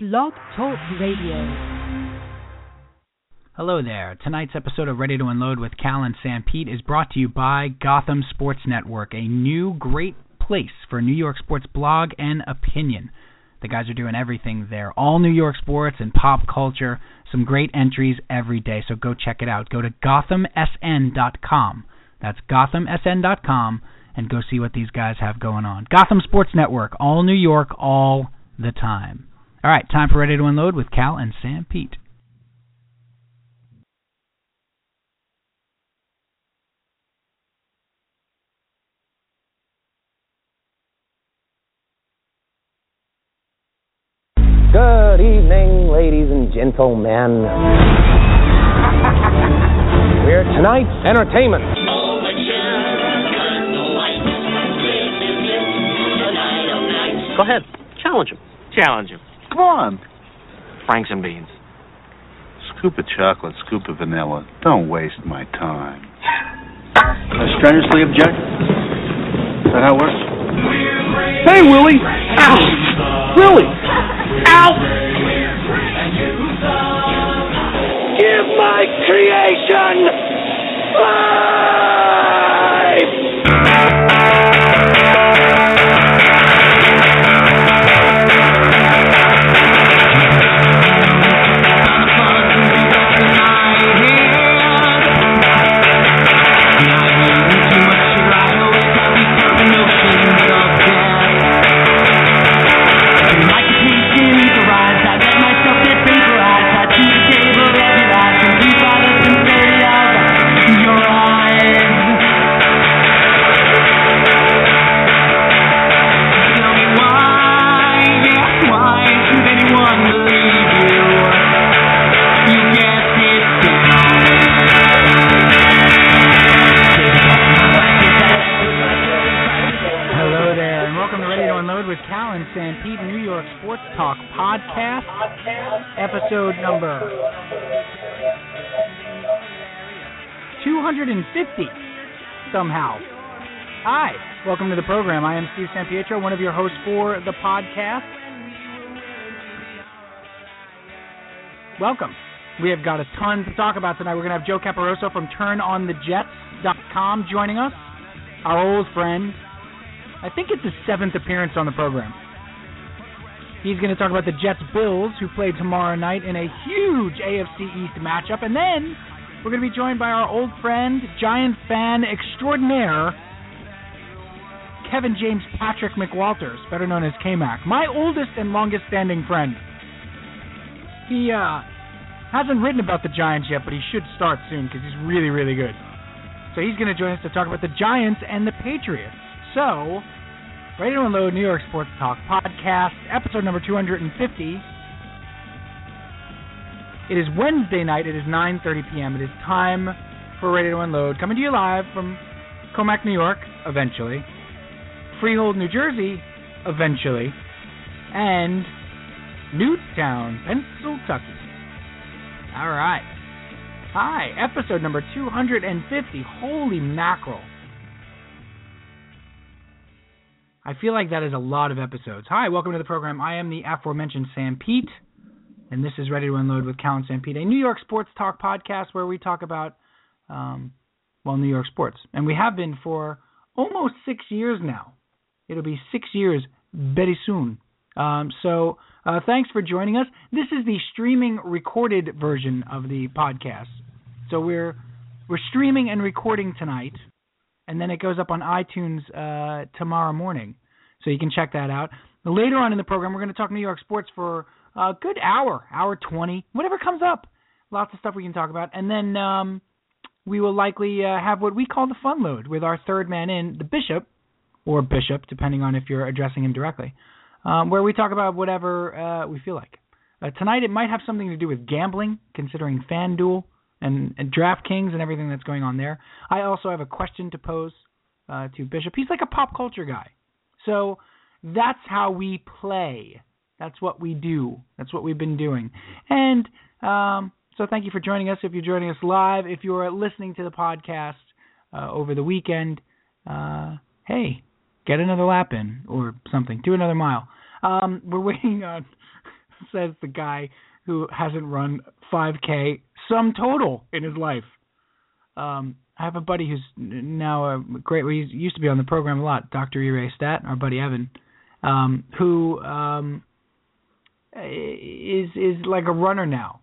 Blog Talk Radio. Hello there. Tonight's episode of Ready to Unload with Cal and Sanpete is brought to you by Gotham Sports Network, a new great place for New York sports blog and opinion. The guys are doing everything there, all New York sports and pop culture. Some great entries every day, so go check it out. Go to gothamsn.com. That's gothamsn.com and go see what these guys have going on. Gotham Sports Network, all New York, all the time. All right, time for Ready to Unload with Cal and Sanpete. Good evening, ladies and gentlemen. We're tonight's entertainment. Go ahead. Challenge him. Challenge him. Come on. Franks and beans. Scoop of chocolate, scoop of vanilla. Don't waste my time. I strenuously object. Is that how it works? Hey, Willie! Ow! Willie! Ow! Give my creation life! Sports Talk Podcast, episode number 250, somehow. Hi, welcome to the program. I am Steve Sampietro, one of your hosts for the podcast. Welcome. We have got a ton to talk about tonight. We're going to have Joe Caporoso from TurnOnTheJets.com joining us, our old friend. I think it's his seventh appearance on the program. He's going to talk about the Jets Bills, who play tomorrow night in a huge AFC East matchup. And then we're going to be joined by our old friend, Giant fan extraordinaire, Kevin James Patrick McWalters, better known as K-Mac, my oldest and longest standing friend. He uh, hasn't written about the Giants yet, but he should start soon because he's really, really good. So he's going to join us to talk about the Giants and the Patriots. So, Ready to Unload New York Sports Talk Podcast, episode number 250. It is Wednesday night. It is 9:30 p.m. It is time for Ready to Unload, coming to you live from Commack, New York, eventually, Freehold, New Jersey, eventually, and Newtown, Pennsylvania. All right. Hi, episode number 250. Holy mackerel. I feel like that is a lot of episodes. Hi, welcome to the program. I am the aforementioned Sanpete, and this is Ready to Unload with Cal and Sanpete, a New York sports talk podcast where we talk about, um, well, New York sports. And we have been for almost six years now. It'll be six years very soon. Um, so uh, thanks for joining us. This is the streaming recorded version of the podcast. So we're we're streaming and recording tonight, and then it goes up on iTunes uh, tomorrow morning. So you can check that out. Later on in the program, we're going to talk New York sports for a good hour, hour 20, whatever comes up. Lots of stuff we can talk about. And then um, we will likely uh, have what we call the fun load with our third man in, the Bishop, or Bishop, depending on if you're addressing him directly, um, where we talk about whatever uh, we feel like. Uh, tonight it might have something to do with gambling, considering FanDuel and, and DraftKings and everything that's going on there. I also have a question to pose uh, to Bishop. He's like a pop culture guy. So that's how we play. That's what we do. That's what we've been doing. And um, so thank you for joining us. If you're joining us live, if you're listening to the podcast uh, over the weekend, uh, hey, get another lap in or something. Do another mile. Um, we're waiting on says the guy who hasn't run 5K sum total in his life. Um, I have a buddy who's now a great. Well, he used to be on the program a lot, Dr. Ire Stat, our buddy Evan, um, who um, is is like a runner now.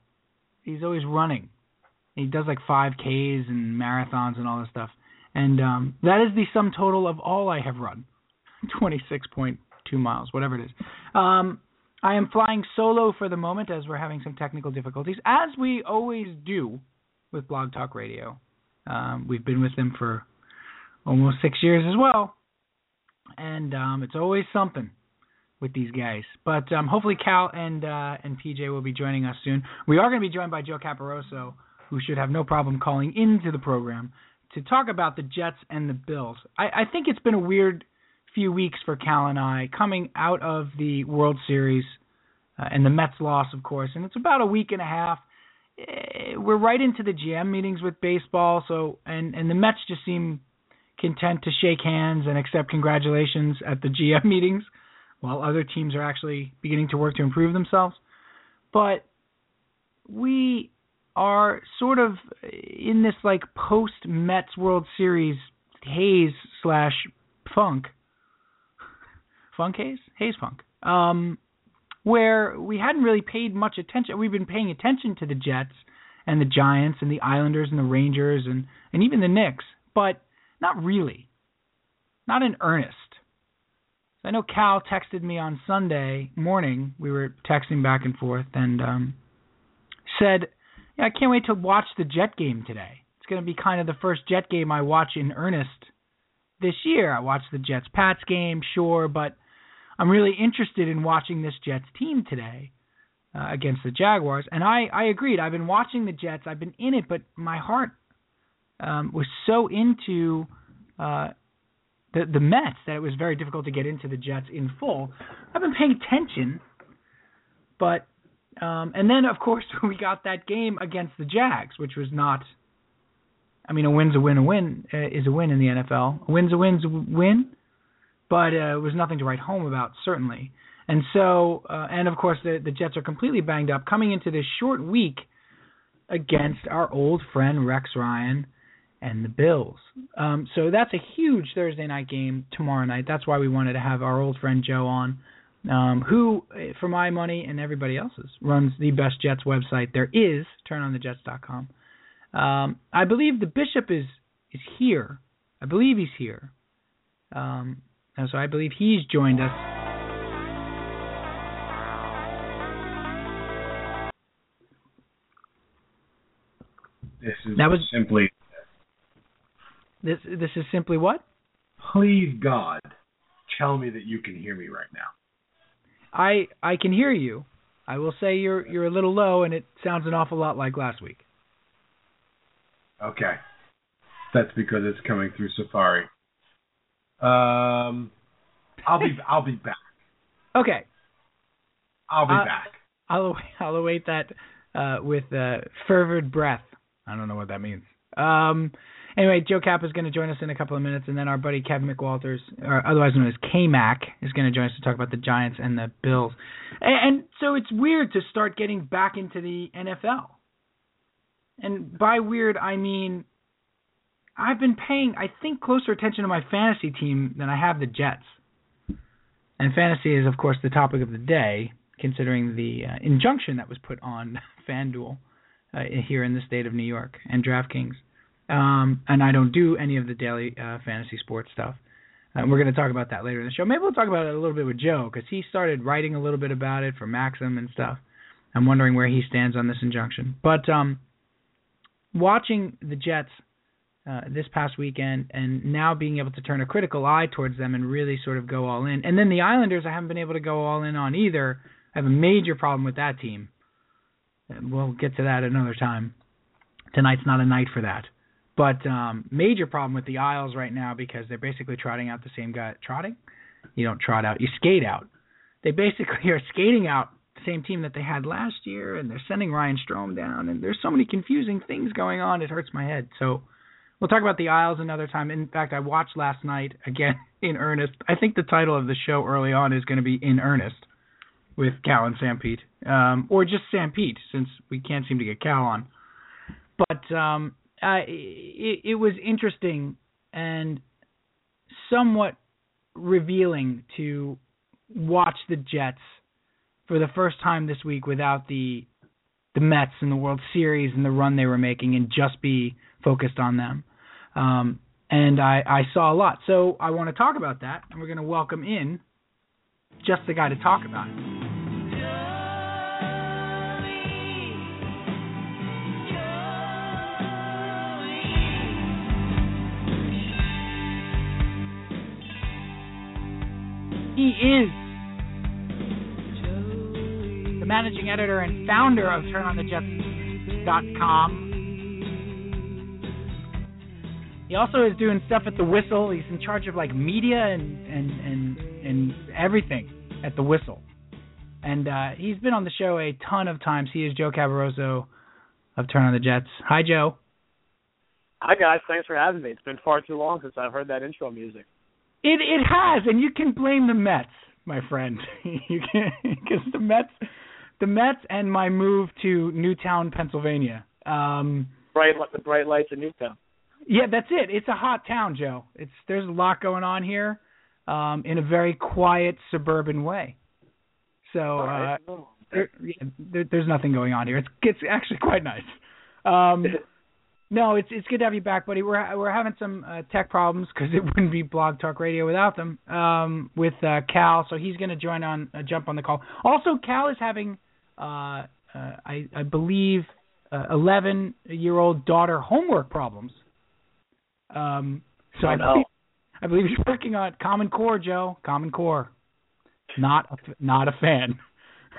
He's always running. He does like 5Ks and marathons and all this stuff. And um, that is the sum total of all I have run 26.2 miles, whatever it is. Um, I am flying solo for the moment as we're having some technical difficulties, as we always do with Blog Talk Radio. Um, we've been with them for almost six years as well, and um, it's always something with these guys. But um, hopefully Cal and uh, and PJ will be joining us soon. We are going to be joined by Joe Caporoso, who should have no problem calling into the program to talk about the Jets and the Bills. I, I think it's been a weird few weeks for Cal and I coming out of the World Series uh, and the Mets loss, of course, and it's about a week and a half. Eh, we're right into the GM meetings with baseball, so and and the Mets just seem content to shake hands and accept congratulations at the GM meetings, while other teams are actually beginning to work to improve themselves. But we are sort of in this like post Mets World Series haze slash funk funk haze haze funk um where we hadn't really paid much attention we've been paying attention to the Jets and the Giants and the Islanders and the Rangers and and even the Knicks but not really not in earnest I know Cal texted me on Sunday morning we were texting back and forth and um said yeah, I can't wait to watch the Jet game today. It's going to be kind of the first Jet game I watch in earnest this year. I watched the Jets Pats game, sure, but I'm really interested in watching this Jets team today uh, against the Jaguars. And I I agreed. I've been watching the Jets. I've been in it, but my heart um, was so into uh, the the Mets that it was very difficult to get into the Jets in full. I've been paying attention, but um, and then, of course, we got that game against the Jags, which was not. I mean, a win's a win. A win uh, is a win in the NFL. A win's a win's a win, but uh, it was nothing to write home about, certainly. And so, uh, and of course, the the Jets are completely banged up coming into this short week against our old friend Rex Ryan and the Bills. Um, so that's a huge Thursday night game tomorrow night. That's why we wanted to have our old friend Joe on um, who, for my money and everybody else's, runs the best Jets website there is, turnonthejets.com. Um, I believe the bishop is is here. I believe he's here. Um, and so I believe he's joined us. This is That was- simply, This this is simply what? please God, tell me that you can hear me right now. I I can hear you. I will say you're you're a little low, and it sounds an awful lot like last week. Okay. That's because it's coming through Safari. Um, I'll be I'll be back. Okay, I'll be Uh, back. I'll await, I'll await that uh, with uh, fervid breath. I don't know what that means. Um, anyway, Joe Cap is going to join us in a couple of minutes, and then our buddy Kevin McWalters, or otherwise known as K-Mac, is going to join us to talk about the Giants and the Bills. And, and so it's weird to start getting back into the NFL. And by weird, I mean I've been paying, I think, closer attention to my fantasy team than I have the Jets. And fantasy is, of course, the topic of the day, considering the uh, injunction that was put on FanDuel uh, here in the state of New York and DraftKings. Um, and I don't do any of the daily uh, fantasy sports stuff. Uh, we're going to talk about that later in the show. Maybe we'll talk about it a little bit with Joe because he started writing a little bit about it for Maxim and stuff. I'm wondering where he stands on this injunction. But um, watching the Jets uh, this past weekend and now being able to turn a critical eye towards them and really sort of go all in. And then the Islanders, I haven't been able to go all in on either. I have a major problem with that team. We'll get to that another time. Tonight's not a night for that. But um, major problem with the Isles right now because they're basically trotting out the same guy. Trotting? You don't trot out. You skate out. They basically are skating out the same team that they had last year, and they're sending Ryan Strome down. And there's so many confusing things going on. It hurts my head. So we'll talk about the Isles another time. In fact, I watched last night again in earnest. I think the title of the show early on is going to be in earnest with Cal and Sam um, or just Sam since we can't seem to get Cal on. But um, uh, it, it was interesting and somewhat revealing to watch the Jets for the first time this week without the the Mets and the World Series and the run they were making and just be focused on them. Um, and I, I saw a lot. So I want to talk about that, and we're going to welcome in just the guy to talk about it. He is the managing editor and founder of TurnOnTheJets.com. He also is doing stuff at the Whistle. He's in charge of like media and and and and everything at the Whistle. And uh, he's been on the show a ton of times. He is Joe Caporoso of Turn on the Jets. Hi, Joe. Hi guys, thanks for having me. It's been far too long since I've heard that intro music. It it has, and you can blame the Mets, my friend. you can because the Mets, the Mets, and my move to Newtown, Pennsylvania. Um, Bright, the bright lights of Newtown. Yeah, that's it. It's a hot town, Joe. It's there's a lot going on here, um, in a very quiet suburban way. So uh, there, yeah, there, there's nothing going on here. It's it's actually quite nice. Um, no, it's it's good to have you back, buddy. We're we're having some uh, tech problems because it wouldn't be Blog Talk Radio without them. Um, with uh, Cal, so he's going to join on uh, jump on the call. Also, Cal is having, uh, uh, I I believe, eleven year old daughter homework problems. Um, so I, I believe, I believe he's working on Common Core, Joe. Common Core. Not a, not a fan.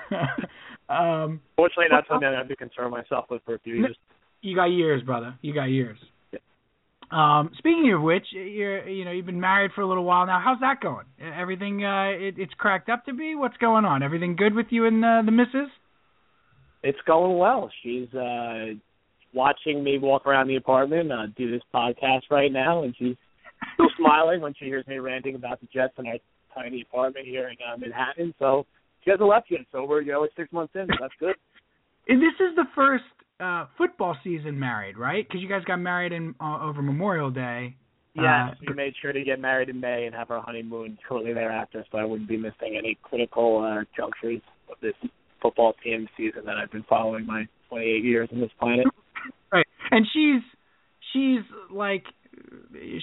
um, Fortunately, not something I have to concern myself with for a few years. you got years, brother. You got years. Um, speaking of which, you're you know you've been married for a little while now. How's that going? Everything uh, it, it's cracked up to be. What's going on? Everything good with you and uh, the missus? It's going well. She's uh watching me walk around the apartment, uh, do this podcast right now, and she's still smiling when she hears me ranting about the Jets in our tiny apartment here in uh, Manhattan. So she hasn't left yet. So we're you know it's six months in. So that's good. And this is the first uh, football season married, right? Because you guys got married in uh, over Memorial Day. Yeah, Uh, we made sure to get married in May and have our honeymoon shortly thereafter, so I wouldn't be missing any critical uh, junctures of this football team season that I've been following my 28 years on this planet. Right. And she's she's like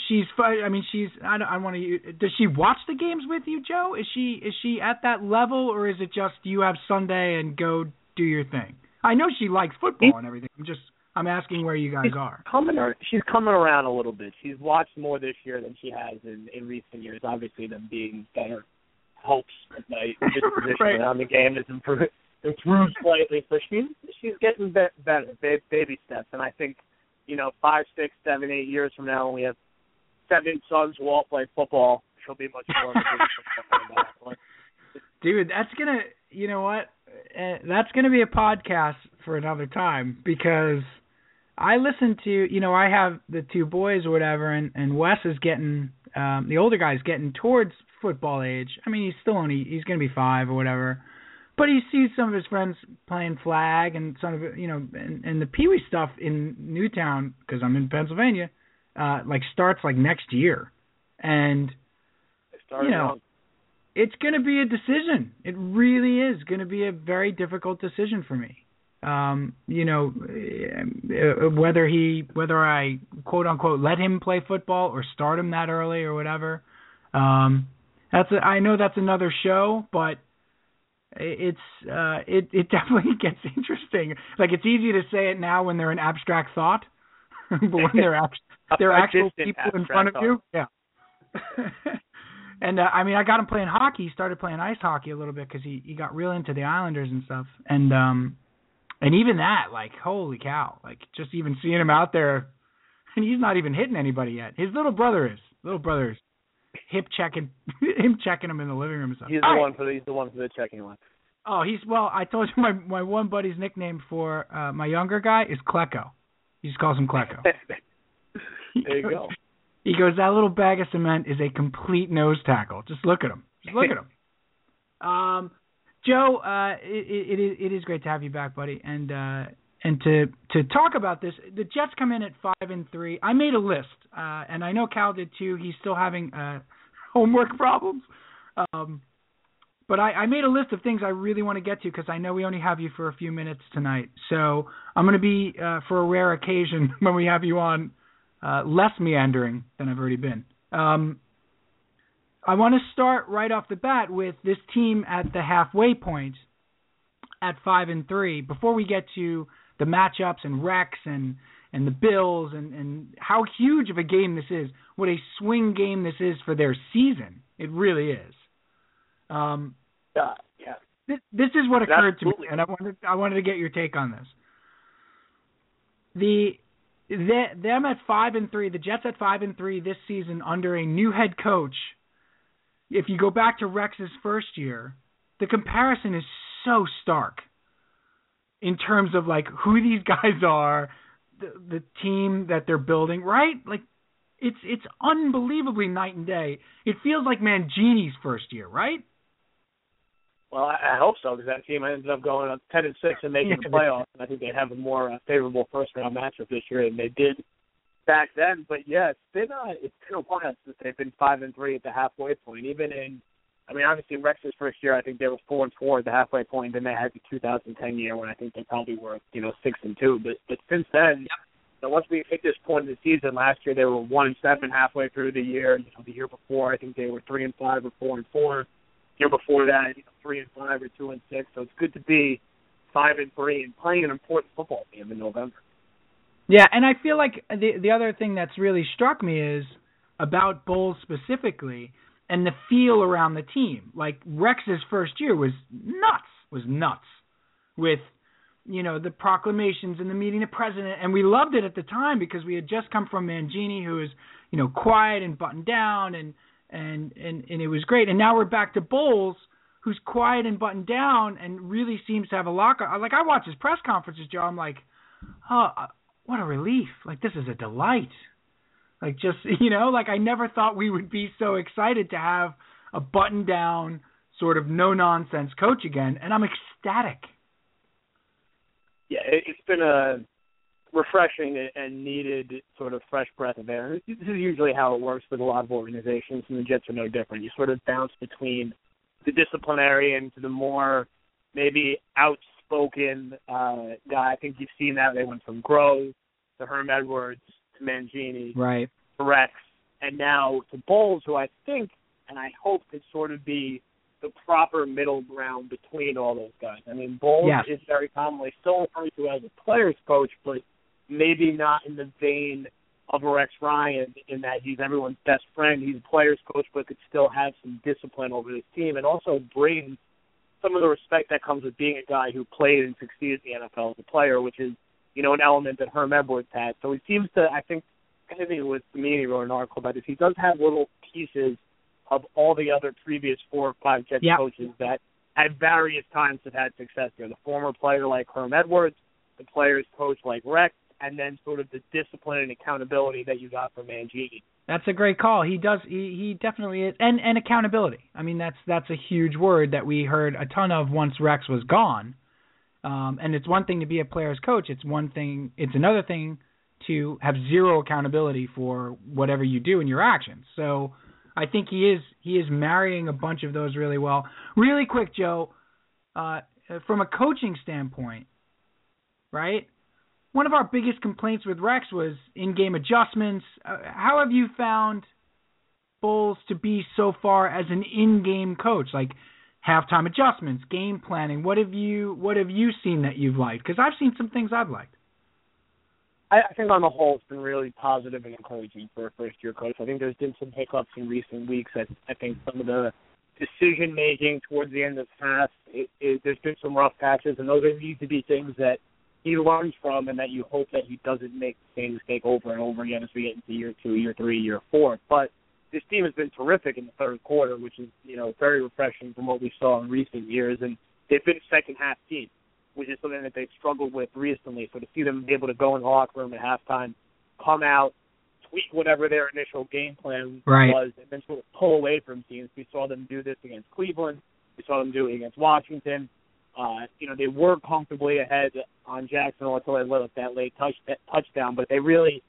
she's I mean she's I don't I want to does she watch the games with you, Joe? Is she is she at that level or is it just you have Sunday and go do your thing? I know she likes football and everything. I'm just I'm asking where you guys are. Coming, she's coming around a little bit. She's watched more this year than she has in in recent years. Obviously, them being better helps. My disposition Right. around the game is improved improved slightly. So she's she's getting be- better, ba- baby steps. And I think, you know, five, six, seven, eight years from now, when we have seven sons who all play football, she'll be much more. Dude, that's gonna you know what? Uh, that's gonna be a podcast for another time because I listen to you know I have the two boys or whatever, and and Wes is getting um the older guy's getting towards football age. I mean he's still only he's gonna be five or whatever, but he sees some of his friends playing flag and some of you know and, and the Pee Wee stuff in Newtown because I'm in Pennsylvania, uh like starts like next year, and You know, young. it's going to be a decision. It really is going to be a very difficult decision for me. Um, you know, uh, whether he, whether I quote unquote let him play football or start him that early or whatever. Um, that's a, I know that's another show, but it's uh, it it definitely gets interesting. Like it's easy to say it now when they're an abstract thought, but when they're act- they're actual people in front of abstract you, yeah. and uh, I mean, I got him playing hockey. He started playing ice hockey a little bit because he he got real into the Islanders and stuff. And um, and even that, like, holy cow! Like, just even seeing him out there, and he's not even hitting anybody yet. His little brother is. Little brother is hip checking him checking him in the living room and stuff. He's All the right. one for the he's the one for the checking line. Oh, he's well. I told you my my one buddy's nickname for uh my younger guy is Klecko. He just calls him Klecko. there you go. He goes, that little bag of cement is a complete nose tackle. Just look at him. Just look at him. Um, Joe, uh, it, it, is, it is great to have you back, buddy, and uh, and to to talk about this. The Jets come in at five and three. I made a list, uh, and I know Cal did too. He's still having uh, homework problems. Um, but I, I made a list of things I really want to get to because I know we only have you for a few minutes tonight. So I'm going to be, uh, for a rare occasion when we have you on, uh, less meandering than I've already been. Um, I want to start right off the bat with this team at the halfway point at five and three. Before we get to the matchups and Rex and and the Bills and and how huge of a game this is, what a swing game this is for their season. It really is. Um, uh, yeah. This, this is what occurred Absolutely. to me, and I wanted I wanted to get your take on this. The, the them at five and three, the Jets at five and three this season under a new head coach. If you go back to Rex's first year, the comparison is so stark in terms of like who these guys are, the the team that they're building, right? Like it's it's unbelievably night and day. It feels like Mangini's first year, right? Well, I, I hope so because that team ended up going up ten and six and making the playoffs, and I think they'd have a more uh, favorable first round matchup this year than they did back then. But yeah, it's been uh, it's been a while since they've been five and three at the halfway point. Even in, I mean, obviously Rex's first year, I think they were four and four at the halfway point. Then they had the 2010 year when I think they probably were you know six and two. But but since then. Yep. So once we hit this point in the season, last year they were one and seven mm-hmm. halfway through the year. You know, the year before I think they were three and five or four and four year before that, you know, three and five or two and six. So it's good to be five and three and playing an important football game in November. Yeah, and I feel like the the other thing that's really struck me is about Bowles specifically and the feel around the team. Like Rex's first year was nuts, was nuts with you know the proclamations and the meeting the president, and we loved it at the time because we had just come from Mangini, who was you know quiet and buttoned down and and and and it was great. And now we're back to Bowles, who's quiet and buttoned down, and really seems to have a lock. Like I watch his press conferences, Joe. I'm like, oh, what a relief! Like this is a delight. Like just you know, like I never thought we would be so excited to have a button down sort of no nonsense coach again, and I'm ecstatic. Yeah, it's been a refreshing and needed sort of fresh breath of air. This is usually how it works with a lot of organizations, and the Jets are no different. You sort of bounce between the disciplinarian to the more maybe outspoken uh, guy. I think you've seen that. They went from Groh to Herm Edwards to Mangini right. to Rex, and now to Bowles, who I think and I hope could sort of be the proper middle ground between all those guys. I mean, Bowles yes. is very commonly still referred to as a player's coach, but maybe not in the vein of Rex Ryan in that he's everyone's best friend. He's a player's coach, but could still have some discipline over his team and also brings some of the respect that comes with being a guy who played and succeeded in the NFL as a player, which is, you know, an element that Herm Edwards had. So he seems to, I think, I think it was Meany wrote an article about this. He does have little pieces of all the other previous four or five Jets yep. coaches that at various times have had success here. The former player like Herm Edwards, the player's coach like Rex, and then sort of the discipline and accountability that you got from Mangini. That's a great call. He does. He he definitely is, and and accountability. I mean, that's that's a huge word that we heard a ton of once Rex was gone. Um, and it's one thing to be a player's coach. It's one thing. It's another thing to have zero accountability for whatever you do in your actions. So I think he is he is marrying a bunch of those really well. Really quick, Joe, uh, from a coaching standpoint, right? one of our biggest complaints with Rex was in-game adjustments. Uh, how have you found Bowles to be so far as an in-game coach? Like halftime adjustments, game planning. What have you What have you seen that you've liked? Because I've seen some things I've liked. I, I think on the whole, it's been really positive and encouraging for a first-year coach. I think there's been some hiccups in recent weeks. I, I think some of the decision making towards the end of half, it, it, there's been some rough patches, and those need to be things that he learns from and that you hope that he doesn't make the same mistake over and over again as we get into year two, year three, year four. But this team has been terrific in the third quarter, which is, you know, very refreshing from what we saw in recent years. And they've been a second half team, which is something that they've struggled with recently. So to see them be able to go in the locker room at halftime, come out, tweak whatever their initial game plan right. was, and then sort of pull away from teams. We saw them do this against Cleveland. We saw them do it against Washington. Uh, you know, they were comfortably ahead on Jacksonville until they let up that late touch, that touchdown, but they really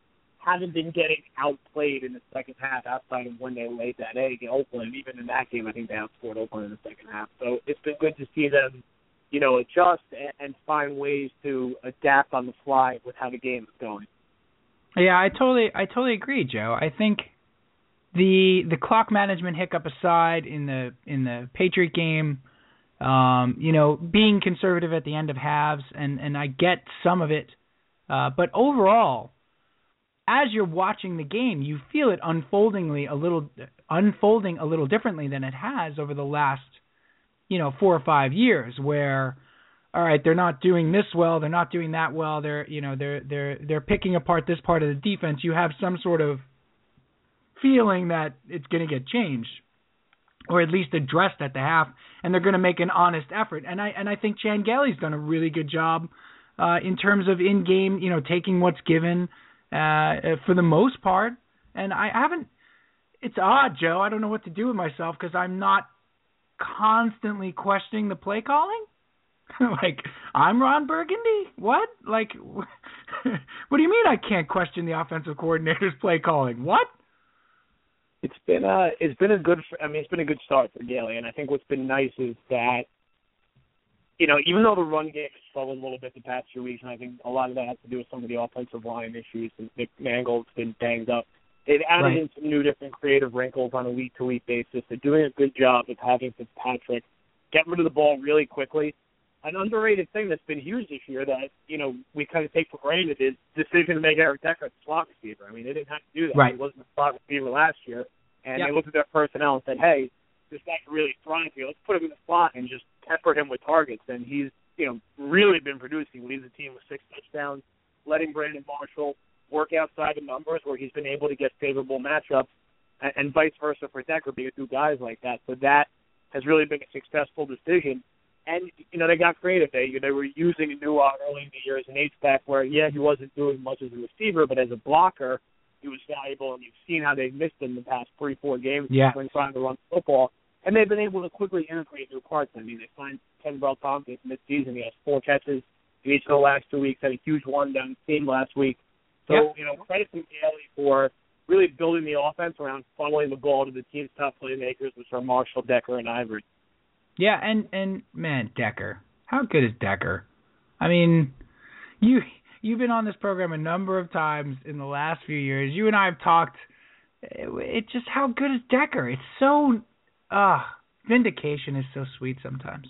haven't been getting outplayed in the second half outside of when they laid that egg in Oakland. Even in that game, I think they outscored Oakland in the second half. So it's been good to see them, you know, adjust and, find ways to adapt on the fly with how the game is going. Yeah, I totally, I totally agree, Joe. I think the the clock management hiccup aside in the in the Patriot game, um, you know, being conservative at the end of halves, and and I get some of it, uh, but overall, as you're watching the game, you feel it unfoldingly a little unfolding a little differently than it has over the last, you know, four or five years, where all right, they're not doing this well, they're not doing that well, they're you know they're they're they're picking apart this part of the defense. You have some sort of feeling that it's going to get changed, or at least addressed at the half, and they're going to make an honest effort. And I and I think Chan Gailey's done a really good job uh, in terms of in game, you know, taking what's given uh, for the most part. And I haven't. It's odd, Joe. I don't know what to do with myself because I'm not constantly questioning the play calling. like I'm Ron Burgundy. What? Like, what do you mean I can't question the offensive coordinator's play calling? What? It's been a it's been a good I mean it's been a good start for Gailey, and I think what's been nice is that you know even though the run game has struggled a little bit the past few weeks, and I think a lot of that has to do with some of the offensive line issues. And Nick Mangold's been banged up. They've added Right. in some new different creative wrinkles on a week to week basis. They're doing a good job of having Fitzpatrick get rid of the ball really quickly. An underrated thing that's been huge this year that you know we kind of take for granted is decision to make Eric Decker a slot receiver. I mean, they didn't have to do that. Right. He wasn't a slot receiver last year, and Yep. they looked at their personnel and said, "Hey, this guy can really thrive here. Let's put him in the slot and just pepper him with targets." And he's you know really been producing. He leads the team with six touchdowns, letting Brandon Marshall work outside the numbers where he's been able to get favorable matchups, and, and vice versa for Decker being two guys like that. So that has really been a successful decision. And you know they got creative. They they were using Nua early in the year as an H back, where yeah he wasn't doing much as a receiver, but as a blocker he was valuable. And you've seen how they've missed him the past three four games Yeah. when trying to run football. And they've been able to quickly integrate new parts. I mean they signed Kenbrell Thompkins mid-season. He has four catches in each of the last two weeks. Had a huge one down the team last week. So Yep. you know credit to Gailey for really building the offense around funneling the ball to the team's top playmakers, which are Marshall, Decker, and Ivory. Yeah, and and man, Decker, how good is Decker? I mean, you you've been on this program a number of times in the last few years. You and I have talked. It, it just how good is Decker? It's so ah vindication is so sweet sometimes.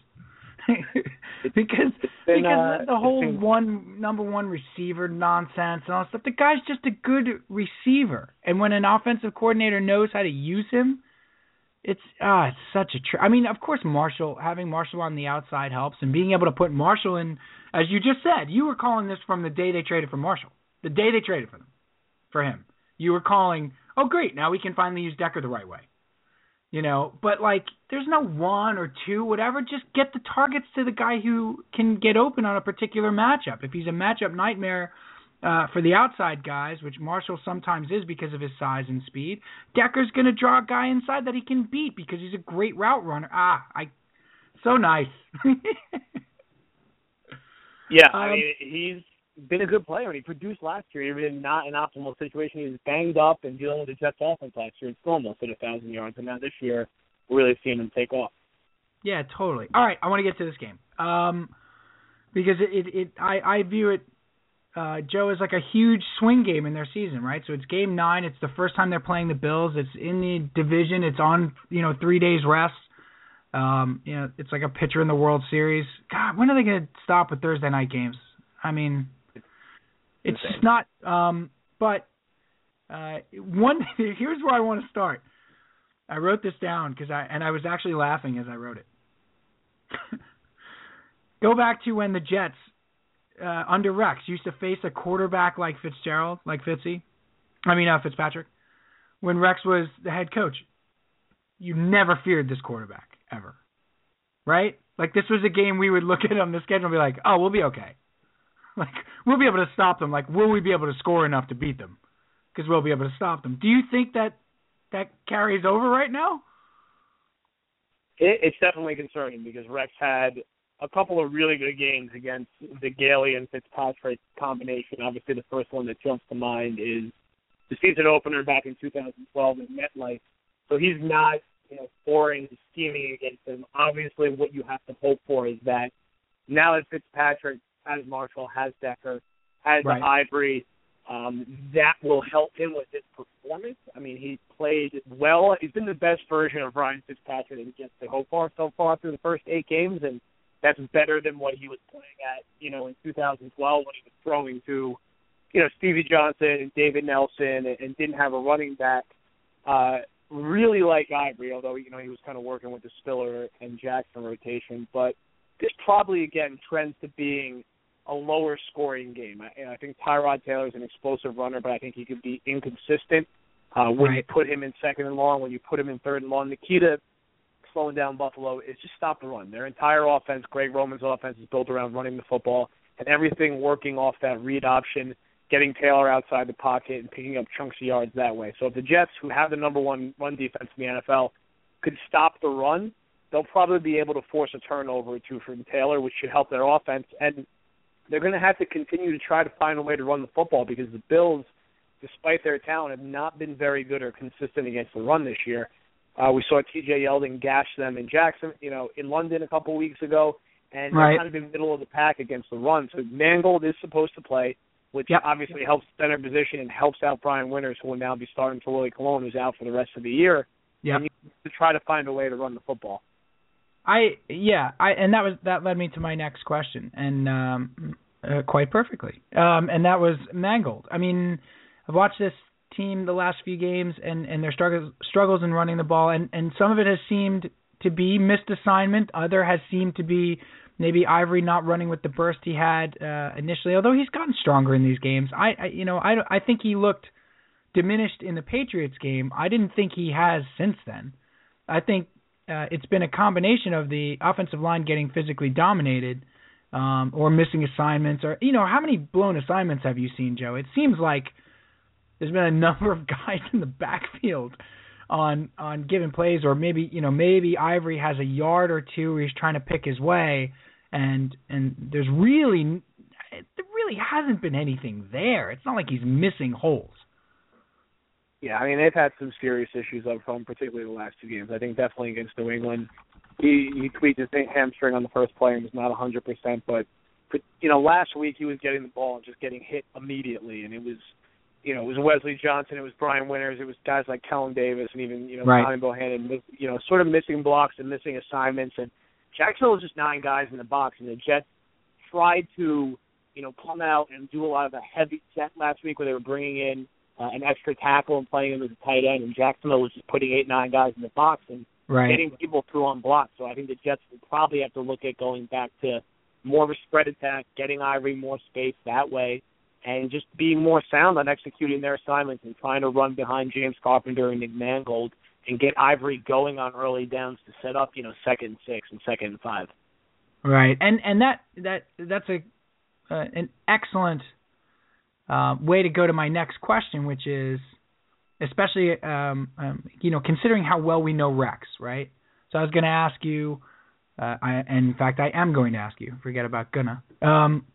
because been, because uh, the whole been- one number one receiver nonsense and all that stuff. The guy's just a good receiver, and when an offensive coordinator knows how to use him, it's ah, it's such a. Tr- I mean, of course, Marshall having Marshall on the outside helps, and being able to put Marshall in, as you just said, you were calling this from the day they traded for Marshall, the day they traded for them, for him. You were calling, oh great, now we can finally use Decker the right way. You know, but like, there's no one or two, whatever. Just get the targets to the guy who can get open on a particular matchup. If he's a matchup nightmare uh, for the outside guys, which Marshall sometimes is because of his size and speed, Decker's going to draw a guy inside that he can beat because he's a great route runner. Ah, I, so nice. Yeah, Um, I mean he's been a good player and he produced last year, even in not an optimal situation. He was banged up and dealing with the Jets offense last year still almost hit a thousand yards and now this year we're really seeing him take off. Yeah, totally. All right, I want to get to this game um, because it, it, it I, I view it, uh, Joe, is like a huge swing game in their season, right? So it's game nine. It's the first time they're playing the Bills. It's in the division. It's on you know three days rest. Um, you know, it's like a pitcher in the World Series. God, when are they going to stop with Thursday night games? I mean, it's just not. Um, but uh, one here's where I want to start. I wrote this down because I and I was actually laughing as I wrote it. Go back to when the Jets uh, under Rex used to face a quarterback like Fitzgerald, like Fitzy. I mean uh, Fitzpatrick. When Rex was the head coach, you never feared this quarterback ever, right? Like this was a game we would look at on the schedule and be like, "Oh, we'll be okay." Like we'll be able to stop them. Like will we be able to score enough to beat them? Because we'll be able to stop them. Do you think that that carries over right now? it, it's definitely concerning because Rex had a couple of really good games against the Gailey and Fitzpatrick combination. Obviously, the first one that jumps to mind is the season opener back in 2012 at MetLife. So he's not, you know, scoring, scheming against him. Obviously, what you have to hope for is that now that Fitzpatrick has Marshall, has Decker, has Right. Ivory, um, that will help him with his performance. I mean, he played well. He's been the best version of Ryan Fitzpatrick that he gets to hope for so far through the first eight games, and that's better than what he was playing at, you know, in 2012 when he was throwing to, you know, Stevie Johnson and David Nelson and, and didn't have a running back. Uh, really like Ivory, although you know he was kind of working with the Spiller and Jackson rotation, but this probably again trends to being a lower scoring game. I, I think Tyrod Taylor is an explosive runner, but I think he could be inconsistent uh, when you put him in second and long, when you put him in third and long. The key to slowing down Buffalo is just stop the run. Their entire offense, Greg Roman's offense, is built around running the football and everything working off that read option, getting Taylor outside the pocket and picking up chunks of yards that way. So if the Jets, who have the number one run defense in the NFL, could stop the run, they'll probably be able to force a turnover or two from Taylor, which should help their offense. And they're going to have to continue to try to find a way to run the football because the Bills, despite their talent, have not been very good or consistent against the run this year. Uh, we saw T.J. Yeldon gash them in Jackson, you know, in London a couple weeks ago, and Right. kind of in the middle of the pack against the run. So Mangold is supposed to play, which Yep. obviously helps center position and helps out Brian Winters, who will now be starting for Willie Colon, who's out for the rest of the year. Yep. And you have to try to find a way to run the football. I yeah, I and that was that led me to my next question, and um, uh, quite perfectly. Um, and that was Mangold. I mean, I've watched this team the last few games, and and their struggles struggles in running the ball, and and some of it has seemed to be missed assignment. Other has seemed to be maybe Ivory not running with the burst he had uh, initially. Although he's gotten stronger in these games, I, I you know I I think he looked diminished in the Patriots game. I didn't think he has since then. I think uh, it's been a combination of the offensive line getting physically dominated um, or missing assignments or you know how many blown assignments have you seen Joe? It seems like there's been a number of guys in the backfield on on given plays or maybe you know maybe Ivory has a yard or two where he's trying to pick his way and and there's really there really hasn't been anything there. It's not like he's missing holes Yeah, I mean they've had some serious issues up front, particularly the last two games. I think definitely against New England, he he tweaked his hamstring on the first play and was not 100%. But but, you know, last week he was getting the ball and just getting hit immediately, and it was you know it was Wesley Johnson, it was Brian Winters, it was guys like Kellen Davis, and even you know Right. Tommy Bohanon, you know, sort of missing blocks and missing assignments. And Jacksonville was just nine guys in the box, and the Jets tried to you know come out and do a lot of the heavy set last week where they were bringing in uh, an extra tackle and playing him as a tight end, and Jacksonville was just putting eight, nine guys in the box and right getting people through on blocks. So I think the Jets will probably have to look at going back to more of a spread attack, getting Ivory more space that way, and just being more sound on executing their assignments and trying to run behind James Carpenter and Nick Mangold and get Ivory going on early downs to set up, you know, second and six and second and five. Right, and and that that that's a uh, an excellent uh, way to go to my next question, which is especially um, um, you know considering how well we know Rex, right? So I was going to ask you, uh, I, and in fact I am going to ask you. Forget about gonna. Um,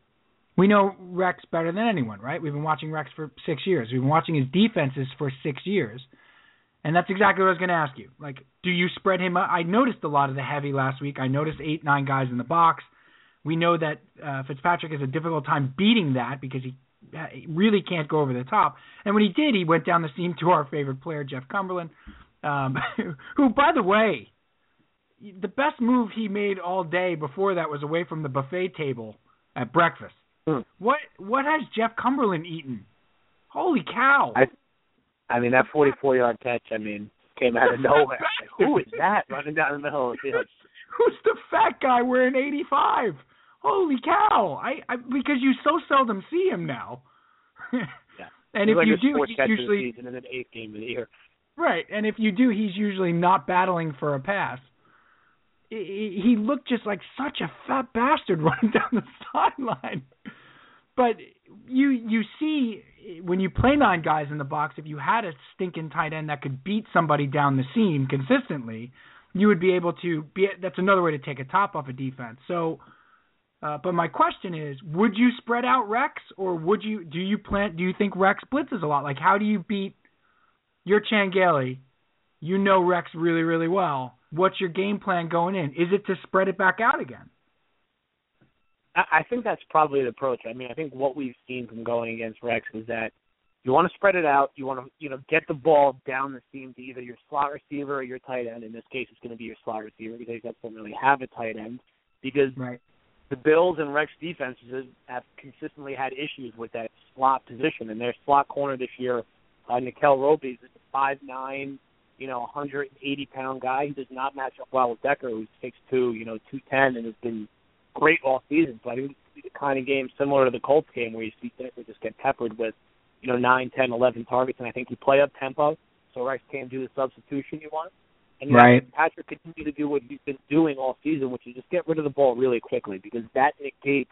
we know Rex better than anyone, right? We've been watching Rex for six years. We've been watching his defenses for six years. And that's exactly what I was going to ask you. Like, do you spread him? I noticed a lot of the heavy last week. I noticed eight, nine guys in the box. We know that uh, Fitzpatrick has a difficult time beating that because he really can't go over the top. And when he did, he went down the seam to our favorite player, Jeff Cumberland, um, who, by the way, the best move he made all day before that was away from the buffet table at breakfast. Hmm. What what has Jeff Cumberland eaten? Holy cow! I I mean that forty four yard catch, I mean, came out of nowhere. Who is that running down the middle of the field? Who's the fat guy wearing 85? Holy cow! I, I because you so seldom see him now. And He's if like you do, he's catch of the usually season and an eighth game of the year. right. And if you do, he's usually not battling for a pass. He he looked just like such a fat bastard running down the sideline. But you you see when you play nine guys in the box, if you had a stinking tight end that could beat somebody down the seam consistently, you would be able to be. That's another way to take a top off a defense. So, uh, but my question is, would you spread out Rex, or would you? Do you plan? Do you think Rex blitzes a lot? Like, how do you beat your Chan Gailey? You know Rex really, really well. What's your game plan going in? Is it to spread it back out again? I think that's probably the approach. I mean, I think what we've seen from going against Rex is that you want to spread it out. You want to, you know, get the ball down the seam to either your slot receiver or your tight end. In this case, it's going to be your slot receiver because they don't really have a tight end. Because right. The Bills and Rex defenses have consistently had issues with that slot position, and their slot corner this year, uh, Nickell Robey, is a five nine, you know, 180 pound guy. He does not match up well with Decker, who's six two, you know, 210, and has been great all season. So I think it's the kind of game similar to the Colts game where you see Decker just get peppered with you know, nine, ten, eleven targets, and I think he play up tempo, so Rex can't do the substitution you want. And right. Patrick continue to do what he's been doing all season, which is just get rid of the ball really quickly because that negates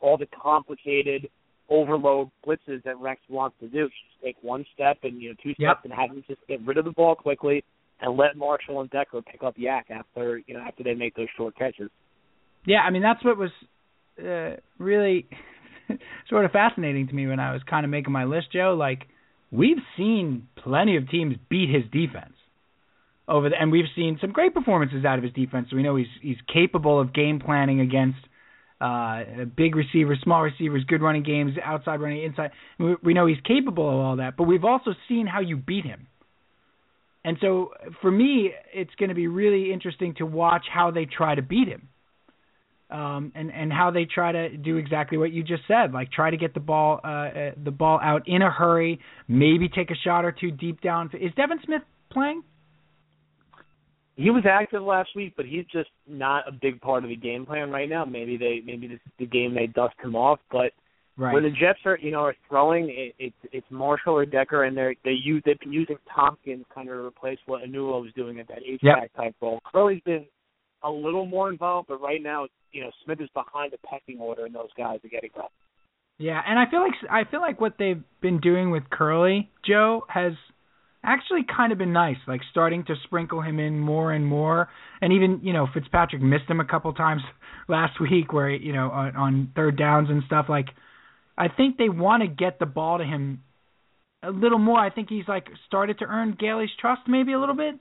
all the complicated overload blitzes that Rex wants to do. Just take one step and you know two steps yep. and have him just get rid of the ball quickly and let Marshall and Decker pick up YAC after you know after they make those short catches. Yeah, I mean that's what was uh, really sort of fascinating to me when I was kind of making my list, Joe. Like we've seen plenty of teams beat his defense over the, and we've seen some great performances out of his defense. So we know he's he's capable of game planning against uh big receivers, small receivers, good running games, outside running, inside. We, we know he's capable of all that, but we've also seen how you beat him. And so for me, it's going to be really interesting to watch how they try to beat him um, and and how they try to do exactly what you just said, like try to get the ball uh, uh, the ball out in a hurry, maybe take a shot or two deep down. Is Devin Smith playing? He was active last week, but he's just not a big part of the game plan right now. Maybe they maybe this is the game they dust him off, but right. when the Jets are you know are throwing, it, it's it's Marshall or Decker, and they're they use they've been using Thompkins kind of to replace what Enunwa was doing at that H back yep. type role. Kerley's been a little more involved, but right now you know Smith is behind the pecking order, and those guys are getting up. Yeah, and I feel like I feel like what they've been doing with Kerley, Joe, has actually kind of been nice. Like starting to sprinkle him in more and more, and even you know Fitzpatrick missed him a couple times last week, where you know on, on third downs and stuff. Like I think they want to get the ball to him a little more. I think he's like started to earn Gailey's trust maybe a little bit.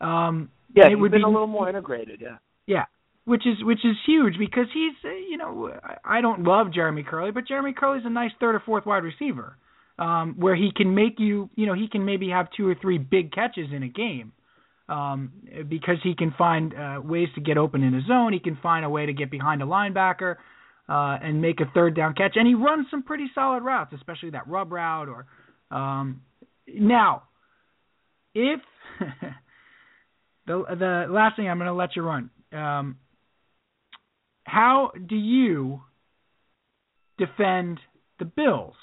Um, yeah, it would been be a little more integrated. Yeah. Yeah, which is which is huge because he's you know I don't love Jeremy Kerley, but Jeremy Kerley's a nice third or fourth wide receiver, um, where he can make you you know he can maybe have two or three big catches in a game, um, because he can find uh, ways to get open in a zone. He can find a way to get behind a linebacker. Uh, and make a third down catch, and he runs some pretty solid routes, especially that rub route. Or um, now, if the the last thing I'm going to let you run, um, how do you defend the Bills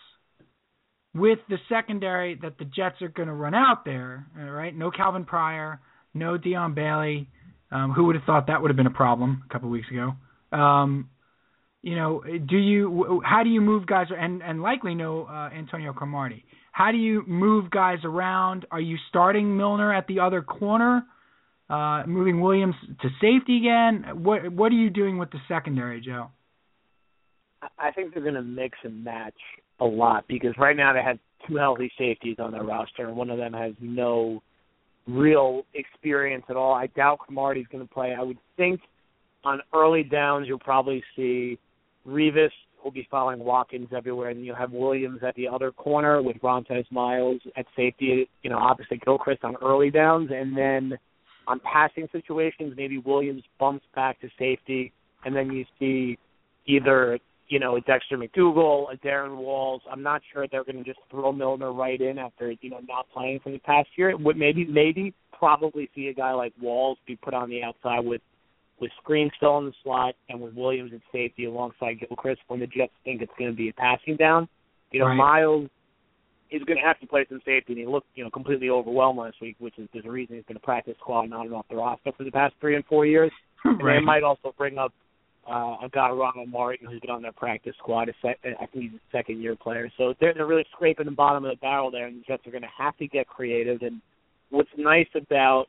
with the secondary that the Jets are going to run out there? Right, no Calvin Pryor, no Dion Bailey. Um, who would have thought that would have been a problem a couple of weeks ago? Um, you know, do you how do you move guys and and likely no uh, Antonio Cromartie? How do you move guys around? Are you starting Milliner at the other corner? Uh, moving Williams to safety again. What what are you doing with the secondary, Joe? I think they're going to mix and match a lot because right now they have two healthy safeties on their roster, and one of them has no real experience at all. I doubt Cromartie's going to play. I would think on early downs you'll probably see Revis will be following Watkins everywhere, and you'll have Williams at the other corner with Rontez Miles at safety, you know, opposite Gilchrist on early downs, and then on passing situations, maybe Williams bumps back to safety, and then you see either you know a Dexter McDougle, a Darrin Walls. I'm not sure they're going to just throw Milliner right in after you know not playing for the past year. Would maybe maybe probably see a guy like Walls be put on the outside with with Skrine still in the slot and with Williams at safety alongside Gilchrist when the Jets think it's going to be a passing down. You know, right. Miles is going to have to play some safety, and he looked, you know, completely overwhelmed last week, which is there's a reason he's been a practice squad and on and off the roster for the past three and four years. And right. they might also bring up uh, a guy, Ronald Martin, who's been on their practice squad. A sec- I think he's a second year player. So they're they're really scraping the bottom of the barrel there, and the Jets are going to have to get creative. And what's nice about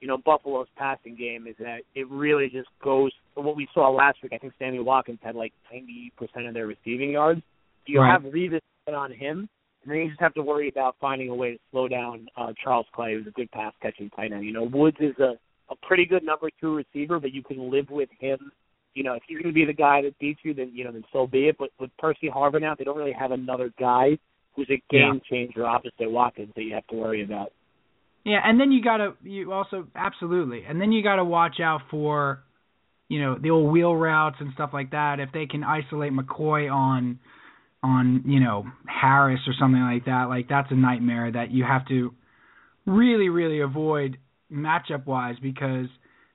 you know, Buffalo's passing game is that it really just goes. What we saw last week, I think Sammy Watkins had like 90% of their receiving yards. You Right. have Revis on him, and then you just have to worry about finding a way to slow down uh, Charles Clay, who's a good pass catching tight end. You know, Woods is a a pretty good number two receiver, but you can live with him. You know, if he's going to be the guy that beats you, then you know, then so be it. But with Percy Harvin out, they don't really have another guy who's a Yeah. game changer opposite Watkins that you have to worry about. Yeah, and then you gotta you also absolutely, and then you gotta watch out for, you know, the old wheel routes and stuff like that. If they can isolate McCoy on, on you know Harris or something like that, like that's a nightmare that you have to really really avoid matchup wise because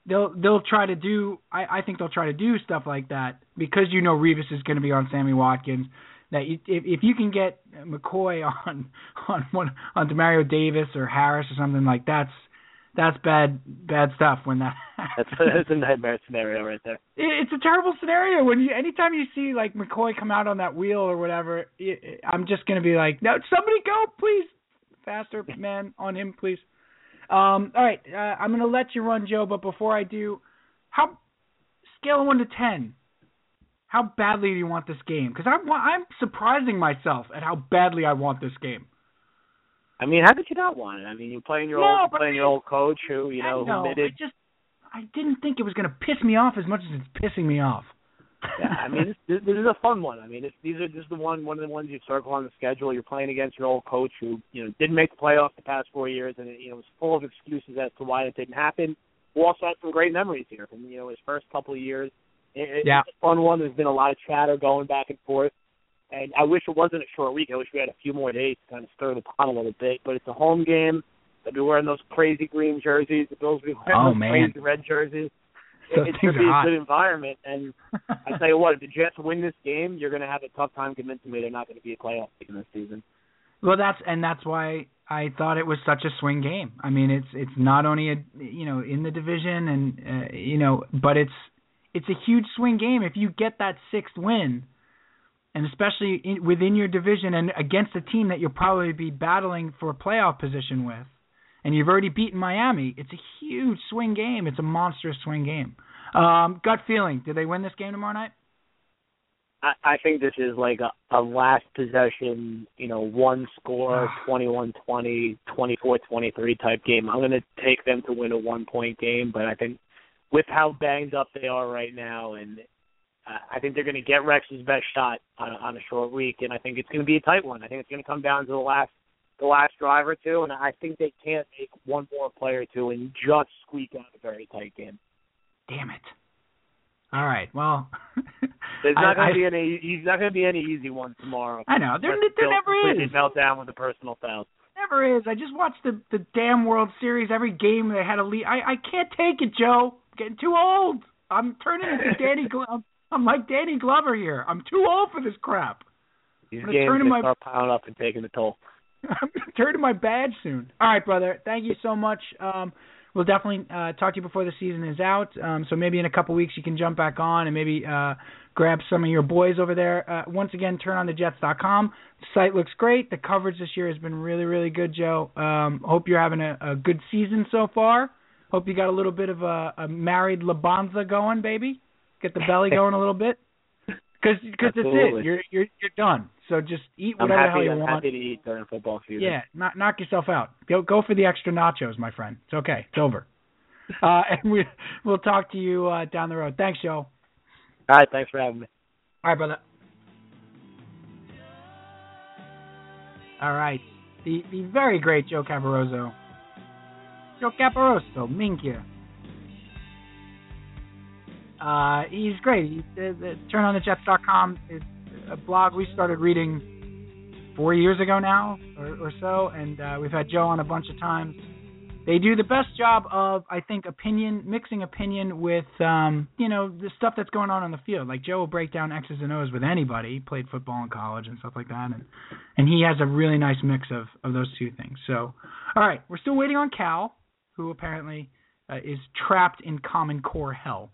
they'll they'll try to do I I think they'll try to do stuff like that because you know Revis is going to be on Sammy Watkins that you, if if you can get McCoy on on one on Demario Davis or Harris or something like that's that's bad bad stuff when that That's, that's a nightmare scenario right there. It- it's a terrible scenario when you anytime you see like McCoy come out on that wheel or whatever it, I'm just going to be like no somebody go please faster man on him please um all right uh, I'm going to let you run Joe but before I do how scale 1 to 10 how badly do you want this game? Cuz I'm I'm surprising myself at how badly I want this game. I mean, how could you not want it? I mean, you're playing your No, old playing your old coach who you know I know who I just I didn't think it was going to piss me off as much as it's pissing me off yeah, I mean, this, this is a fun one. I mean, it's, these are just the one one of the ones you circle on the schedule. You're playing against your old coach who you know didn't make the playoffs the past four years, and it, you know was full of excuses as to why it didn't happen. Who also had some great memories here from you know his first couple of years. It, Yeah. it's a fun one. There's been a lot of chatter going back and forth, and I wish it wasn't a short week. I wish we had a few more days to kind of stir the pot a little bit. But it's a home game. They'll be wearing those crazy green jerseys. The Bills will be wearing Oh, those man. crazy red jerseys. Those it's things going be are a good environment, and I tell you what, if the Jets win this game, you're going to have a tough time convincing me they're not going to be a playoff team this season. Well, that's and that's why I thought it was such a swing game. I mean, it's it's not only a you know in the division and uh, you know, but it's it's a huge swing game if you get that sixth win, and especially in, within your division and against a team that you'll probably be battling for a playoff position with, and you've already beaten Miami. It's a huge swing game. It's a monstrous swing game. Um, gut feeling: Do they win this game tomorrow night? I, I think this is like a, a last possession, you know, one score, twenty-one twenty, twenty-four twenty-three type game. I'm going to take them to win a one-point game, but I think with how banged up they are right now, and uh, I think they're going to get Rex's best shot on, on a short week, and I think it's going to be a tight one. I think it's going to come down to the last the last drive or two, and I think they can't make one more play or two and just squeak out a very tight game. Damn it! All right. Well, There's not going to be any. He's not going to be any easy one tomorrow. I know there there never is. Melt down with a personal foul. Never is. I just watched the the damn World Series. Every game they had a lead. I I can't take it, Joe. I'm getting too old. I'm turning into Danny. Glo- I'm, like Danny Glover here. I'm too old for this crap. These I'm games turn my- start piling up and taking the toll. I'm turning my badge soon. All right, brother. Thank you so much. Um, we'll definitely uh, talk to you before the season is out. Um, so maybe in a couple weeks you can jump back on and maybe uh, grab some of your boys over there. Uh, once again, turn turnonthejets.com. The site looks great. The coverage this year has been really, really good, Joe. Um, hope you're having a, a good season so far. Hope you got a little bit of a, a married Labanza going, baby. Get the belly going a little bit. Because that's it. You're you're you're done. So just eat I'm whatever the hell happy. you I'm want. happy to eat during football season. Yeah, knock knock yourself out. Go go for the extra nachos, my friend. It's okay. It's over. Uh, and we we'll talk to you uh, down the road. Thanks, Joe. All right. Thanks for having me. All right, brother. All right, the the very great Joe Caporoso. Joe Caporoso, Minkya. Uh, he's great. He, the, the TurnOnTheJets.com is a blog we started reading four years ago now or, or so, and uh, we've had Joe on a bunch of times. They do the best job of, I think, opinion mixing opinion with, um, you know, the stuff that's going on on the field. Like Joe will break down X's and O's with anybody. He played football in college and stuff like that, and and he has a really nice mix of of those two things. So, all right, we're still waiting on Cal, who apparently uh, is trapped in Common Core hell.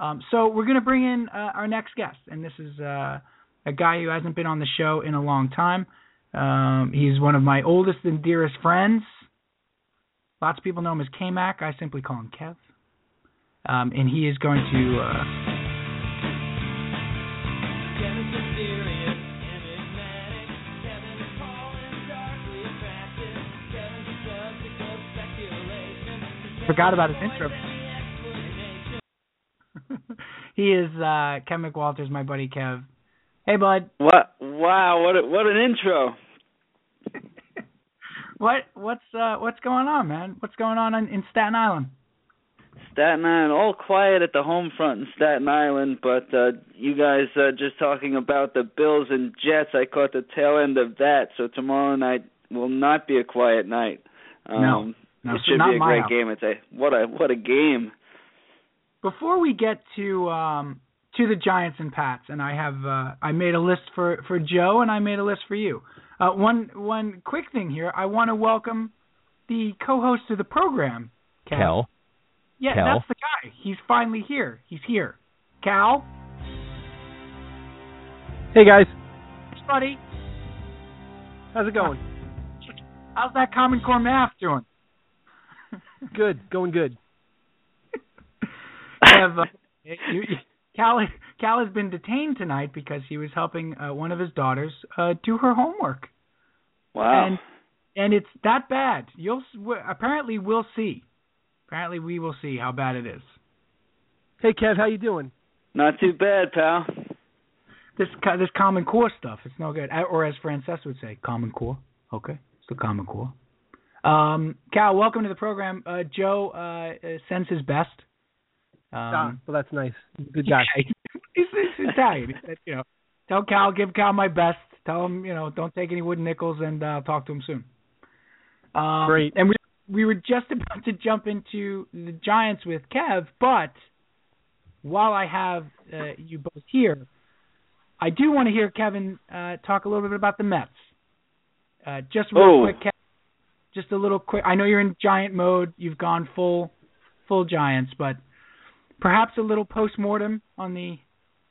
Um, so we're going to bring in uh, our next guest, and this is uh, a guy who hasn't been on the show in a long time. Um, he's one of my oldest and dearest friends. Lots of people know him as K-Mac. I simply call him Kev. Um, and he is going to. Uh, forgot about his intro. he is uh, Kev McWalters, my buddy Kev. Hey, bud. What? Wow! What? A, what an intro. what? What's uh, What's going on, man? What's going on in, in Staten Island? Staten Island, all quiet at the home front in Staten Island, but uh you guys uh, just talking about the Bills and Jets. I caught the tail end of that, so tomorrow night will not be a quiet night. Um, no, no, it should not be a great house. game. It's a what a what a game. Before we get to um, to the Giants and Pats, and I have uh, I made a list for for Joe, and I made a list for you. Uh, one one quick thing here, I want to welcome the co-host of the program, Cal. Kel. Yeah, Cal. that's the guy. He's finally here. He's here. Cal, Hey guys, Hey buddy, how's it going? how's that Common Core math doing? Good, going good. Kev, uh, you, you- Cal, Cal has been detained tonight because he was helping uh, one of his daughters uh, do her homework. Wow. And and it's that bad. You'll s- w- apparently we'll see. Apparently we will see how bad it is. Hey Kev, how you doing? Not too bad, pal. This co- this Common Core stuff, it's no good. Uh, Or as Frances would say, Common Core. Okay, it's the Common Core. Um, Cal, welcome to the program. Uh, Joe uh, uh, sends his best. Um, ah, well that's nice. Good guy. he's, he's Italian. He said, you know, tell Cal, give Cal my best. Tell him, you know, don't take any wooden nickels, and uh, I'll talk to him soon. Um, Great. And we we were just about to jump into the Giants with Kev, but while I have uh, you both here, I do want to hear Kevin uh, talk a little bit about the Mets. Uh, just real Oh. quick, Kev, just a little quick. I know you're in Giant mode. You've gone full full Giants, but perhaps a little post mortem on the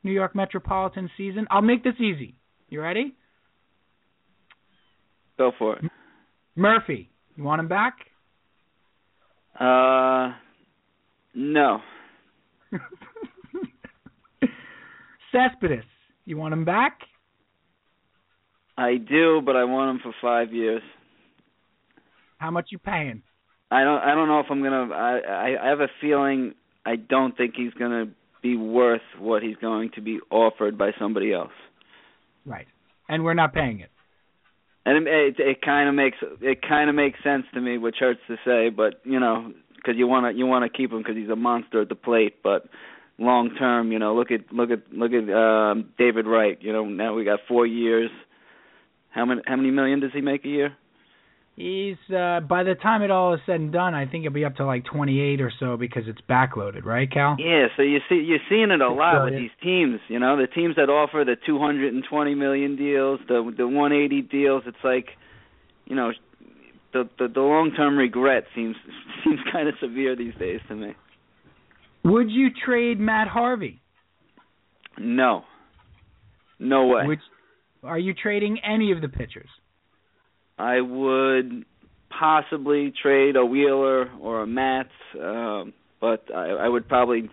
New York Metropolitan season. I'll make this easy. You ready? Go for it. Murphy, you want him back? Uh, no. Cespedes, you want him back? I do, but I want him for five years. How much you paying? I don't. I don't know if I'm gonna. I. I, I have a feeling. I don't think he's gonna be worth what he's going to be offered by somebody else. Right. And we're not paying it. And it it, it kind of makes it kind of makes sense to me, which hurts to say, but you know, because you want to you want to keep him because he's a monster at the plate, but long term, you know, look at look at look at um, David Wright. You know, now we got four years. How many how many million does he make a year? He's uh by the time it all is said and done, I think it'll be up to like 28 or so because it's backloaded, right, Cal? Yeah, so you see you're seeing it a lot with yeah. these teams, you know, the teams that offer the 220 million deals, the the 180 deals, it's like, you know, the the, the long-term regret seems seems kind of severe these days to me. Would you trade Matt Harvey? No. No way. Would are you trading any of the pitchers? I would possibly trade a Wheeler or a Matz, um, but I, I would probably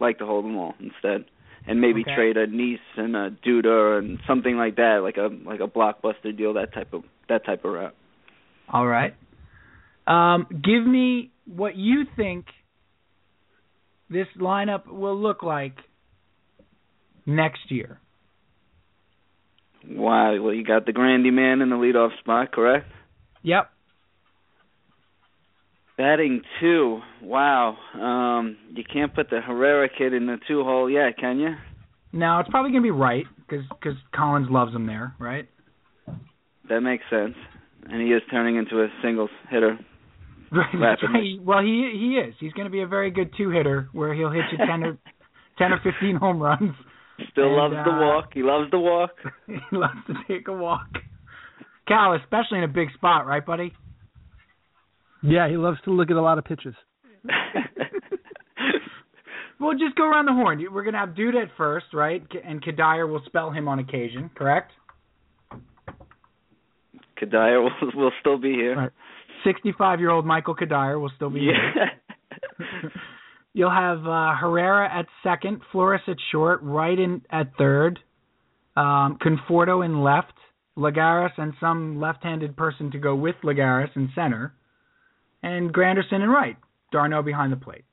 like to hold them all instead, and maybe Okay. trade a Niese and a Duda and something like that, like a like a blockbuster deal, that type of that type of route. All right. Um, give me what you think this lineup will look like next year. Wow, well you got the Grandy man in the leadoff spot, correct? Yep. Batting two. Wow. Um, you can't put the Herrera kid in the two hole yet, can you? No, it's probably gonna be right because cause Collins loves him there, right? That makes sense. And he is turning into a singles hitter. Right. That's right. Well, he he is. He's going to be a very good two hitter where he'll hit you ten or ten or fifteen home runs. Still And, loves the uh, walk. He loves the walk. he loves to take a walk. Cal, especially in a big spot, right, buddy? Yeah, he loves to look at a lot of pitches. We'll just go around the horn. We're going to have Duda at first, right? And Cuddyer will spell him on occasion, correct? Cuddyer will will still be here. Right. 65-year-old Michael Cuddyer will still be Yeah. here. You'll have uh, Herrera at second, Flores at short, Wright in at third, um, Conforto in left, Lagares and some left-handed person to go with Lagares in center, and Granderson in right. d'Arnaud behind the plate.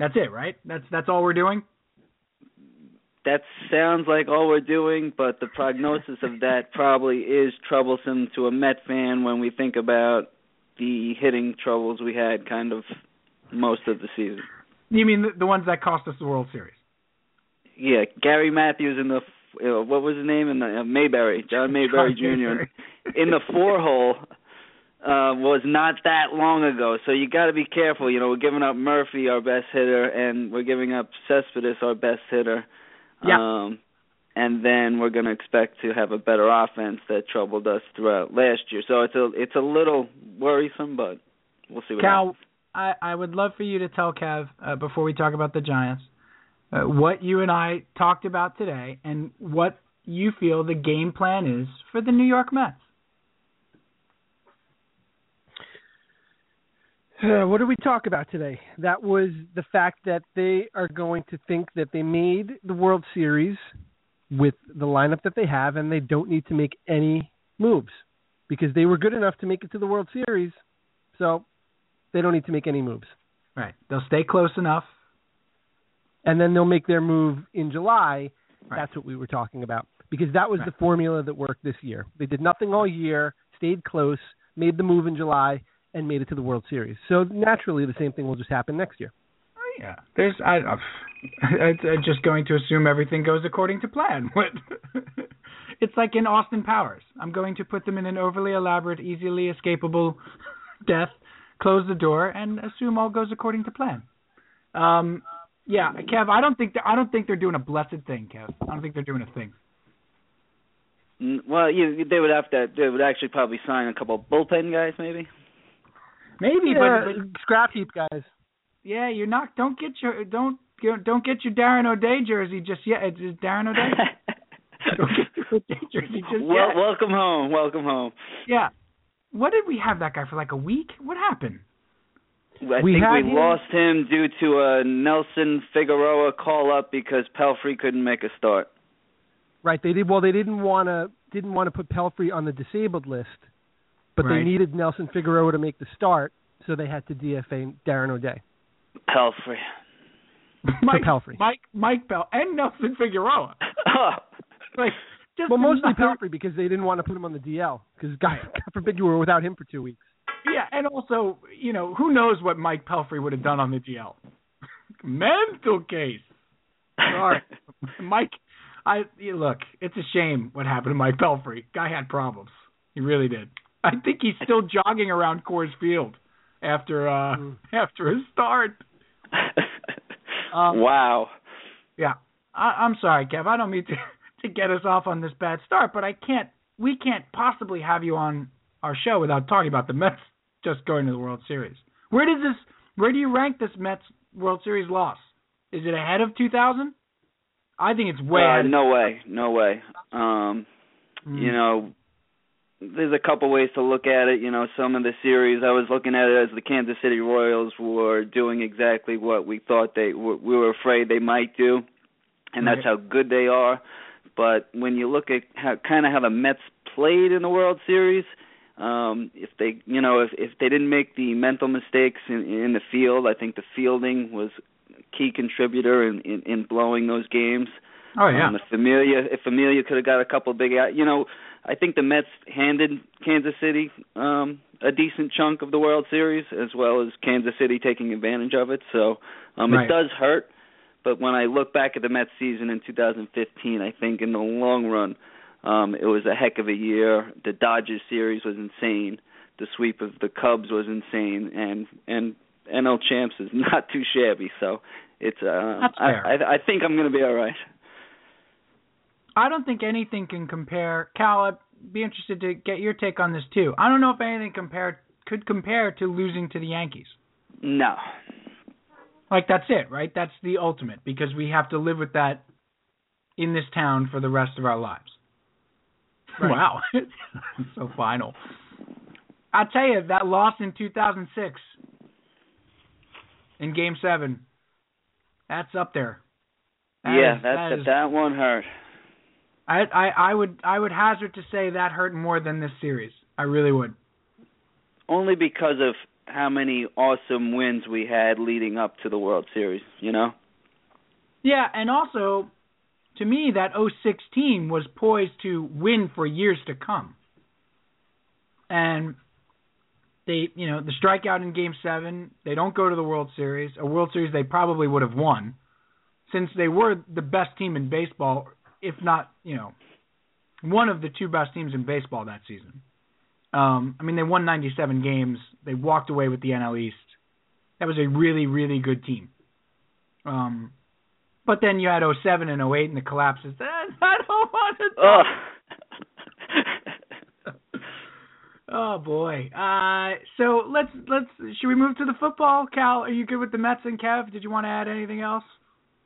That's it, right? That's that's all we're doing. that sounds like all we're doing, but the prognosis of that probably is troublesome to a Met fan when we think about the hitting troubles we had kind of most of the season. You mean the, the ones that cost us the World Series? Yeah, Gary Matthews in the uh, what was his name in the uh, Mayberry, John Mayberry John Jr. in the four hole uh was not that long ago. So you got to be careful. You know, we're giving up Murphy, our best hitter, and we're giving up Cespedes, our best hitter. Yeah. Um, and then we're going to expect to have a better offense that troubled us throughout last year. So it's a it's a little worrisome, but we'll see what Cal, happens. I, I would love for you to tell Kev uh, before we talk about the Giants uh, what you and I talked about today and what you feel the game plan is for the New York Mets. Uh, what did we talk about today? That was the fact that they are going to think that they made the World Series with the lineup that they have, and they don't need to make any moves because they were good enough to make it to the World Series, so they don't need to make any moves. Right. They'll stay close enough. And then they'll make their move in July. Right. That's what we were talking about because that was Right. the formula that worked this year. They did nothing all year, stayed close, made the move in July, and made it to the World Series. So naturally, the same thing will just happen next year. Yeah. There's I, I I'm just going to assume everything goes according to plan. What? it's like in Austin Powers. I'm going to put them in an overly elaborate, easily escapable death, close the door, and assume all goes according to plan. Um, yeah, Kev. I don't think I don't think they're doing a blessed thing, Kev. I don't think they're doing a thing. Mm, Well, you, they would have to. They would actually probably sign a couple of bullpen guys, maybe. Maybe, Yeah, but, but scrap heap guys. Yeah, you're not. Don't get your don't don't get your Darren O'Day jersey just yet. It's it's Darren O'Day. don't get your O'Day jersey just well, yet. welcome home. Welcome home. Yeah. What did we have that guy for like a week? What happened? I We think we him- lost him due to a Nelson Figueroa call up because Pelfrey couldn't make a start. Right. They did well. They didn't want to didn't want to put Pelfrey on the disabled list, but Right. they needed Nelson Figueroa to make the start, so they had to DFA Darren O'Day. Pelfrey. Mike Pelfrey. Mike Mike Bell and Nelson Figueroa. Like just Well, mostly another- Pelfrey because they didn't want to put him on the DL because God, God forbid you were without him for two weeks. Yeah, and also, you know, who knows what Mike Pelfrey would have done on the GL? Mental case. Sorry, Mike. I yeah, look. It's a shame what happened to Mike Pelfrey. Guy had problems. He really did. I think he's still jogging around Coors Field after uh Mm. after his start. Um, wow. Yeah, I, I'm sorry, Kev. I don't mean to to get us off on this bad start, but I can't. We can't possibly have you on our show without talking about the Mets just going to the World Series. Where does this? Where do you rank this Mets World Series loss? Is it ahead of 2000? I think it's way uh, ahead. no way. No way. Um, Mm. you know, there's a couple ways to look at it. You know, some of the series I was looking at it as the Kansas City Royals were doing exactly what we thought they were, we were afraid they might do, and that's how good they are. But when you look at how kind of how the Mets played in the World Series, um, if they, you know, if if they didn't make the mental mistakes in in the field, I think the fielding was a key contributor in in, in blowing those games. oh yeah. Um, if Familia, if Familia could have got a couple big out, you know, I think the Mets handed Kansas City um, a decent chunk of the World Series, as well as Kansas City taking advantage of it. So um, Right. it does hurt, but when I look back at the Mets season in 2015, I think in the long run, um, it was a heck of a year. The Dodgers series was insane. The sweep of the Cubs was insane, and and NL champs is not too shabby. So it's uh, I. I I think I'm going to be all right. I don't think anything can compare. Cal, I'd be interested to get your take on this too. I don't know if anything compare could compare to losing to the Yankees. No. Like that's it, right? That's the ultimate because we have to live with that in this town for the rest of our lives. Right. Wow, so final. I tell you that loss in 2006 in Game Seven, that's up there. That yeah, is- that that that, is- that one hurt. I, I I would I would hazard to say that hurt more than this series. I really would. Only because of how many awesome wins we had leading up to the World Series. You know. Yeah, and also to me that 06 team was poised to win for years to come. And they, you know, the strikeout in game 7, they don't go to the World Series, a World Series they probably would have won since they were the best team in baseball if not, you know, one of the two best teams in baseball that season. Um, I mean, they won 97 games. They walked away with the NL East. That was a really, really good team. Um, but then you had 07 and 08 and the collapses. I don't want to talk. oh boy. Uh, so let's let's should we move to the football? Cal, are you good with the Mets and Kev? Did you want to add anything else?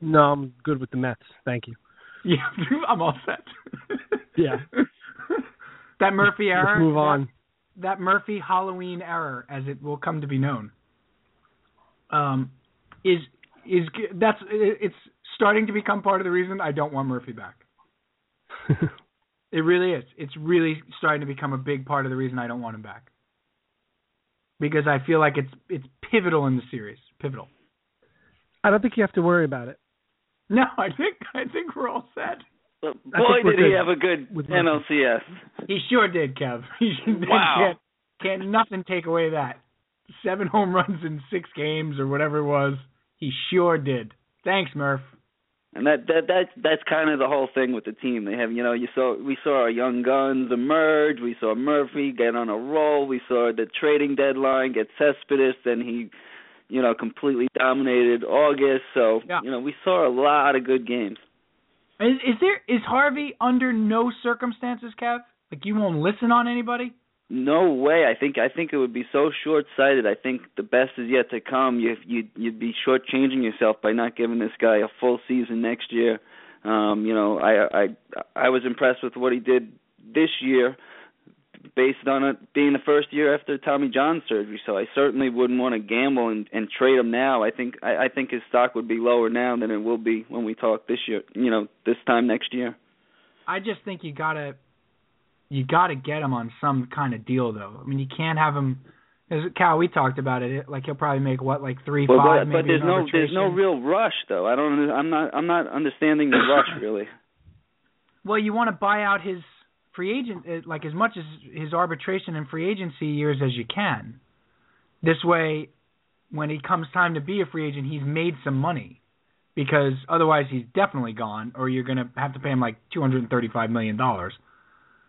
No, I'm good with the Mets. Thank you. Yeah, I'm all set. Yeah. that Murphy Let's error. move on. That, Murphy Halloween error, as it will come to be known, um, is is that's it's starting to become part of the reason I don't want Murphy back. It really is. It's really starting to become a big part of the reason I don't want him back. Because I feel like it's it's pivotal in the series. Pivotal. I don't think you have to worry about it. No, I think I think we're all set. But boy, think we're did he have a good with NLCS. He sure did, Kev. He Wow. can't can't nothing take away that. Seven home runs in six games or whatever it was. He sure did. Thanks, Murph. And that that that's that's kind of the whole thing with the team. They have you know you saw we saw our young guns emerge. We saw Murphy get on a roll. We saw the trading deadline get Cespedes. Then he, you know, completely dominated August. So Yeah. you know we saw a lot of good games. Is, is there is Harvey under no circumstances, Kev? Like you won't listen on anybody? No way. I think I think it would be so short sighted. I think the best is yet to come. You you you'd be shortchanging yourself by not giving this guy a full season next year. Um, you know, I I I was impressed with what he did this year based on it being the first year after Tommy John surgery. So I certainly wouldn't want to gamble and, and trade him now. I think I, I think his stock would be lower now than it will be when we talk this year. You know, this time next year. I just think you gotta you gotta get him on some kind of deal though. I mean you can't have him as Cal, we talked about it. Like he'll probably make what, like three, Well, five, but, but there's no there's no real rush though. I don't I'm not I'm not understanding the rush really. Well, you want to buy out his free agent, uh, like as much as his arbitration and free agency years as you can. This way, when it comes time to be a free agent, he's made some money. Because otherwise, he's definitely gone, or you're going to have to pay him like two hundred and thirty-five million dollars.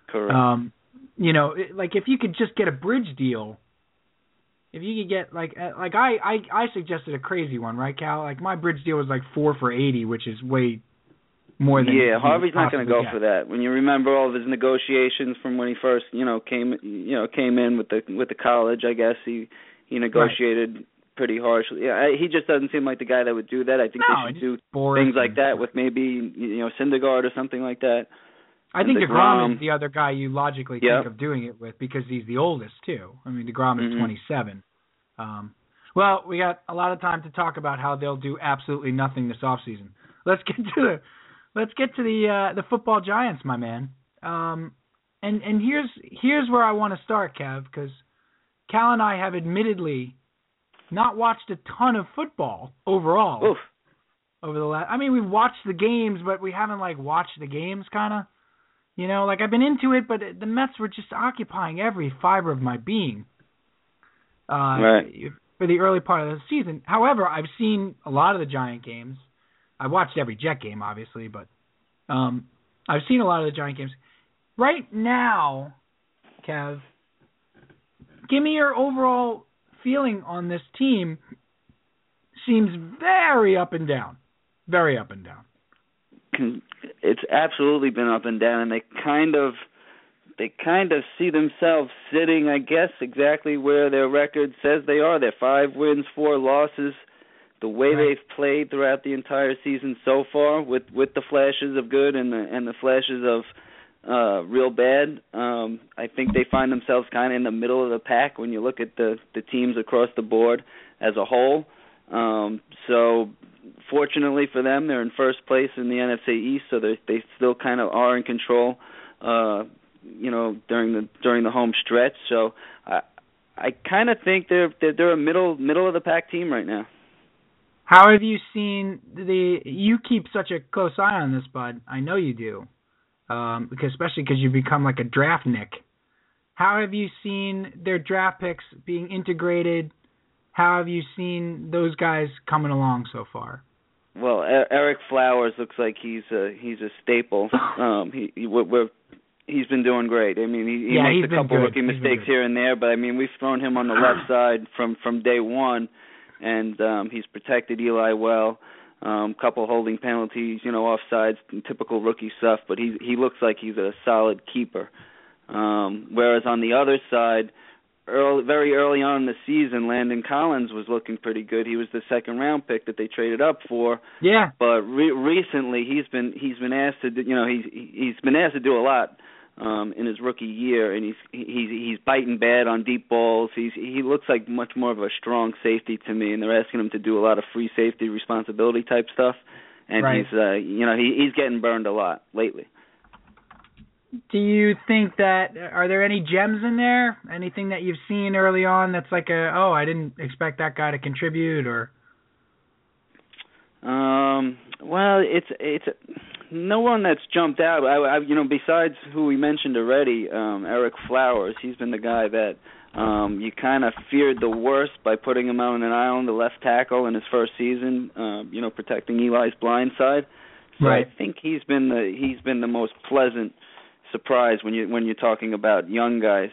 Correct. Um, you know, it- like if you could just get a bridge deal, if you could get like uh, like I I I suggested a crazy one, right, Cal? Like my bridge deal was like four for eighty, which is way more than yeah, Harvey's not going to go get. for that. When you remember all of his negotiations from when he first, you know, came, you know, came in with the with the college, I guess he he negotiated pretty harshly. Yeah, I, he just doesn't seem like the guy that would do that. I think No, they should do things like that with maybe you know Syndergaard or something like that. I think and Degrom DeGrom. is the other guy you logically Yep. think of doing it with because he's the oldest too. I mean, Degrom is Mhm. 27. Um, well, we got a lot of time to talk about how they'll do absolutely nothing this off season. Let's get to the let's get to the uh, the football giants, my man. Um, and and here's here's where I want to start, Kev, because Cal and I have admittedly not watched a ton of football overall Oof. over the last. I mean, we've watched the games, but we haven't like watched the games, kind of. You know, like I've been into it, but the Mets were just occupying every fiber of my being. Uh, Right. For the early part of the season. However, I've seen a lot of the Giant games. I watched every Jet game, obviously, but um, I've seen a lot of the Giant games. Right now, Kev, give me your overall feeling on this team. Seems very up and down, very up and down. it's absolutely been up and down and they kind of they kind of see themselves sitting I guess exactly where their record says they are. They're five wins, four losses. The way Right. they've played throughout the entire season so far with with the flashes of good and the and the flashes of uh real bad. Um I think they find themselves kind of in the middle of the pack when you look at the the teams across the board as a whole. Um so fortunately for them, they're in first place in the NFC East, so they they still kind of are in control uh you know during the during the home stretch. So I I kind of think they're, they're they're a middle middle of the pack team right now. How have you seen the? You keep such a close eye on this, bud. I know you do, um, because especially because you become like a draft nick. How have you seen their draft picks being integrated? How have you seen those guys coming along so far? Well, Ereck Flowers looks like he's a he's a staple. Um, he, he we're, he's been doing great. I mean, he, he Yeah, makes a couple rookie He's mistakes here and there, but I mean, we've thrown him on the left side from from day one, and um he's protected Eli well. Um, couple holding penalties, you know, offsides, typical rookie stuff, but he he looks like he's a solid keeper. Um, whereas on the other side, early, very early on in the season, Landon Collins was looking pretty good. He was the second round pick that they traded up for Yeah, but re- recently he's been he's been asked to do, you know he's he's been asked to do a lot um in his rookie year and he's he's he's biting bad on deep balls he's he looks like much more of a strong safety to me and they're asking him to do a lot of free safety responsibility type stuff and Right. he's uh you know he he's getting burned a lot lately Do you think that are there any gems in there? Anything that you've seen early on that's like a oh I didn't expect that guy to contribute or Um, well, it's it's no one that's jumped out. I, I you know besides who we mentioned already, um, Ereck Flowers. He's been the guy that um, you kind of feared the worst by putting him out on an island, the left tackle in his first season. Um, you know, protecting Eli's blind side. So Right. I think he's been the he's been the most pleasant surprise when you when you're talking about young guys.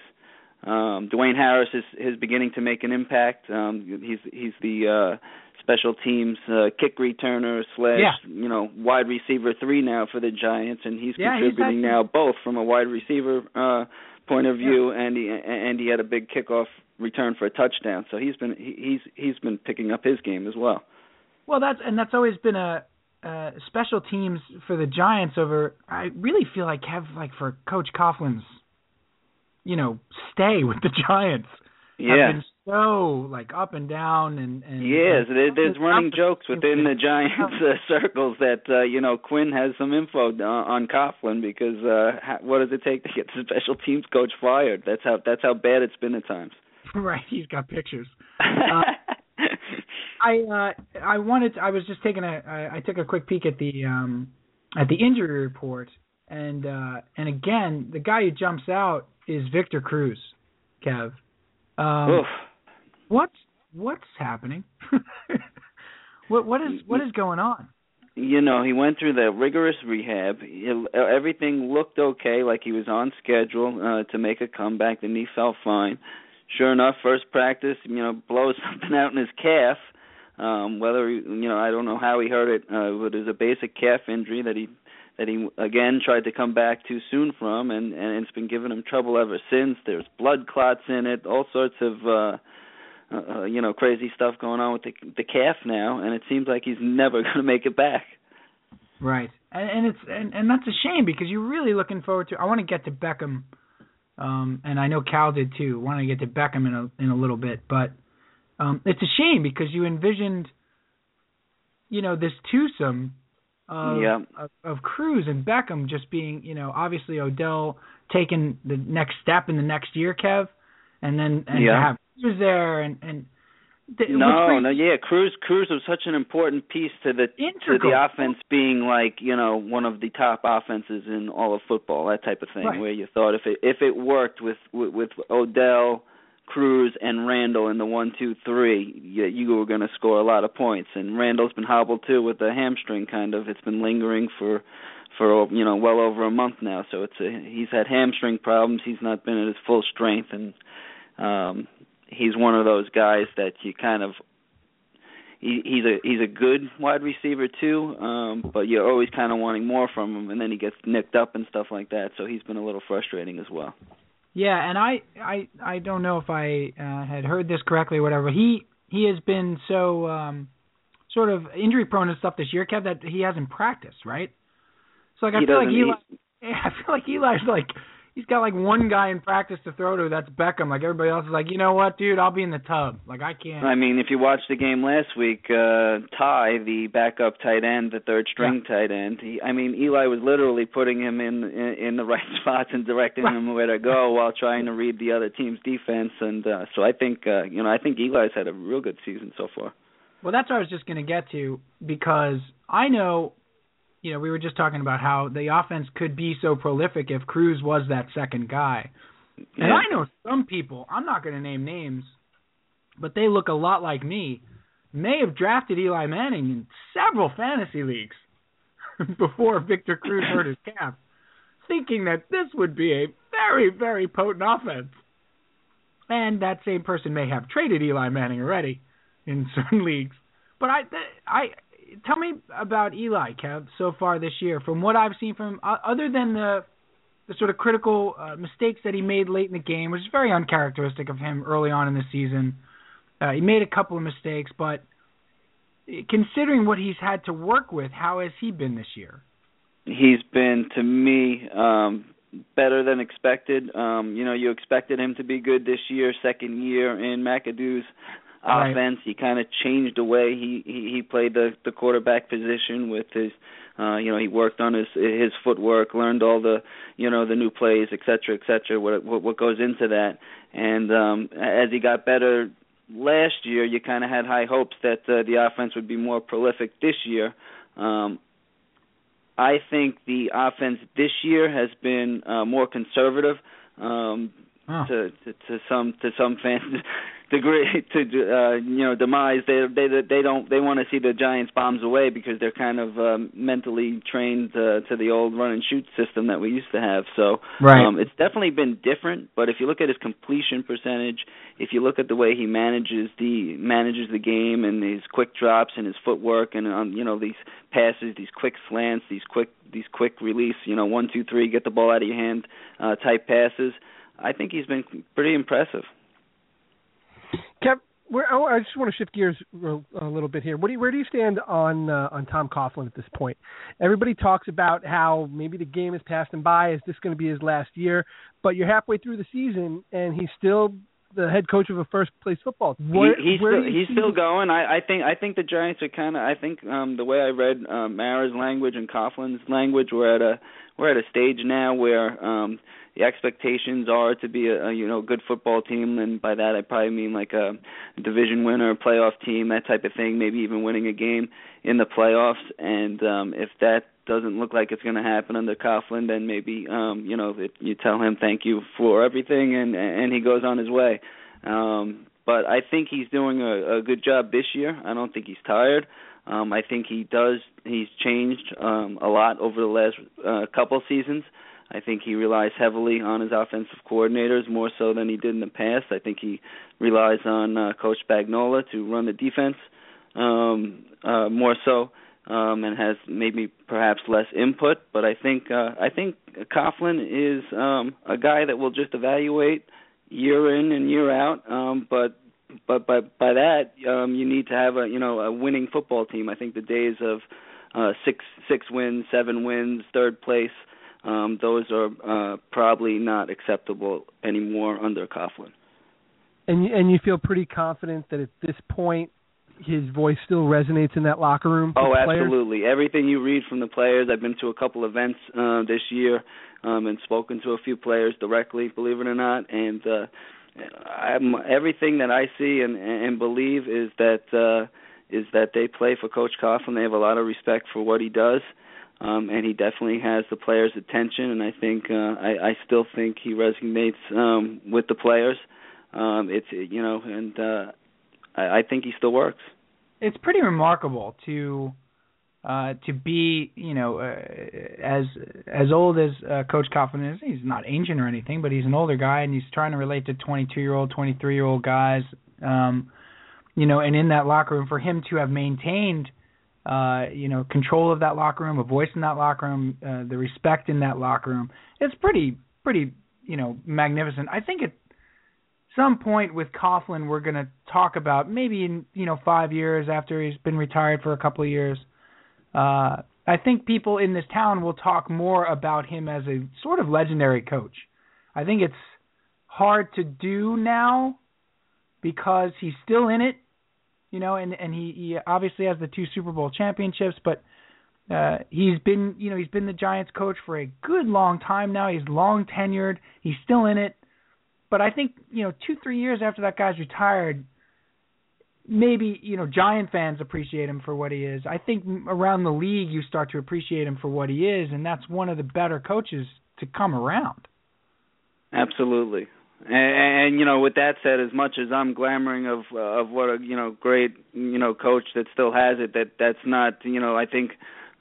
Um, Dwayne Harris is is beginning to make an impact. Um, he's he's the uh, special teams uh, kick returner slash Yeah. you know wide receiver three now for the Giants, and he's Yeah, he's contributing actually- now both from a wide receiver uh, point of view, and he and he had a big kickoff return for a touchdown. So he's been he's he's been picking up his game as well. Well, that's and that's always been a, uh special teams for the Giants over. I really feel like have like for Coach Coughlin's, you know, stay with the Giants. Yeah. Have been so like up and down and and Yes, and- there, there's running jokes within the Giants uh, circles that uh, you know Quinn has some info on, on Coughlin because uh, ha- what does it take to get the special teams coach fired? That's how that's how bad it's been at times. right. He's got pictures. Uh, I uh I wanted to, I was just taking a I, I took a quick peek at the um at the injury report and uh and again the guy who jumps out is Victor Cruz, Kev. Um what's what's happening? what what is what is going on? you know, he went through the rigorous rehab. He, everything looked okay, like he was on schedule uh, to make a comeback. The knee felt fine. Sure enough, first practice, you know, blows something out in his calf. Um, whether he, you know, I don't know how he hurt it, uh, but it was a basic calf injury that he that he again tried to come back too soon from, and and it's been giving him trouble ever since. There's blood clots in it, all sorts of. uh uh, you know, crazy stuff going on with the the calf now, and it seems like he's never going to make it back. Right. And, and it's and, and that's a shame because you're really looking forward to I want to get to Beckham um and I know Cal did too. Want to get to Beckham in a in a little bit, but um it's a shame because you envisioned you know this twosome of, Yeah. of of Cruz and Beckham just being, you know, obviously Odell taking the next step in the next year, Kev, and then and Yeah. to have Cruz there and and th- No, great- no, yeah, Cruz Cruz was such an important piece to the to the offense being like you know one of the top offenses in all of football, that type of thing. Right. Where you thought if it if it worked with with, with Odell, Cruz, and Randle in the one two three, you, you were going to score a lot of points. And Randle's been hobbled too with a hamstring, kind of. It's been lingering for for you know well over a month now. So it's a he's had hamstring problems. He's not been at his full strength and. um he's one of those guys that you kind of he, he's a he's a good wide receiver too, um, but you're always kind of wanting more from him, and then he gets nicked up and stuff like that. So he's been a little frustrating as well. Yeah, and I I I don't know if I uh, had heard this correctly or whatever. But he he has been so um sort of injury prone and stuff this year, Kev, that he hasn't practiced, right? So like I He feel like Eli, I feel like Eli's like he's got like one guy in practice to throw to. That's Beckham. Like everybody else is like, you know what, dude? I'll be in the tub. Like I can't. I mean, if you watched the game last week, uh Tye, the backup tight end, the third string tight end, he, I mean, Eli was literally putting him in, in in the right spots and directing him where to go while trying to read the other team's defense. And uh so I think, uh you know, I think Eli's had a real good season so far. Well, that's what I was just going to get to because I know, you know, we were just talking about how the offense could be so prolific if Cruz was that second guy. And I know some people, I'm not going to name names, but they look a lot like me, may have drafted Eli Manning in several fantasy leagues before Victor Cruz hurt his calf, thinking that this would be a very, very potent offense. And that same person may have traded Eli Manning already in certain leagues. But I, I tell me about Eli, Kev, so far this year. From what I've seen from, uh, other than the the sort of critical uh, mistakes that he made late in the game, which is very uncharacteristic of him early on in the season. Uh, he made a couple of mistakes, but considering what he's had to work with, how has he been this year? He's been to me um better than expected. Um, you know, you expected him to be good this year, second year in McAdoo's Right. offense. He kind of changed the way he, he he played the the quarterback position with his uh you know, he worked on his his footwork, learned all the, you know, the new plays, et cetera, et cetera, what what, what goes into that. And um as he got better last year, you kind of had high hopes that uh, the offense would be more prolific this year. Um I think the offense this year has been uh, more conservative um, Huh. to, to to some to some fans degree to uh, you know demise. They they they don't they want to see the Giants bombs away because they're kind of um, mentally trained uh, to the old run and shoot system that we used to have. So Right. um, it's definitely been different. But if you look at his completion percentage, if you look at the way he manages the manages the game and his quick drops and his footwork and um, you know these passes, these quick slants, these quick these quick release, you know one two three, get the ball out of your hand uh, type passes. I think he's been pretty impressive. Kev, where I I just want to shift gears a little bit here. What do you, where do you stand on uh, on Tom Coughlin at this point? Everybody talks about how maybe the game has passed him by. Is this going to be his last year? But you're halfway through the season, and he's still the head coach of a first place football. Where, he, he's still he's still going. I I think I think the Giants are kind of I think um the way I read um Mara's language and Coughlin's language we're at a we're at a stage now where um the expectations are to be a, a you know good football team and by that I probably mean like a division winner, playoff team, that type of thing, maybe even winning a game in the playoffs and um if that doesn't look like it's going to happen under Coughlin then maybe um you know it, you tell him thank you for everything and and he goes on his way. Um, but I think he's doing a, a good job this year. I don't think he's tired. Um, I think he does. He's changed um, a lot over the last uh, couple seasons. I think he relies heavily on his offensive coordinators more so than he did in the past. I think he relies on uh, Coach Spagnuolo to run the defense um, uh, more so, um, and has maybe perhaps less input. But I think uh, I think Coughlin is um, a guy that will just evaluate year in and year out. Um, but but by by that um, you need to have a you know a winning football team. I think the days of uh, six six wins, seven wins, third place, um, those are uh, probably not acceptable anymore under Coughlin. And you- and you feel pretty confident that at this point his voice still resonates in that locker room. Oh, players? absolutely. Everything you read from the players. I've been to a couple events uh, this year um, and spoken to a few players directly, believe it or not. And uh, I'm, everything that I see and, and believe is that uh, is that they play for Coach Coughlin. They have a lot of respect for what he does. Um, and he definitely has the players' attention, and I think uh, I, I still think he resonates um, with the players. Um, it's you know, and uh, I, I think he still works. it's pretty remarkable to uh to be you know uh, as as old as uh, coach Coughlin is he's not ancient or anything but he's an older guy and he's trying to relate to 22 year old 23 year old guys um you know and in that locker room for him to have maintained uh you know control of that locker room a voice in that locker room uh, the respect in that locker room. It's pretty pretty you know magnificent. I think at some point with Coughlin we're going to talk about maybe in you know 5 years after he's been retired for a couple of years. Uh I think people in this town will talk more about him as a sort of legendary coach. I think it's hard to do now because he's still in it, you know, and and he, he obviously has the two Super Bowl championships, but uh he's been, you know, he's been the Giants coach for a good long time now. He's long tenured. He's still in it. But I think, you know, 2-3 years after that guy's retired, maybe you know Giant fans appreciate him for what he is. I think around the league you start to appreciate him for what he is, and that's one of the better coaches to come around. Absolutely. And, and you know, with that said, as much as I'm glamoring of of what a you know great you know coach that still has it, that that's not you know I think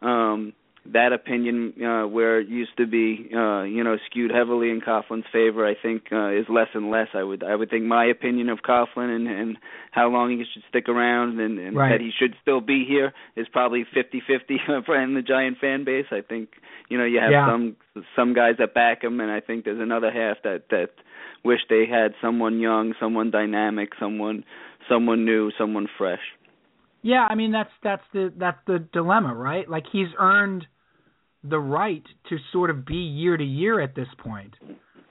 um that opinion uh, where it used to be uh, you know skewed heavily in Coughlin's favor I think uh, is less and less I would I would think my opinion of Coughlin and and how long he should stick around and, and right. that he should still be here is probably 50-50 in the Giant fan base I think you know you have yeah. some some guys that back him and I think there's another half that that wish they had someone young someone dynamic someone someone new someone fresh yeah, I mean that's that's the that's the dilemma, right? Like he's earned the right to sort of be year to year at this point.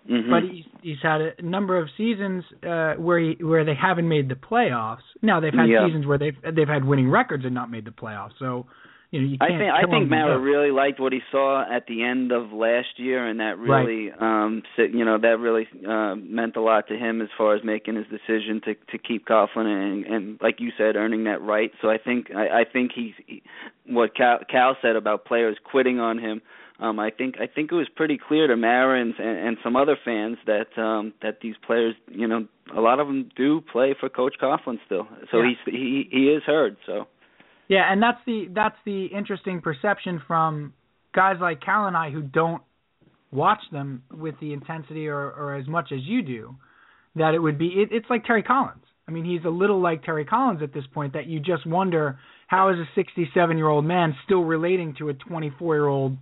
Mm-hmm. But he's he's had a number of seasons uh, where he where they haven't made the playoffs. Now they've had yeah. seasons where they've they've had winning records and not made the playoffs. So you know you. I think I think Mara really liked what he saw at the end of last year, and that Right. really, um, you know, that really uh, meant a lot to him as far as making his decision to to keep Coughlin and, and like you said, earning that right. So I think I, I think he's he, what Cal, Cal said about players quitting on him. Um, I think I think it was pretty clear to Mara and, and some other fans that um, that these players, you know, a lot of them do play for Coach Coughlin still. So Yeah. he's he he is heard. So. Yeah, and that's the that's the interesting perception from guys like Cal and I who don't watch them with the intensity or, or as much as you do. That it would be it, it's like Terry Collins. I mean, he's a little like Terry Collins at this point. That you just wonder how is a 67 year old man still relating to a 24 year old,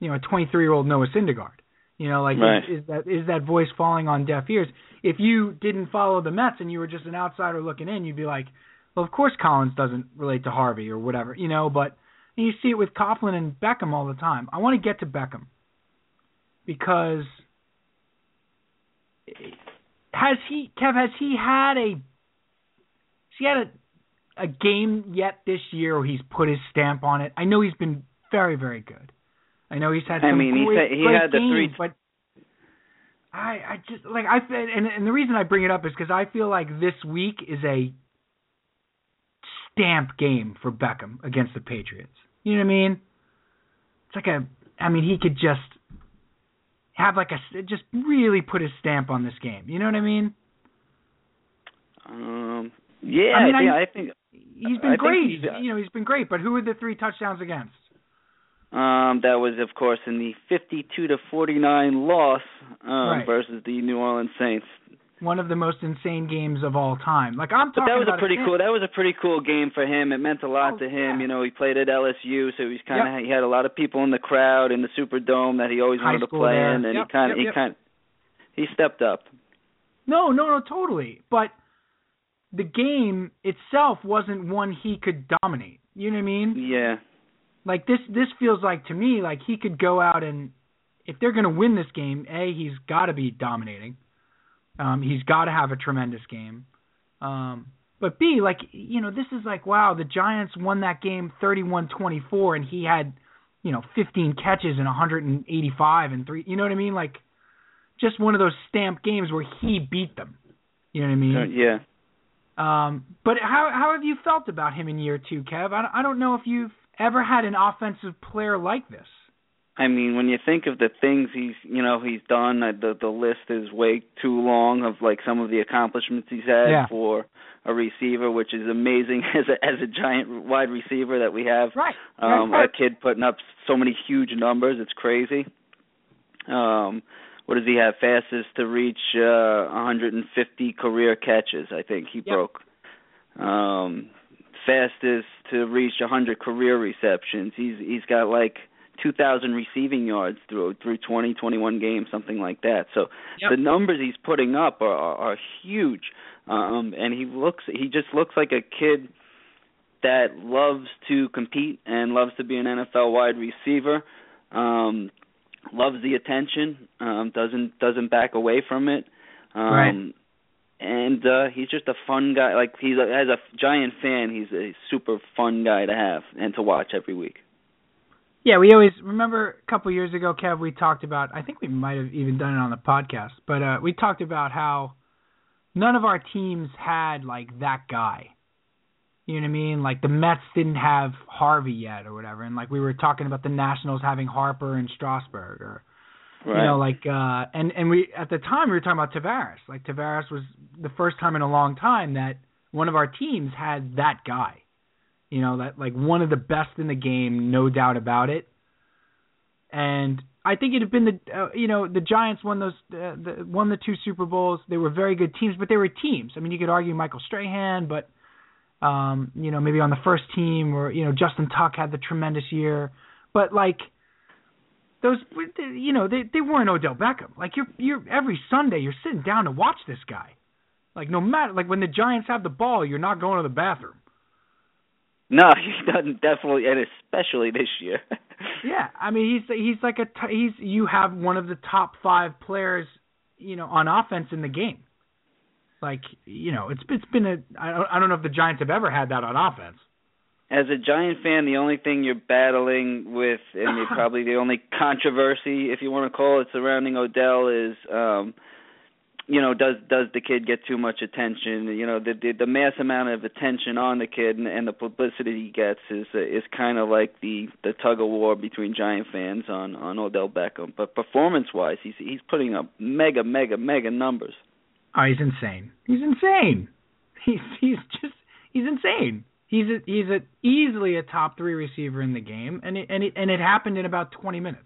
you know, a 23 year old Noah Syndergaard. You know, like Right. is, is that is that voice falling on deaf ears? If you didn't follow the Mets and you were just an outsider looking in, you'd be like, well, of course Collins doesn't relate to Harvey or whatever, you know. But you see it with Coughlin and Beckham all the time. I want to get to Beckham because has he, Kev, has he had a, has he had a, a game yet this year where he's put his stamp on it? I know he's been very, very good. I know he's had I mean, he great, said he had the games, three- but I, I just like I and and the reason I bring it up is because I feel like this week is a stamp game for Beckham against the Patriots. You know what I mean? It's like a, I mean, he could just have like a, just really put his stamp on this game. You know what I mean? Um, yeah, I mean, yeah, I- I think He's I been think great. he's- you know, he's been great. But who are the three touchdowns against? um, that was, of course, in the 52 to 49 loss um, Right. versus the New Orleans Saints. One of the most insane games of all time. Like I'm talking. But that was a pretty cool. That was a pretty cool game for him. It meant a lot Oh, to him. yeah. You know, he played at LSU, so he's kind of he had a lot of people in the crowd in the Superdome that he always High wanted to play there. in, and Yep, he kind of yep, he yep. kind he stepped up. No, no, no, totally. But the game itself wasn't one he could dominate. You know what I mean? Yeah. Like this this feels like to me like he could go out and if they're going to win this game, A, he's got to be dominating. Um he's got to have a tremendous game. Um but B, like you know, this is like wow, the Giants won that game 31-24 and he had, you know, 15 catches and 185 and 3, you know what I mean? Like just one of those stamped games where he beat them. You know what I mean? Uh, yeah. Um, but how how have you felt about him in year two, Kev? I, I don't know if you've ever had an offensive player like this. I mean, when you think of the things he's, you know, he's done, uh, the the list is way too long of like some of the accomplishments he's had Yeah. for a receiver, which is amazing as a as a giant wide receiver that we have. Right. Um, right, a kid putting up so many huge numbers, it's crazy. Um, what does he have? Fastest to reach uh 150 career catches, I think he Yep. broke. Um, fastest to reach 100 career receptions. He's he's got like 2,000 receiving yards through through 20, 21 games, something like that. So Yep. the numbers he's putting up are, are, are huge, um, and he looks he just looks like a kid that loves to compete and loves to be an NFL wide receiver. Um, loves the attention. Um, doesn't doesn't back away from it. Um, Right. And uh, he's just a fun guy. Like he's a, as a giant fan, he's a super fun guy to have and to watch every week. Yeah, we always remember a couple years ago, Kev. We talked about. I think we might have even done it on the podcast, but uh, we talked about how none of our teams had like that guy. You know what I mean? Like the Mets didn't have Harvey yet, or whatever, and like we were talking about the Nationals having Harper and Strasburg, or Right. you know, like uh, and and we at the time we were talking about Tavares. Like Tavares was the first time in a long time that one of our teams had that guy. You know, that like one of the best in the game, no doubt about it. And I think it'd have been the uh, you know the Giants won those uh, the, won the two Super Bowls. They were very good teams, but they were teams. I mean, you could argue Michael Strahan, but um, you know maybe on the first team or you know Justin Tuck had the tremendous year, but like those you know they they weren't Odell Beckham. Like you're you're every Sunday you're sitting down to watch this guy. Like no matter like when the Giants have the ball, you're not going to the bathroom. No, he's doesn't definitely, and especially this year. Yeah, I mean he's he's like a t- he's you have one of the top five players you know on offense in the game. Like you know it's it's been a I don't I don't know if the Giants have ever had that on offense. As a Giant fan, the only thing you're battling with, and probably the only controversy, if you want to call it, surrounding Odell is, um, you know, does does the kid get too much attention? You know, the the, the mass amount of attention on the kid and, and the publicity he gets is is kind of like the the tug of war between Giant fans on on Odell Beckham. But performance wise, he's he's putting up mega mega mega numbers. Oh, he's insane. He's insane. He's he's just he's insane. He's a, he's a, easily a top three receiver in the game, and it, and it and it happened in about twenty minutes.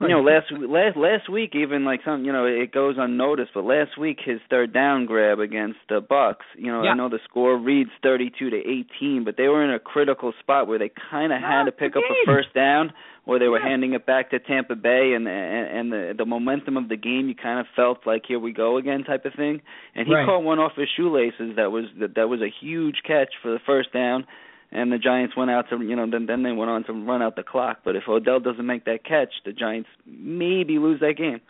You know, last last last week, even like some, you know, it goes unnoticed. But last week, his third down grab against the Bucks. You know, Yeah. I know the score reads thirty-two to eighteen, but they were in a critical spot where they kind of had to pick up a first down, or they were Yeah. handing it back to Tampa Bay, and and, and the the momentum of the game, you kind of felt like here we go again type of thing. And he Right. caught one off his shoelaces that was that that was a huge catch for the first down and the Giants went out to you know then then they went on to run out the clock. But if Odell doesn't make that catch, the Giants maybe lose that game.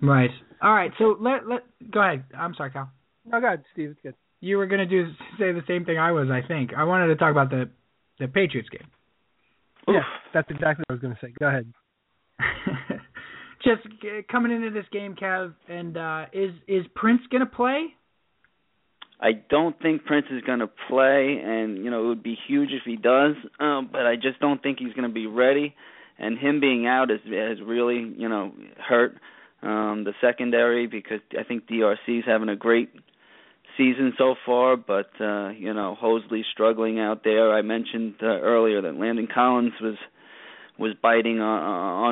Right. All right. So let let go ahead. I'm sorry, Cal. Oh, God, Steve, it's good. You were gonna do say the same thing I was. I think I wanted to talk about the the Patriots game. Yeah, that's exactly what I was going to say. Go ahead. Just uh, coming into this game, Kev, and uh, is is Prince gonna play? I don't think Prince is going to play, and you know it would be huge if he does. Um, but I just don't think he's going to be ready, and him being out has has really you know hurt um, the secondary because I think DRC is having a great season so far, but uh, you know Hosley's struggling out there. I mentioned uh, earlier that Landon Collins was was biting on,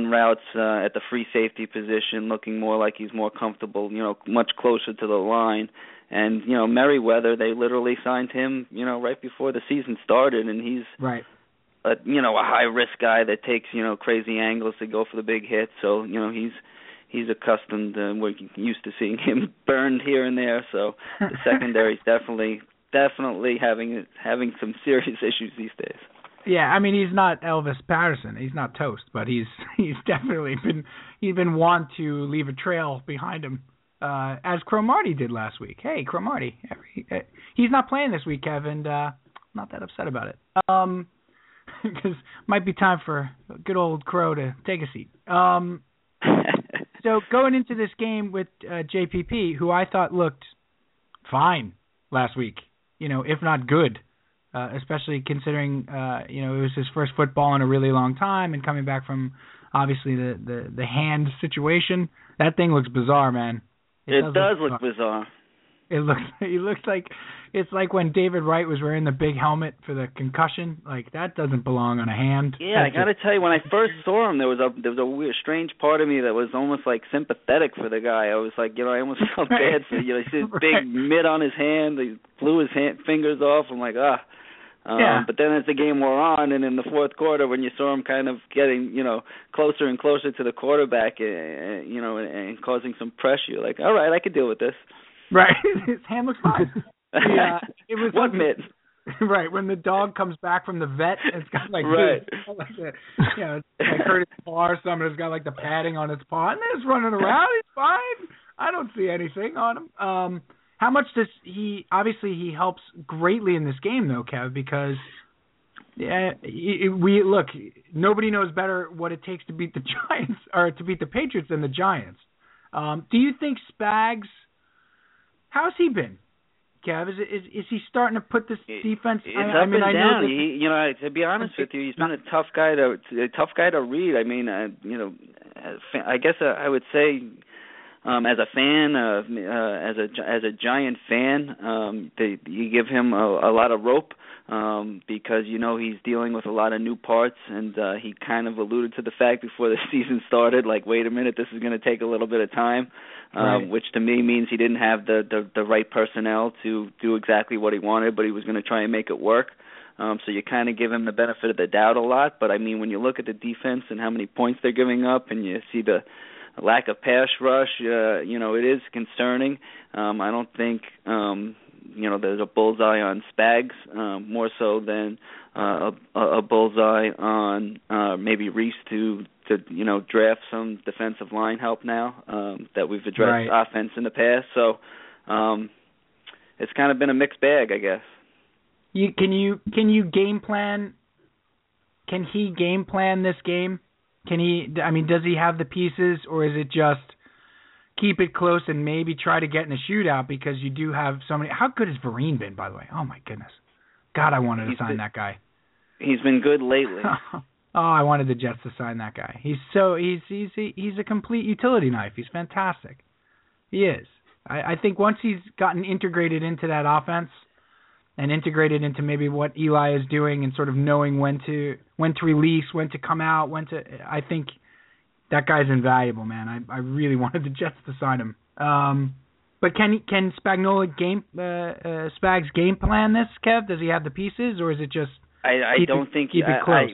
on routes uh, at the free safety position, looking more like he's more comfortable, you know, much closer to the line. And you know, Meriweather, they literally signed him, you know, right before the season started, and he's Right. a you know a high risk guy that takes you know crazy angles to go for the big hit. So you know he's he's accustomed uh, we're used to seeing him burned here and there. So the secondary's definitely definitely having having some serious issues these days. Yeah, I mean he's not Elvis Patterson. He's not toast, but he's he's definitely been he's been wont to leave a trail behind him, uh, as Cromartie did last week. Hey, Cromartie, every, uh, he's not playing this week, Kevin. Uh, not that upset about it. Um, because might be time for good old Crow to take a seat. Um, so going into this game with uh, JPP, who I thought looked fine last week, you know, if not good, uh, especially considering uh, you know it was his first football in a really long time and coming back from obviously the the, the hand situation. That thing looks bizarre, man. It, does, look bizarre. It looks it looks like it's like when David Wright was wearing the big helmet for the concussion. Like that doesn't belong on a hand. Yeah, I got to tell you, when I first saw him, there was a there was a weird, strange part of me that was almost like sympathetic for the guy. I was like, you know, I almost felt Right. bad for you know, he see his Right. big mitt on his hand. He blew his hand, fingers off. I'm like, ah. Um, Yeah. But then as the game wore on, and in the fourth quarter, when you saw him kind of getting, you know, closer and closer to the quarterback, uh, you know, and, and causing some pressure, you're like, all right, I could deal with this. Right. His hand looks fine. Yeah, it was what mitt? right when the dog comes back from the vet, it's got like Right. like the, you know, like hurt its paw or something. It's got like the padding on its paw, and it's running around. He's fine. I don't see anything on him. Um, how much does he? Obviously, he helps greatly in this game, though, Kev, because yeah, we look. Nobody knows better what it takes to beat the Giants or to beat the Patriots than the Giants. Um, do you think Spags? How's he been, Kev? Is, is is he starting to put this defense? It's I, up I mean, and I down. that- He, you know, to be honest with you, he's been a tough guy to a tough guy to read. I mean, uh, you know, I guess uh, I would say, um, as a fan, uh, uh, as a as a giant fan, um, they, you give him a, a lot of rope um, because you know he's dealing with a lot of new parts, and uh, he kind of alluded to the fact before the season started, like, wait a minute, this is going to take a little bit of time um, Right. which to me means he didn't have the, the the right personnel to do exactly what he wanted, but he was going to try and make it work. Um, so you kind of give him the benefit of the doubt a lot. But I mean, when you look at the defense and how many points they're giving up, and you see the lack of pass rush, uh, you know, it is concerning. Um, I don't think um, you know there's a bullseye on Spags um, more so than uh, a, a bullseye on uh, maybe Reese to to you know draft some defensive line help now um, that we've addressed Right. offense in the past. So um, it's kind of been a mixed bag, I guess. You can you can you game plan? Can he game plan this game? Can he? I mean, does he have the pieces, or is it just keep it close and maybe try to get in a shootout because you do have so many? How good has Vereen been, by the way? Oh my goodness, God, I wanted to He's sign been- that guy. He's been good lately. oh, I wanted the Jets to sign that guy. He's so he's he's he's a complete utility knife. He's fantastic. He is. I, I think once he's gotten integrated into that offense and integrate it into maybe what Eli is doing and sort of knowing when to when to release, when to come out, when to I think that guy's invaluable, man. I I really wanted the Jets to sign him. Um but can he, can Spagnuolo game uh, uh Spags game plan this, Kev? Does he have the pieces or is it just I, I don't it, think keep I, it close?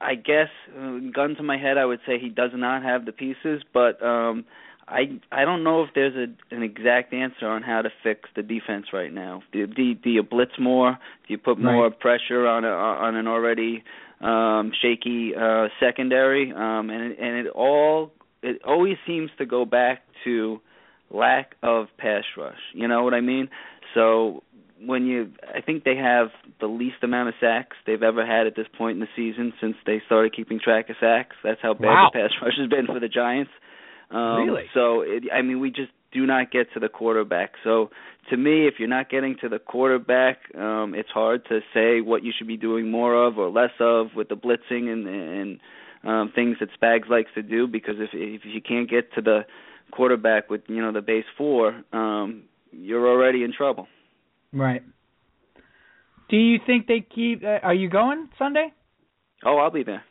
I, I guess uh, gun to my head, I would say he does not have the pieces, but um I I don't know if there's a an exact answer on how to fix the defense right now. Do, do, do you blitz more? Do you put more Right. pressure on a on an already um shaky uh secondary? Um and and it all it always seems to go back to lack of pass rush. You know what I mean? So when you I think they have the least amount of sacks they've ever had at this point in the season since they started keeping track of sacks. That's how bad Wow. the pass rush has been for the Giants. Um Really? so it, I mean we just do not get to the quarterback. So to me if you're not getting to the quarterback, um it's hard to say what you should be doing more of or less of with the blitzing and and um things that Spags likes to do because if if you can't get to the quarterback with you know the base four, um you're already in trouble. Right. Do you think they keep? Uh, are you going Sunday? Oh, I'll be there.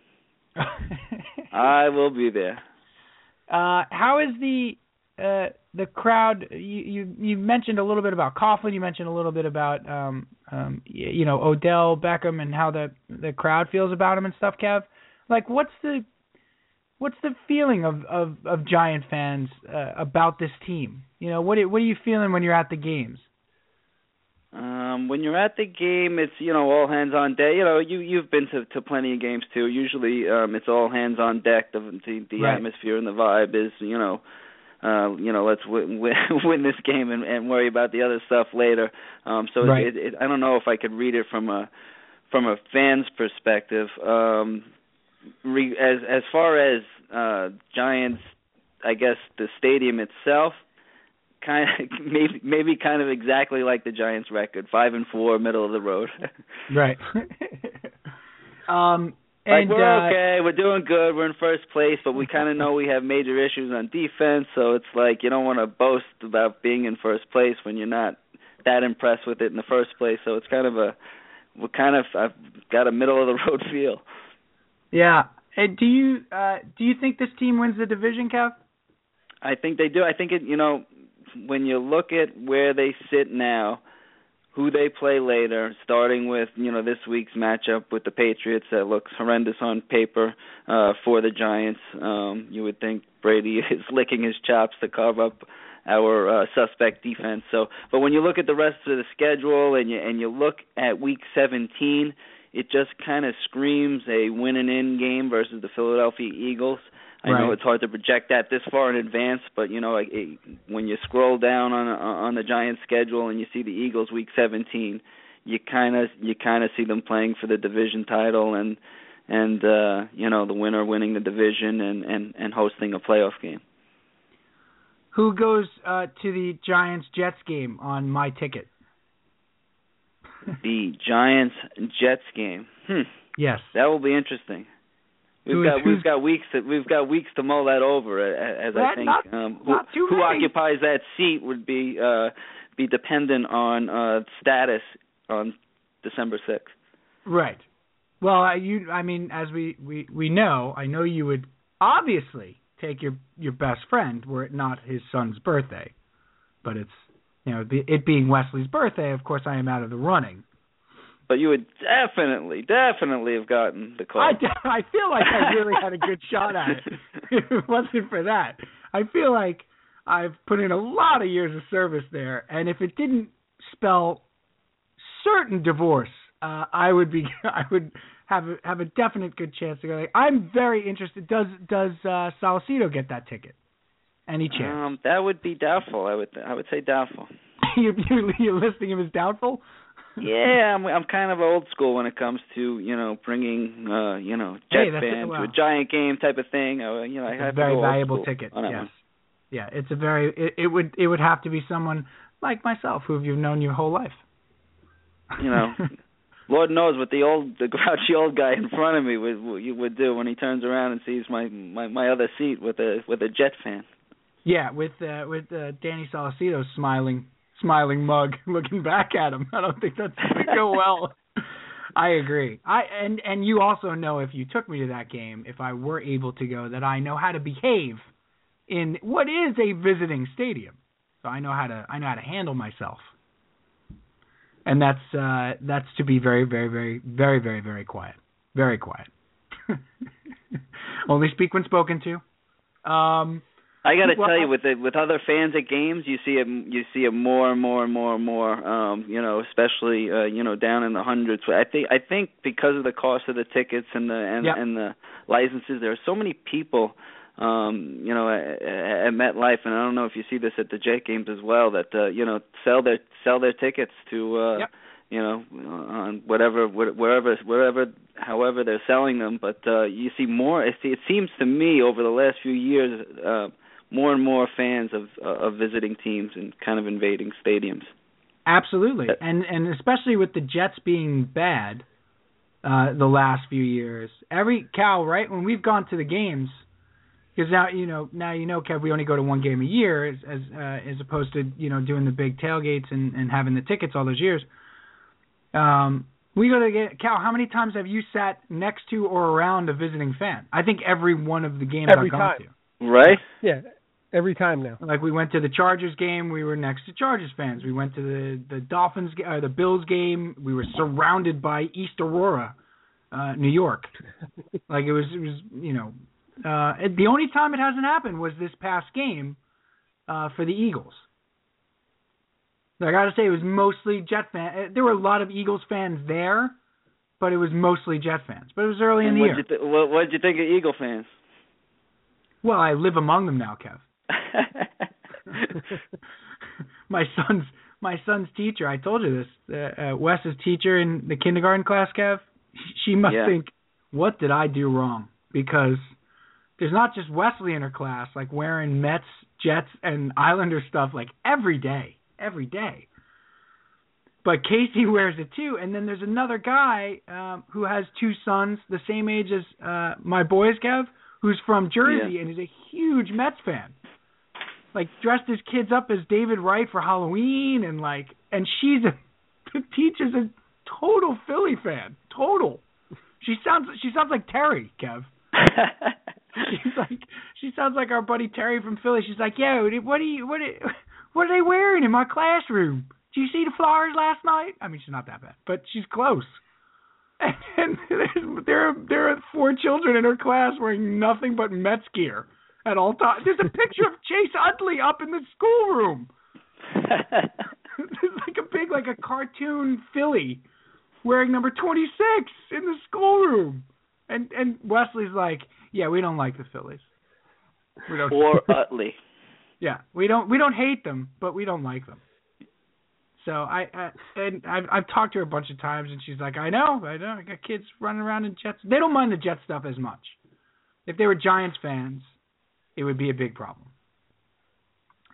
I will be there. Uh, how is the uh, the crowd? You, you you mentioned a little bit about Coughlin. You mentioned a little bit about um, um, you know Odell Beckham and how the the crowd feels about him and stuff. Kev, like what's the what's the feeling of of, of Giant fans uh, about this team? You know what what are you feeling when you're at the games? Um, when you're at the game, it's you know all hands on deck. You know you you've been to to plenty of games too. Usually, um, it's all hands on deck. The the, the Right. atmosphere and the vibe is you know, uh, you know let's win, win, win this game and, and worry about the other stuff later. Um, so Right. it, it, I don't know if I could read it from a from a fan's perspective. Um, re, as as far as uh, Giants, I guess the stadium itself kind of maybe maybe kind of exactly like the Giants record, five and four, middle of the road. Right. um. like And we're uh, okay, we're doing good, we're in first place, but we kind of know we have major issues on defense, so it's like you don't want to boast about being in first place when you're not that impressed with it in the first place. So it's kind of a we're kind of I've got a middle of the road feel. Yeah. Uh, do you uh, do you think this team wins the division, Kev? I think they do. I think it. You know, when you look at where they sit now, who they play later, starting with you know this week's matchup with the Patriots that looks horrendous on paper uh, for the Giants. Um, you would think Brady is licking his chops to carve up our uh, suspect defense. So, but when you look at the rest of the schedule and you and you look at Week 17, it just kind of screams a win and in game versus the Philadelphia Eagles. I know it's hard to project that this far in advance, but you know, like it, when you scroll down on on the Giants' schedule and you see the Eagles Week 17, you kind of you kind of see them playing for the division title and and uh, you know the winner winning the division and and and hosting a playoff game. Who goes uh, to the Giants Jets game on my ticket? the Giants Jets game. Hmm. Yes. That will be interesting. We've got we've got weeks that we've got weeks to mull that over a- as I think not- um who, not who occupies that seat would be uh be dependent on uh status on December 6th. Right. Well, I, you, I mean, as we, we, we know, I know you would obviously take your your best friend were it not his son's birthday, but it's you know be- it being Wesley's birthday. Of course, I am out of the running. But you would definitely definitely have gotten the call. I, I feel like I really had a good shot at it. if it wasn't for that, I feel like I've put in a lot of years of service there, and if it didn't spell certain divorce, uh, I would be I would have a, have a definite good chance to go. Like, I'm very interested. Does does uh, Salcedo get that ticket? Any chance? Um, that would be doubtful. I would I would say doubtful. you, you you're listing him as doubtful. Yeah, I'm I'm kind of old school when it comes to you know bringing uh you know Jet Hey, fan well, to a giant game type of thing. Uh, you know, I have a very valuable ticket. Yes. one. Yeah, it's a very it, it would it would have to be someone like myself who you've known your whole life. You know, Lord knows what the old the grouchy old guy in front of me would would, would do when he turns around and sees my my my other seat with a with a Jet fan. Yeah, with uh, with uh, Danny Salcedo's smiling smiling mug looking back at him. I don't think that's going to go well. I agree. I and and you also know if you took me to that game, if I were able to go, that I know how to behave in what is a visiting stadium. So I know how to I know how to handle myself. And that's uh that's to be very very very very very very quiet. Very quiet. Only speak when spoken to. Um I got to Well, tell you, with the, with other fans at games, you see a you see a more and more and more and more. Um, you know, especially uh, you know down in the hundreds. I think I think because of the cost of the tickets and the and Yep. and the licenses, there are so many people. Um, you know, at, at MetLife, and I don't know if you see this at the Jet games as well. That uh, you know sell their sell their tickets to uh, Yep. you know on whatever wherever wherever however they're selling them. But uh, you see more. It, it seems to me over the last few years. Uh, more and more fans of uh, of visiting teams and kind of invading stadiums. Absolutely, and and especially with the Jets being bad, uh, the last few years. Every Cal, right? When we've gone to the games, because now you know now you know, Kev, we only go to one game a year, as as, uh, as opposed to you know doing the big tailgates and and having the tickets all those years. Um, we go to the game. Cal, how many times have you sat next to or around a visiting fan? I think every one of the games Every I've gone time. to. Right? Yeah, every time now. Like we went to the Chargers game, we were next to Chargers fans. We went to the the Dolphins, ga- uh, the Bills game. We were surrounded by East Aurora, uh, New York. like it was, it was, you know, uh, it, the only time it hasn't happened was this past game uh, for the Eagles. I got to say, it was mostly Jet fan. There were a lot of Eagles fans there, but it was mostly Jet fans. But it was early in the what'd year. you th- what what'd you think of Eagle fans? Well, I live among them now, Kev. my son's my son's teacher. I told you this. Uh, uh, Wes's teacher in the kindergarten class, Kev. She must Yeah. think, what did I do wrong? Because there's not just Wesley in her class, like wearing Mets, Jets, and Islander stuff like every day, every day. But Casey wears it too, and then there's another guy um, who has two sons, the same age as uh, my boys, Kev, who's from Jersey Yeah. and is a huge Mets fan like dressed his kids up as David Wright for Halloween and like and she's a the teacher's a total Philly fan. Total. She sounds she sounds like Terry, Kev. She's like she sounds like our buddy Terry from Philly. She's like, "Yo, what do you what are, what are they wearing in my classroom? Did you see the flowers last night?" I mean, she's not that bad, but she's close. And, and there are there are four children in her class wearing nothing but Mets gear, at all times. There's a picture of Chase Utley up in the schoolroom. There's like a big, like a cartoon Philly wearing number 26 in the schoolroom. And and Wesley's like, yeah, we don't like the Phillies. We don't. or Utley. yeah, we don't we don't hate them, but we don't like them. So I, I and I've I've talked to her a bunch of times, and she's like, I know, I know, I got kids running around in Jets. They don't mind the Jet stuff as much. If they were Giants fans, it would be a big problem.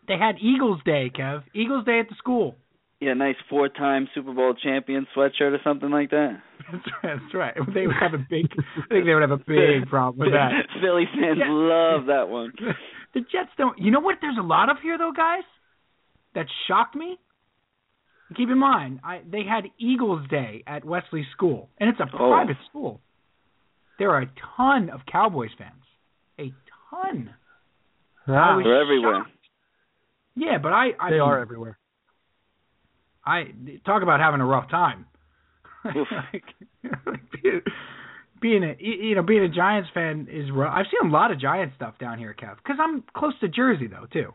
They had Eagles Day, Kev. Eagles Day at the school. Yeah, nice four-time Super Bowl champion sweatshirt or something like that. That's right. That's right. They would have a big. I think they would have a big problem with that. Philly fans love that one. The Jets don't. You know what? There's a lot of here though, guys. That shocked me. Keep in mind, I they had Eagles Day at Wesley School, and it's a Oh. private school. There are a ton of Cowboys fans. A ton. I Ah, They're everywhere. shocked. Yeah, but I. I they mean, are everywhere. I talk about having a rough time. Being, being a you know being a Giants fan is rough. I've seen a lot of Giants stuff down here, Kev, because I'm close to Jersey though too.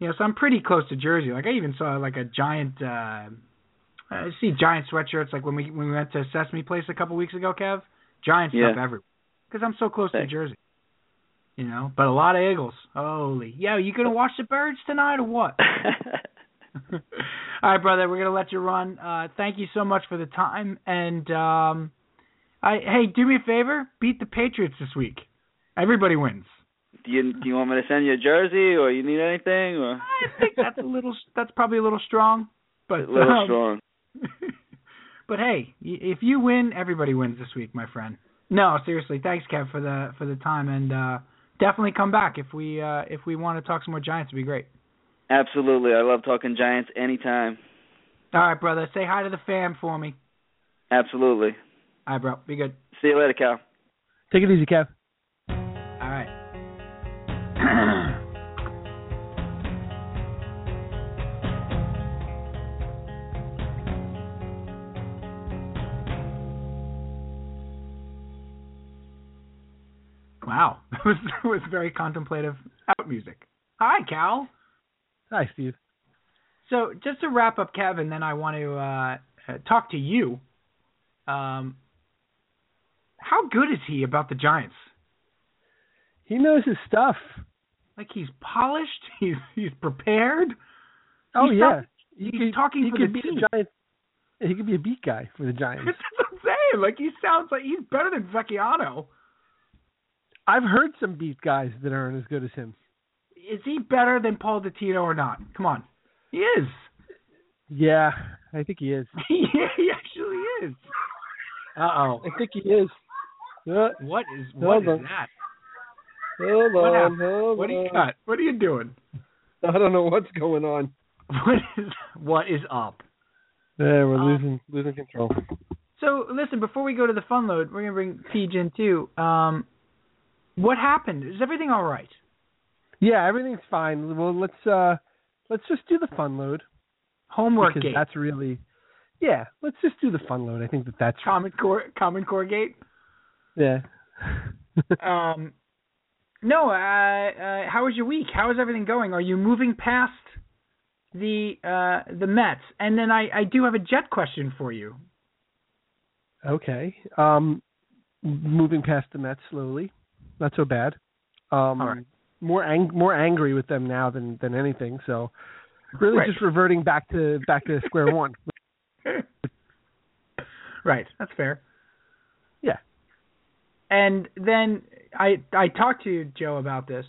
You know, so I'm pretty close to Jersey. Like I even saw like a giant. uh I see giant sweatshirts like when we when we went to Sesame Place a couple weeks ago, Kev. Giant stuff everywhere because I'm so close to Sick. Jersey. You know, but a lot of Eagles. Holy, yo, you gonna watch the birds tonight or what? All right, brother, we're gonna let you run. Uh, thank you so much for the time, and um, I hey, do me a favor, beat the Patriots this week. Everybody wins. do you do you want me to send you a jersey, or you need anything, or I think that's a little, that's probably a little strong, but a little um, strong? but hey, if you win, everybody wins this week, my friend. No, seriously, thanks, Kev, for the for the time, and uh, definitely come back if we uh, if we want to talk some more Giants. It'd be great. Absolutely, I love talking Giants anytime. All right, brother, say hi to the fam for me. Absolutely. All right, bro, be good. See you later, Cal. Take it easy, Kev. Was was very contemplative out music. Hi, Cal. Hi, Steve. So just to wrap up, Kevin, then I want to uh, uh, talk to you. Um, how good is he about the Giants? He knows his stuff. Like he's polished. He's he's prepared. Oh He's yeah, not- he he's could, talking he for could the be team. a giant. He could be a beat guy for the Giants. That's what I'm saying. Like he sounds like he's better than Vacchiano. I've heard some beat guys that aren't as good as him. Is he better than Paul Dottino or not? Come on, he is. Yeah, I think he is. he actually is. Uh oh. I think he is. Uh, What is what Hold is on. that? hold What on, hold What do you got? What are you doing? I don't know what's going on. What is what is up? There, we're Um, losing losing control. So listen, before we go to the fun load, we're gonna bring PJ in too. Um, what happened? Is everything all right? Yeah, everything's fine. Well, let's uh let's just do the fun load Homework because gate. that's really yeah. Let's just do the fun load. I think that that's Common Core Common Core gate. yeah. Um, no. Uh, uh, how was your week? How is everything going? Are you moving past the uh the Mets? And then I I do have a Jet question for you. okay. Um, moving past the Mets slowly. Not so bad. Um, right. More ang- more angry with them now than than anything. So really Right. just reverting back to back to square one. right. That's fair. Yeah. And then I I talked to Joe about this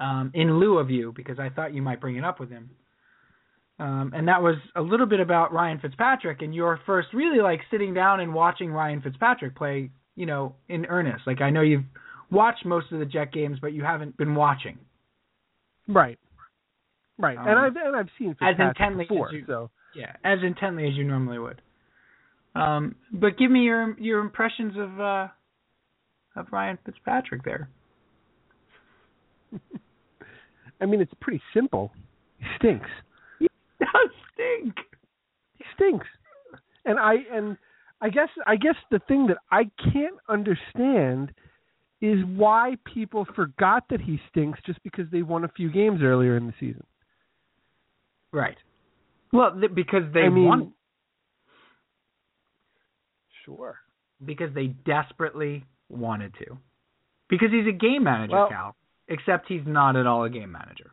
um, in lieu of you because I thought you might bring it up with him. Um, and that was a little bit about Ryan Fitzpatrick and your first really like sitting down and watching Ryan Fitzpatrick play, you know, in earnest. Like I know you've watched most of the Jet games, but you haven't been watching Right. Right. Um, and I've and I've seen as intently before. as you so yeah, as intently as you normally would. Um, but give me your your impressions of uh, of Ryan Fitzpatrick there. I mean, it's pretty simple. He stinks. He does stink. He stinks. And I and I guess I guess the thing that I can't understand is why people forgot that he stinks just because they won a few games earlier in the season. Right. Well, th- because they I mean, won Sure. because they desperately wanted to. Because he's a game manager, Well- Cal. Except he's not at all a game manager.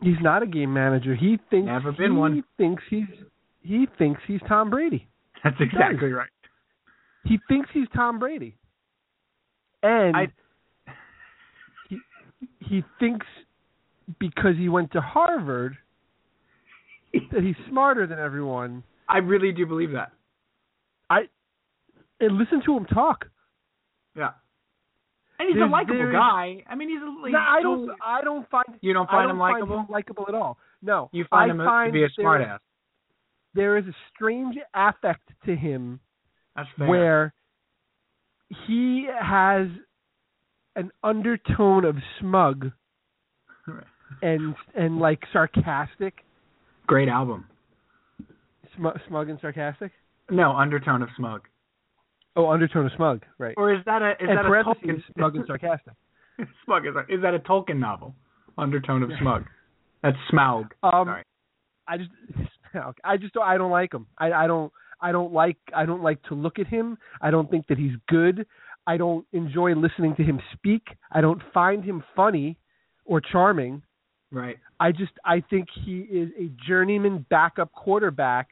He's not a game manager. He thinks Never been he one. thinks he's he thinks he's Tom Brady. That's exactly right. He thinks he's Tom Brady. And I- he he thinks because he went to Harvard that he's smarter than everyone. I really do believe that. I and listen to him talk. Yeah. And he's There's- a likable guy. I mean, he's a. He's No, I don't. I don't find. You don't find don't him likable? likable at all. No, You find I him find to be a smartass. There is a strange affect to him where he has an undertone of smug and and like sarcastic, Great album. smug, smug and sarcastic. No undertone of smug. Oh, undertone of smug, right? Or is that a is and that a Tolkien smug and sarcastic. smug is, is that a Tolkien novel? Undertone of smug. That's Smaug. Um, Sorry. I just, I just, don't, I don't like him. I, I don't, I don't like, I don't like to look at him. I don't think that he's good. I don't enjoy listening to him speak. I don't find him funny or charming. Right. I just, I think he is a journeyman backup quarterback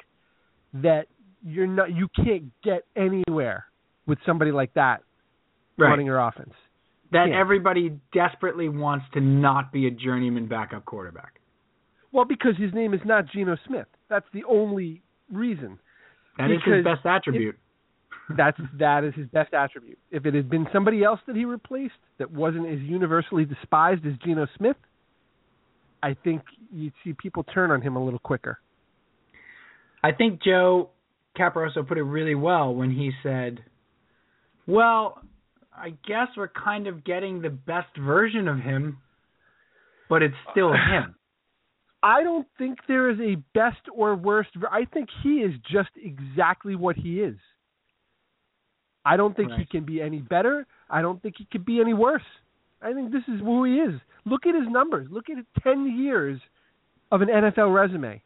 that you're not, you can't get anywhere with somebody like that Right. running your offense. that everybody desperately wants to not be a journeyman backup quarterback. Well, because his name is not Geno Smith. That's the only reason. That is his best attribute. That's that is his best attribute. If it had been somebody else that he replaced that wasn't as universally despised as Geno Smith, I think you'd see people turn on him a little quicker. I think Joe Caporoso put it really well when he said, "Well, I guess we're kind of getting the best version of him, but it's still him." I don't think there is a best or worst. I think he is just exactly what he is. I don't think he can be any better. I don't think he could be any worse. I think this is who he is. Look at his numbers. Look at 10 years of an NFL resume.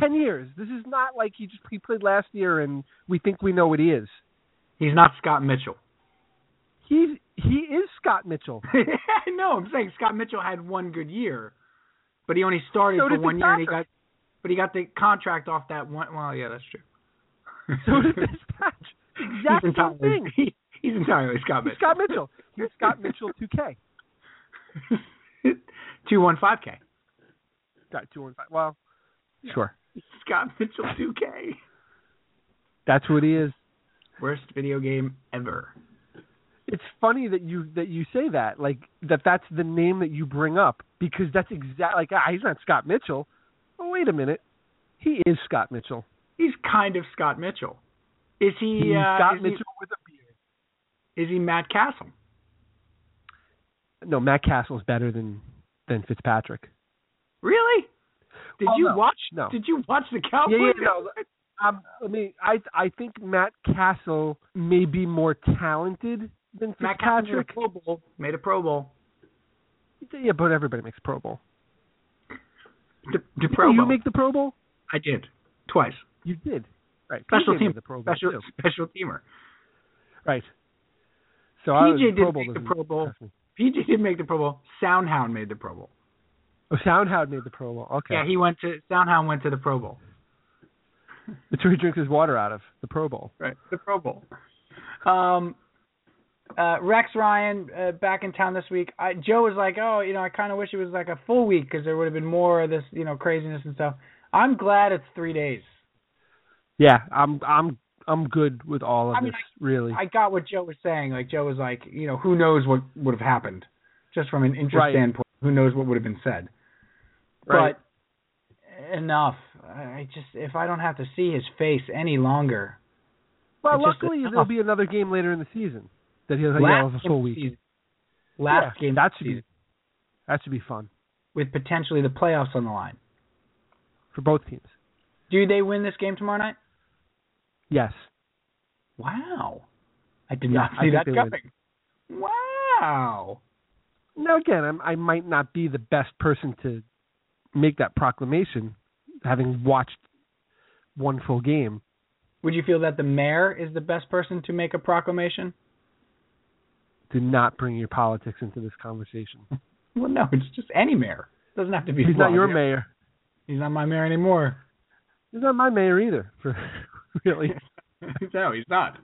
10 years. This is not like he just he played last year and we think we know what he is. He's not Scott Mitchell. He's he is Scott Mitchell. I know. I'm saying Scott Mitchell had one good year, but he only started So for one year, and he got, but he got the contract off that one. Well, yeah, that's true. So did Fitzpatrick. Exact he's entirely, thing. he- he's entirely Scott He's Mitchell. Scott Mitchell. He's Scott Mitchell 2K. Two one five K. Got 215. Well, sure. Scott Mitchell two K. That's what he is. Worst video game ever. It's funny that you that you say that, like that. That's the name that you bring up because that's exactly Like ah, he's not Scott Mitchell. Oh wait a minute, he is Scott Mitchell. He's kind of Scott Mitchell. Is he? He's uh, Scott is Mitchell with a beard. Is he Matt Cassel? No, Matt Cassel is better than than Fitzpatrick. Really? Did Oh, you no. watch? No. Did you watch the Cowboys? Yeah, yeah, no. Um, I mean, I I think Matt Cassel may be more talented than Matt made a Fitzpatrick. Pro Bowl. Made a Pro Bowl. Yeah, but everybody makes Pro Bowl. The, the Pro you make the Pro Bowl? I did twice. You did. Right. Special PJ team. the Pro Bowl Special too. special teamer. Right. So PJ Pro did Bowl make the Pro Bowl. PJ didn't make the Pro Bowl. Soundhound made the Pro Bowl. Oh, Soundhound made the Pro Bowl. Okay. Yeah, he went to Soundhound went to the Pro Bowl. That's where he drinks his water out of the Pro Bowl. Right, the Pro Bowl. Um, uh, Rex Ryan uh, back in town this week. I, Joe was like, "Oh, you know, I kind of wish it was like a full week because there would have been more of this, you know, craziness and stuff." I'm glad it's three days. Yeah, I'm I'm I'm good with all of I mean, this. really. I got what Joe was saying. Like Joe was like, you know, who knows what would have happened, just from an interest Right. standpoint. Who knows what would have been said? Right. But enough. I just if I don't have to see his face any longer. well, just luckily there'll be another game later in the season that he'll, have a game full week. season. Last Yeah, game that should be that should be fun with potentially the playoffs on the line. for both teams. Do they win this game tomorrow night? Yes. Wow. I did Yeah, not see that win. coming. Wow. Wow. Now again, I'm, I might not be the best person to make that proclamation, having watched one full game. Would you feel that the mayor is the best person to make a proclamation? Do not bring your politics into this conversation. Well, no, it's just any mayor. It doesn't have to be. He's not your Blasio. mayor. He's not my mayor anymore. He's not my mayor either. For really, no, he's not.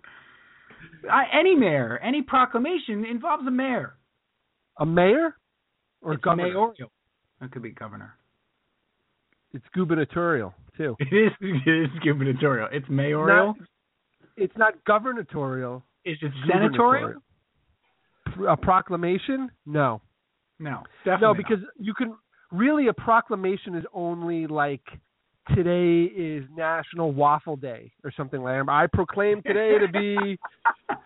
I, any mayor, any proclamation involves a mayor. a mayor or it's governor? mayoral. It could be governor. It's gubernatorial too. It is. It is gubernatorial. It's mayoral. Not- it's not gubernatorial. is it senatorial? Gubernatorial. A proclamation? No. No, definitely. No, not. because you can really a proclamation is only like today is National Waffle Day or something like that. I proclaim today to be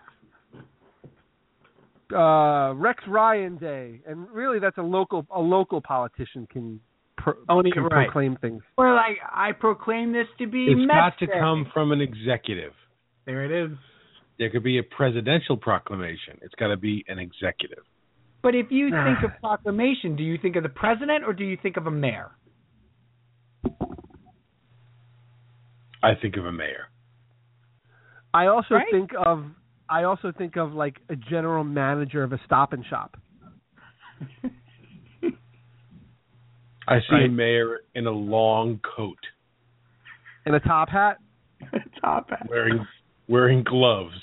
uh Rex Ryan Day, and really that's a local a local politician can pro- Only- can right. proclaim things. Or like, I proclaim this to be. It's Mets got to Day. come from an executive. There it is. There could be a presidential proclamation. It's got to be an executive. But if you ah. think of proclamation, do you think of the president or do you think of a mayor? I think of a mayor. I also Right? think of I also think of like a general manager of a stop and shop. I see a mayor in a long coat, And a top hat. Top hat. wearing wearing gloves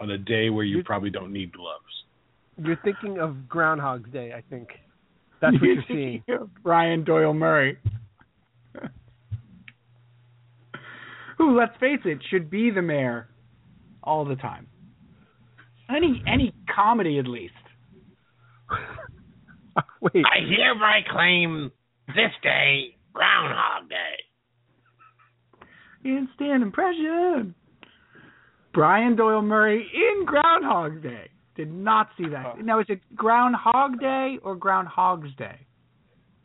on a day where you You- probably don't need gloves. You're thinking of Groundhog's Day, I think. That's what you're seeing. Brian Doyle Murray. Who, let's face it, should be the mayor all the time. Any any comedy at least. Wait, I hereby claim this day Groundhog Day. Instant impression. Brian Doyle Murray in Groundhog Day. Did not see that. Uh-huh. Now is it Groundhog Day or Groundhog's Day?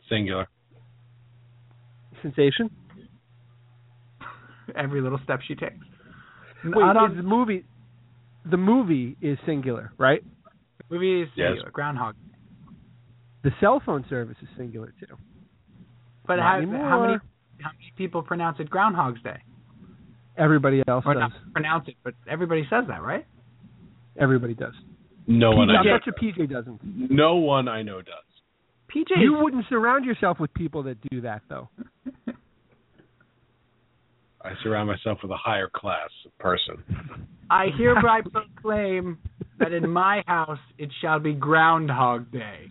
Singular. sensation. Every little step she takes. Wait, on- is the movie the movie is singular, right? the movie is Yes. singular, Groundhog. The cell phone service is singular too. But Not how, how many how many people pronounce it Groundhog's Day? Everybody else Or does. not pronounce it, but everybody says that, right? Everybody does. No one I I know. bet you PJ doesn't. No one I know does. PJ. You wouldn't surround yourself with people that do that though. I surround myself with a higher class person. I hereby proclaim that in my house it shall be Groundhog Day.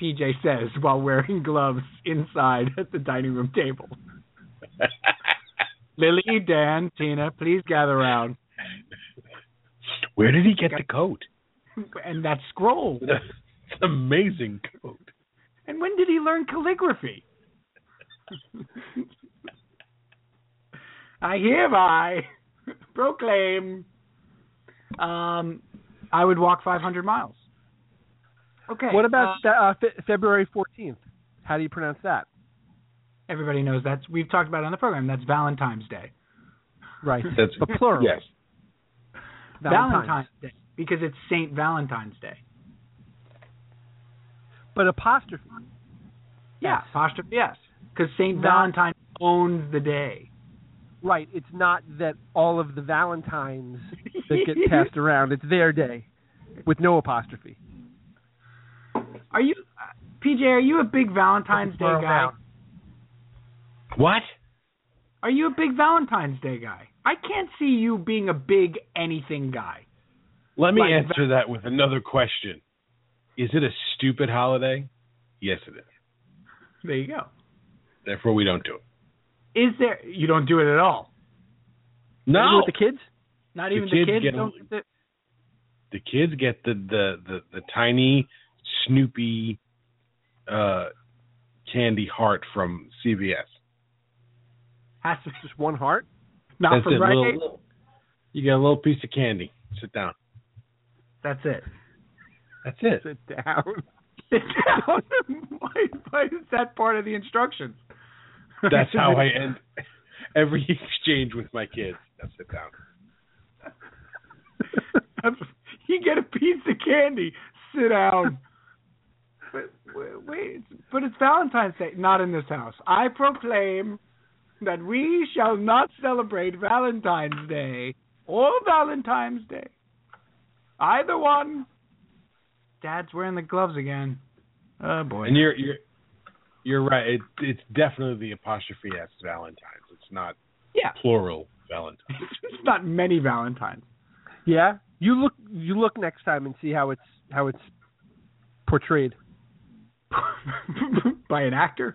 PJ says while wearing gloves inside at the dining room table. Lily, Dan, Tina, please gather around. Where did he get the coat? And that scroll. It's an amazing coat. And when did he learn calligraphy? I hereby proclaim um I would walk 500 miles. Okay. What about uh, uh, fe- February 14th? How do you pronounce that? Everybody knows that we've talked about it on the program. That's Valentine's Day. Right. That's the plural. Yes. Valentine's. Day because it's Saint Valentine's Day. But apostrophe. Yeah, Yes. apostrophe yes, because Saint Val- Valentine owns the day. Right. It's not that all of the Valentines that get passed around. It's their day, with no apostrophe. Are you, uh, PJ? Are you a big Valentine's Day guy? noun. What? Are you a big Valentine's Day guy? I can't see you being a big anything guy. Let me Like- answer that with another question. Is it a stupid holiday? Yes, it is. There you go. Therefore, we don't do it. Is there? You don't do it at all. No. With the kids? Not The even kids the kids get don't. get the- the kids get the the the, the tiny Snoopy uh, candy heart from CVS. Has to Just one heart? not That's from. Rite Aid? you get a little piece of candy. Sit down. That's it. That's it. Sit down. Sit down. why, why is that part of the instructions? That's how I end every exchange with my kids. Now sit down. you get a piece of candy. Sit down. But wait, wait, but it's Valentine's Day. Not in this house. I proclaim that we shall not celebrate Valentine's Day or Valentine's Day. Either one. Dad's wearing the gloves again. Oh boy. And you're you're you're right. It, it's definitely the apostrophe s Valentine's. It's not yeah plural Valentine's. it's not many Valentines. Yeah, you look you look next time and see how it's how it's portrayed. By an actor?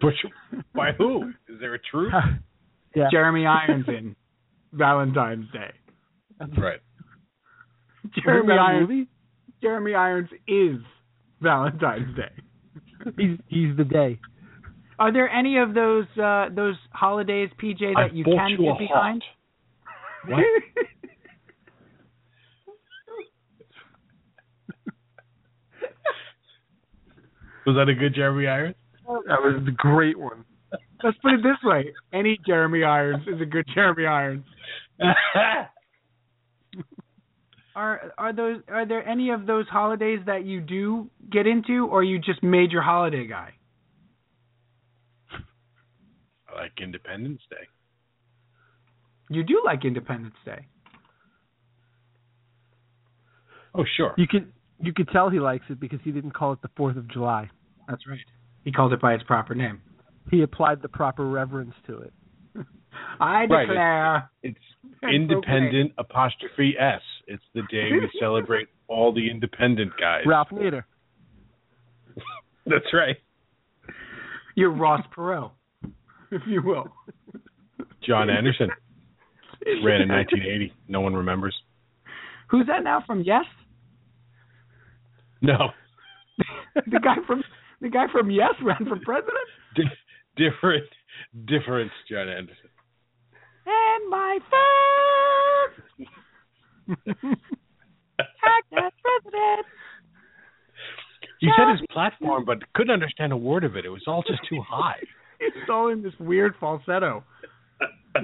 By who? Is there a truth? yeah. Jeremy Irons in Valentine's Day. That's right. Jeremy Irons. Movie? Jeremy Irons is Valentine's Day. He's he's the day. Are there any of those uh those holidays, PJ, that I you can you get a behind? What? Was that a good Jeremy Irons? That was a great one. Let's put it this way: any Jeremy Irons is a good Jeremy Irons. Are are those are there any of those holidays that you do get into, or you just major holiday guy? I like Independence Day. You do like Independence Day. Oh sure. You can you could tell he likes it because he didn't call it the Fourth of July. That's right. He called it by its proper name. He applied the proper reverence to it. I Right, declare. It's independent apostrophe s. It's the day we celebrate all the independent guys. Ralph Nader. That's right. You're Ross Perot, if you will. John Anderson ran in 1980. No one remembers. Who's that now from Yes? No, the guy from the guy from Yes ran for president. Di- different, different John Anderson. And my first Agnes president. He said his platform, but couldn't understand a word of it. It was all just too high. It's all in this weird falsetto.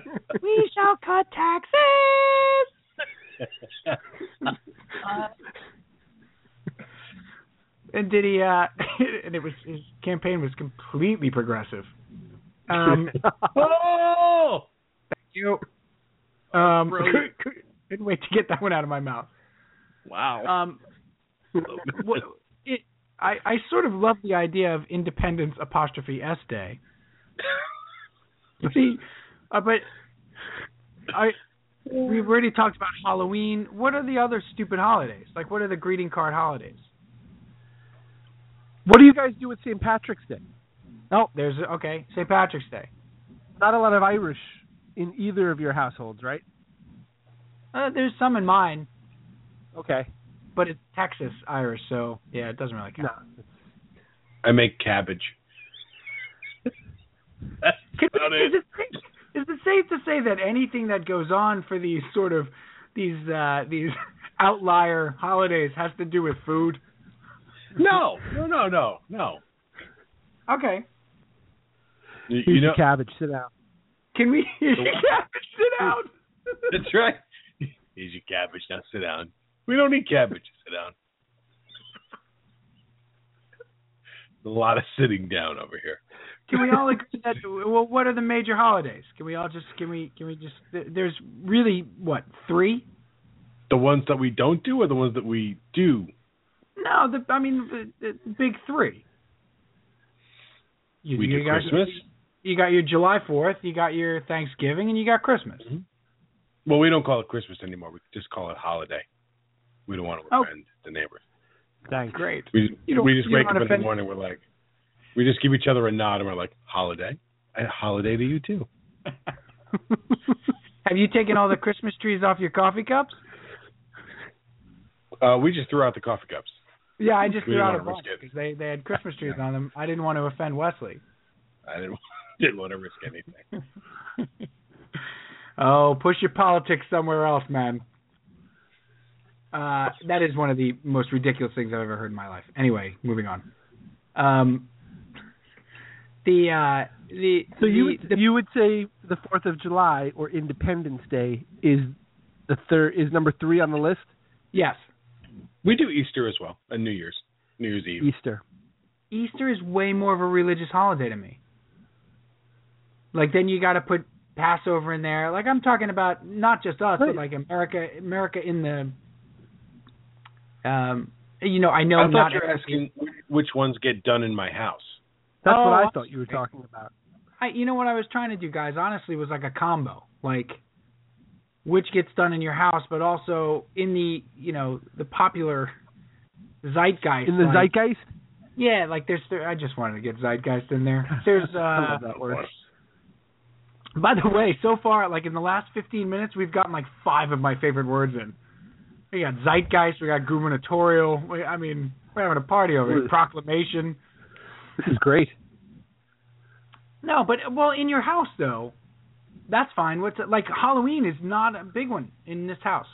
we shall cut taxes. and did he? uh And it was his campaign was completely progressive. Um, oh, thank you. Um, Brilliant. could, couldn't wait to get that one out of my mouth. wow. Um, what, it, I I sort of love the idea of Independence apostrophe S Day. See, uh, but I we've already talked about Halloween. What are the other stupid holidays? Like, what are the greeting card holidays? What do you guys do with St. Patrick's Day? Oh, there's okay St. Patrick's Day. Not a lot of Irish in either of your households, right? Uh, there's some in mine, Okay. but it's Texas Irish, so yeah, it doesn't really count. No. I make cabbage. That's about is, it. it safe, is it safe to say that anything that goes on for these sort of these uh these outlier holidays has to do with food? No, no, no, no, no. Okay. You, Here's you know, your cabbage. Sit down. Can we Here's your cabbage. sit down? that's right. Here's your cabbage. Now sit down. We don't need cabbage. Sit down. A lot of sitting down over here. Can we all agree that well what are the major holidays? Can we all just can we can we just there's really what, 3? The ones that we don't do are the ones that we do. No, the I mean the, the big 3. You, We you do got, Christmas. You got your July 4th, you got your Thanksgiving and you got Christmas. Well, we don't call it Christmas anymore. We just call it holiday. We don't want to Oh. offend the neighbors. Thanks. Great. We You don't- we just wake up wanna in the offend- morning. We're like, we just give each other a nod and we're like, holiday, a holiday to you too. Have you taken all the Christmas trees off your coffee cups? Uh, we just threw out the coffee cups. Yeah, I just We threw out a wanna bunch because they they had Christmas trees on them. I didn't want to offend Wesley. I didn't didn't want to risk anything. Oh, push your politics somewhere else, man. Uh, that is one of the most ridiculous things I've ever heard in my life. Anyway, moving on. Um, the uh, the So you would, the, you would say the Fourth of July or Independence Day is the third is number three on the list. yes, We do Easter as well and New Year's. New Year's Eve. Easter. Easter is way more of a religious holiday to me. Like then you got to put Passover in there. Like I'm talking about not just us, but like America, America in the. Um, you know, I know I thought not. you were asking which ones get done in my house. That's Oh, what I thought you were talking about. I, you know what I was trying to do, guys. Honestly, was like a combo, like which gets done in your house, but also in the you know the popular zeitgeist. In the like- zeitgeist. Yeah, like there's. There, I just wanted to get zeitgeist in there. There's. I uh love that word. By the way, so far, like in the last 15 minutes, we've gotten like five of my favorite words in. We got zeitgeist, we got gubernatorial. We, I mean, we're having a party over here. Proclamation. This is great. No, but well, in your house though, that's fine. What's it, like Halloween is not a big one in this house.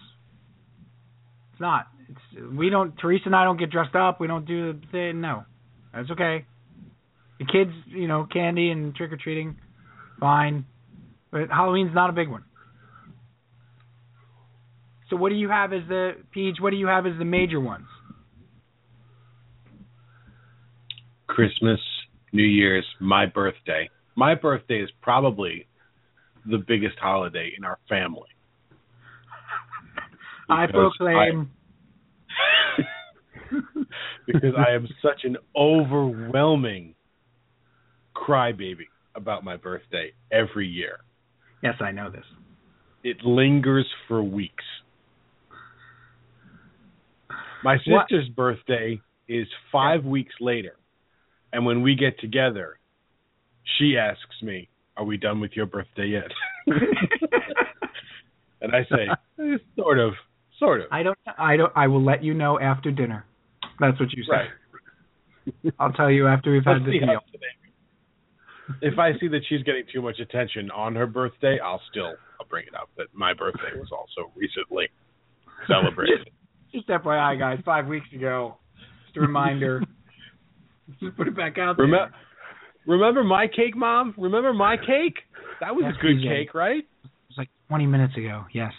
It's not. It's we don't. Teresa and I don't get dressed up. We don't do the thing. No, that's okay. The kids, you know, candy and trick or treating, fine. But Halloween's not a big one. So what do you have as the Peach? What do you have as the major ones? Christmas, New Year's, my birthday. My birthday is probably the biggest holiday in our family. I proclaim. because I am such an overwhelming crybaby about my birthday every year. Yes, I know this. It lingers for weeks. My What? sister's birthday is five weeks later. And when we get together, she asks me, Are we done with your birthday yet? and I say, "Eh, Sort of. Sort of. I don't. I don't. I will let you know after dinner. That's what you say. Right. I'll tell you after we've had Let's this see how meal. today- If I see that she's getting too much attention on her birthday, I'll still I'll bring it up that my birthday was also recently celebrated. Just FYI, guys. Five weeks ago. Just a reminder. Just put it back out there. Remember, remember my cake, Mom? Remember my cake? That was Yes, a good PJ. cake, right? It was like 20 minutes ago. Yes.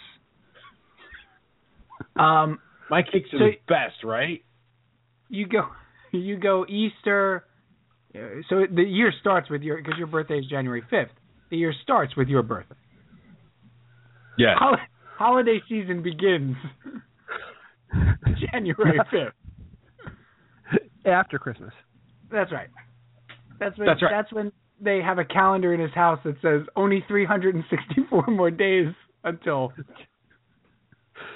Um, My cakes are So- the best, right? you go. You go Easter. Uh, So the year starts with your because your birthday is January 5th. The year starts with your birthday. Yes. Hol- holiday season begins January 5th. After Christmas. That's right. That's when That's right. that's when they have a calendar in his house that says only 364 more days until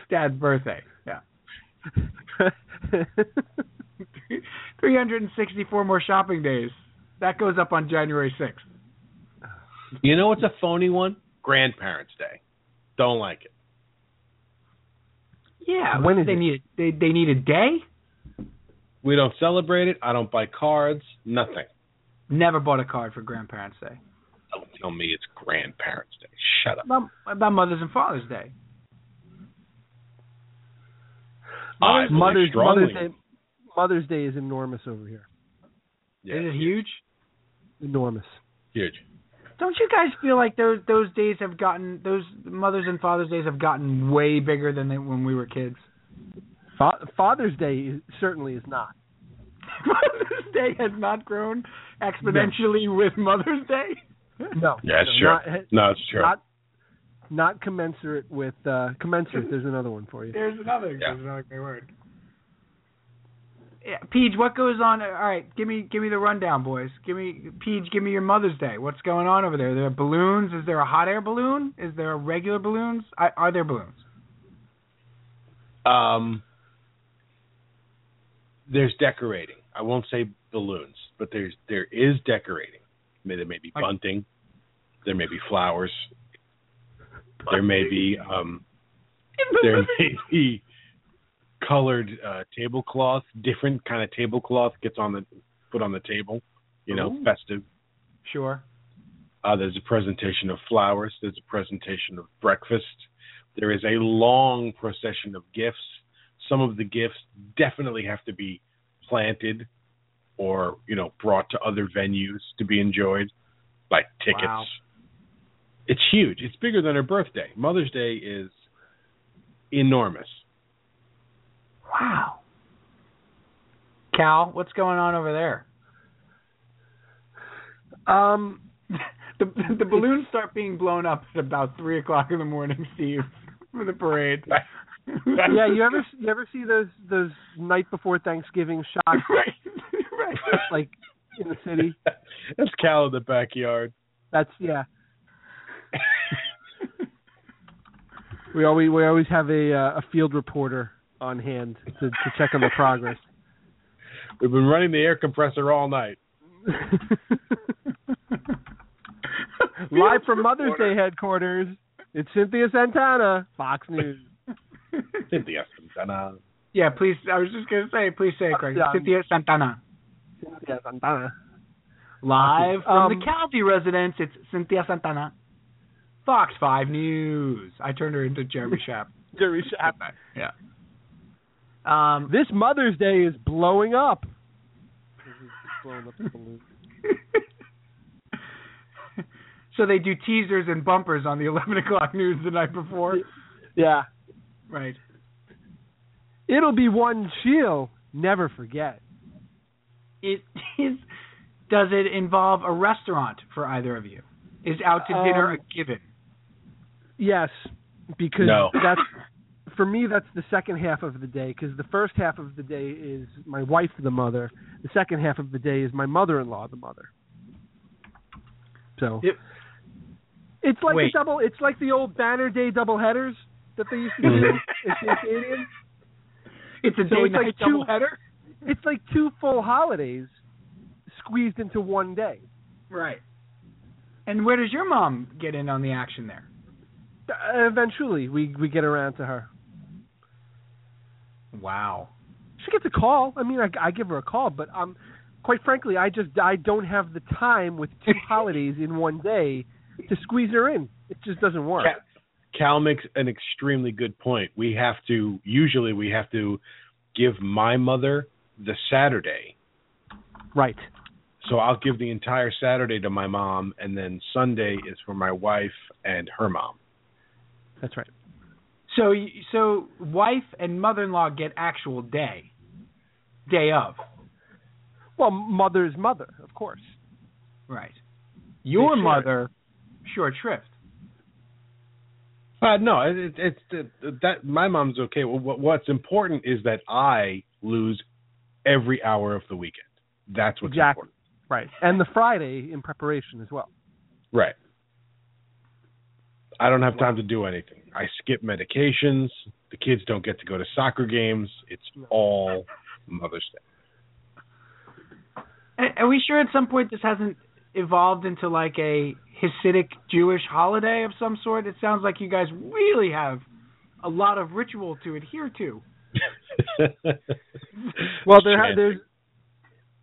Dad's birthday. Yeah. 364 more shopping days. That goes up on January 6th. You know what's a phony one? Grandparents' Day. Don't like it. Yeah. When is they it? need they they need a day? We don't celebrate it. I don't buy cards. Nothing. Never bought a card for Grandparents' Day. Don't tell me it's Grandparents' Day. Shut up. About, about Mother's and Father's Day. I believe Mother's. Mother's Day Mother's Day is enormous over here. Yeah, Is it huge? Enormous. Huge. Don't you guys feel like those those days have gotten those Mother's and Father's Days have gotten way bigger than they, when we were kids? Fa- Father's Day certainly is not. Mother's Day has not grown exponentially with Mother's Day. No. Yeah, it's no, true. Not, No, it's true. Not, not commensurate with uh commensurate. There's another one for you. There's another. Yeah. There's another great word. Yeah, Peach, what goes on? All right, give me give me the rundown, boys. Give me Peach, give me your Mother's Day. What's going on over there? There are there balloons? Is there a hot air balloon? Is there regular balloons? I, are there balloons? Um, there's decorating. I won't say balloons, but there's there is decorating. May there may be bunting, there may be flowers, there may be um, there may be colored uh, tablecloth, different kind of tablecloth gets on the put on the table. You know, Ooh. festive. Sure. Uh, there's a presentation of flowers. There's a presentation of breakfast. There is a long procession of gifts. Some of the gifts definitely have to be planted or, you know, brought to other venues to be enjoyed, like tickets. Wow. It's huge. It's bigger than her birthday. Mother's Day is enormous. Wow. Cal, what's going on over there? Um, the the balloons start being blown up at about three o'clock in the morning, Steve, for the parade. yeah, you ever you ever see those those night before Thanksgiving shots? right, right. Like in the city. That's Cal in the backyard. That's yeah. we always we always have a uh, a field reporter on hand to to check on the progress. We've been running the air compressor all night. Live from Mother's Day headquarters, it's Cynthia Santana, Fox News. Cynthia Santana. Yeah, please. I was just gonna say, please say it correctly. Yeah. Cynthia Santana. Cynthia Santana. Live from Um, the Calvi residence, it's Cynthia Santana. Fox 5 News. I turned her into Jeremy Schaap. Jeremy Schaap. Yeah. Um, This Mother's Day is blowing up. Blowing up the balloon. so they do teasers and bumpers on the 11 o'clock news the night before. Yeah. Right. It'll be one she'll never forget. It is. Does it involve a restaurant for either of you? Is out to dinner Um, a given? Yes, because No. that's for me. That's the second half of the day. Because the first half of the day is my wife, the mother. The second half of the day is my mother-in-law, the mother. So It- it's like Wait. a double. It's like the old Banner Day double headers that they used to do in mm-hmm. in Canadian. It's a So day it's like two- doubleheader. It's like two full holidays squeezed into one day. Right. And where does your mom get in on the action there? Uh, eventually, we we get around to her. Wow. she gets a call. I mean, I, I give her a call, but um, quite frankly, I just I don't have the time with two holidays in one day to squeeze her in. It just doesn't work. Cal, Cal makes an extremely good point. We have to usually we have to give my mother the Saturday. Right. So I'll give the entire Saturday to my mom, and then Sunday is for my wife and her mom. That's right. So so wife and mother-in-law get actual day. Day of. Well, mother's mother, of course. Right. Your share mother short shrift. Uh, no, it, it, it's it, that my mom's okay. Well, what, what's important is that I lose every hour of the weekend. That's what's exactly. important. Right. And the Friday in preparation as well. Right. I don't have time to do anything. I skip medications. The kids don't get to go to soccer games. It's all Mother's Day. Are we sure at some point this hasn't evolved into like a Hasidic Jewish holiday of some sort? It sounds like you guys really have a lot of ritual to adhere to. Well, there there's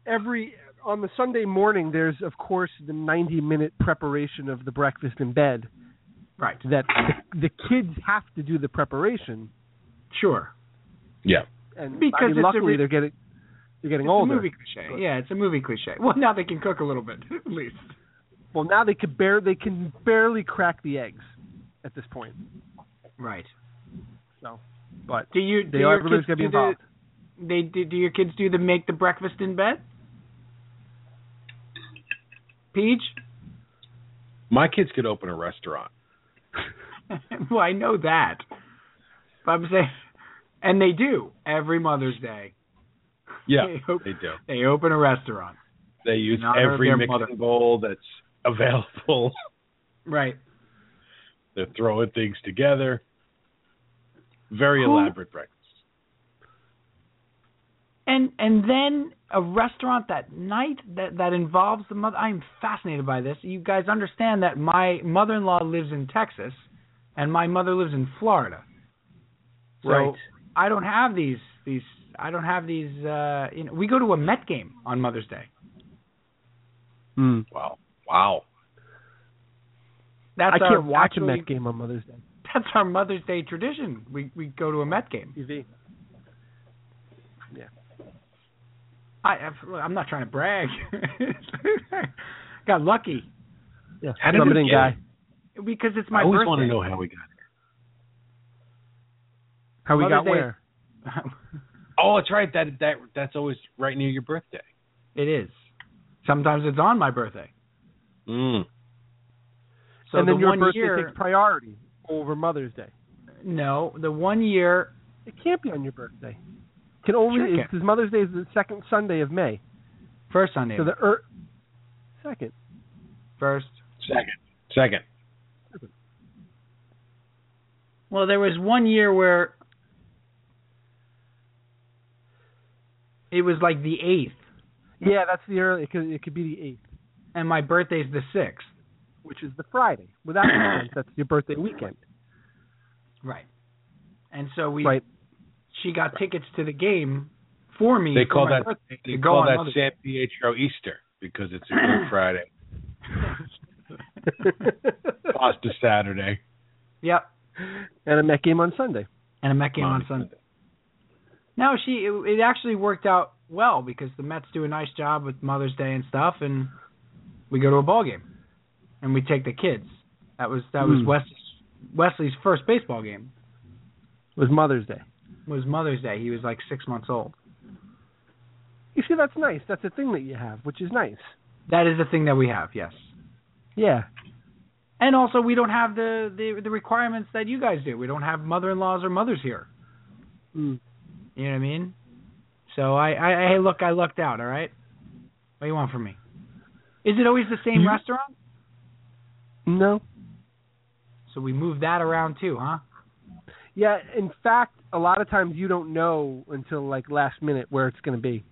every on the Sunday morning. There's of course the 90 minute preparation of the breakfast in bed. Right. That the, the kids have to do the preparation, Sure. yeah. and Because I mean, luckily re- they're getting they're getting It's older. a movie cliche. Yeah, it's a movie cliche. Well, now they can cook a little bit, at least. Well, now they can bear they can barely crack the eggs at this point. Right. So, but Do you? They your are everybody's kids gonna be do the. They do. Do your kids do the make the breakfast in bed? Peach. My kids could open a restaurant. well, I know that. But I'm saying, and they do every Mother's Day. Yeah, They op- they do. They open a restaurant. They use In honor of every mixing mother. bowl that's available. Right. They're throwing things together. Very Who- elaborate breakfast. And and then a restaurant that night that that involves the mother. I'm fascinated by this. You guys understand that my mother-in-law lives in Texas, and my mother lives in Florida. So Right. I don't have these these. I don't have these. Uh, you know, we go to a Met game on Mother's Day. Hmm. Wow. Wow. That's I can't watch actually, a Met game on Mother's Day. That's our Mother's Day tradition. We we go to a Met game. TV. I I've- I'm not trying to brag. Got lucky Yeah. How did Rub we in, guy. because it's my birthday? I always birthday. want to know how we got here. How we Mother's got Day- where? Oh, that's right. That that that's always right near your birthday. It is. Sometimes it's on my birthday. Mm. So and then the your one birthday year, takes priority over Mother's Day. no, the one year, It can't be on your birthday. It can only Sure it because Mother's Day is the second Sunday of May. first Sunday, So the er, second. first. Second. Second. Well, there was one year where it was like the eighth, Yeah, that's the early. It could, it could be the eighth, and my birthday's the sixth. which is the Friday. Well, that sense. That's your birthday weekend. Right. And so we, Right. She got tickets to the game for me. They for call my that birthday they call that Mother's San Pietro Easter because it's a Good Friday. Pasta Saturday. Yep. and a Met game on Sunday. And a Met game on Sunday. No, she it, it actually worked out well because the Mets do a nice job with Mother's Day and stuff, and we go to a ball game, and we take the kids. That was that was Hmm. Wesley's Wesley's first baseball game. It was Mother's Day. Was Mother's Day. He was like six months old. You see, that's nice. That's a thing that you have, which is nice. That is the thing that we have, yes. Yeah. And also, we don't have the the, the requirements that you guys do. We don't have mother-in-laws or mothers here. Mm. You know what I mean? So I, I, hey, look, I lucked out. All right. What do you want from me? Is it always the same You- restaurant? No. So we moved that around too, huh? Yeah. In fact, a lot of times you don't know until like last minute where it's going to be.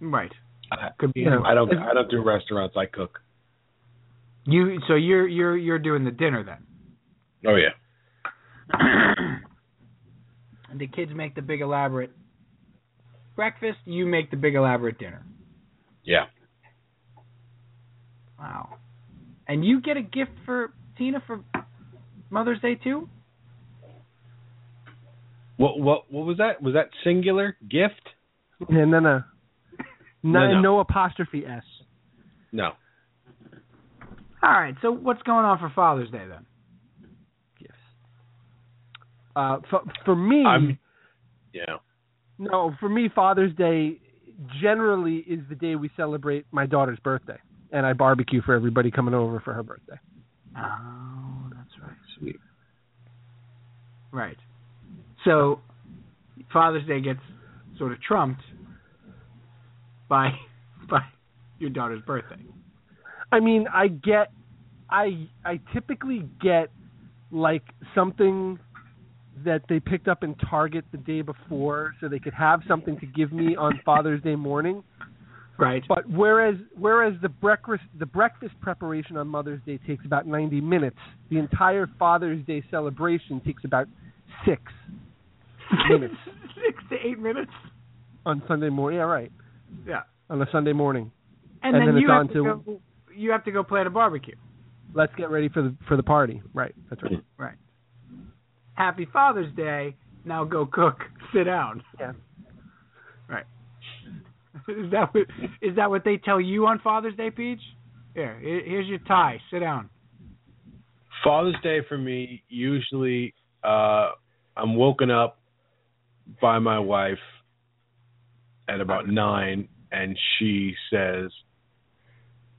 Right. I, Could be. You know. I don't I don't do restaurants. I cook. You so you're you're you're doing the dinner then. Oh yeah. and the kids make the big elaborate breakfast. You make the big elaborate dinner. Yeah. Wow. And you get a gift for Tina for Mother's Day too? What what what was that? Was that singular gift? And no, no. No, No, no. no apostrophe s. No. All right. So what's going on for Father's Day then? Gifts. Uh, for, for me, I'm yeah. no, for me, Father's Day generally is the day we celebrate my daughter's birthday, and I barbecue for everybody coming over for her birthday. Oh, that's right. Sweet. Right. So Father's Day gets sort of trumped by by your daughter's birthday. I mean, I get, I I typically get like something that they picked up in Target the day before, so they could have something to give me on Father's Day morning. Right. But whereas whereas the breakfast the breakfast preparation on Mother's Day takes about 90 minutes, the entire Father's Day celebration takes about 6 minutes Six to eight minutes. on Sunday morning. Yeah, right. Yeah. On a Sunday morning. And, And then, then you it's have on to, to- go, you have to go plan a barbecue. Let's get ready for the for the party. Right. That's right. Right. Happy Father's Day. Now go cook. Sit down. Yeah. Right. Is that what is that what they tell you on Father's Day, Peach? Here, here- here's your tie. Sit down. Father's Day for me usually uh I'm woken up by my wife at about nine and she says,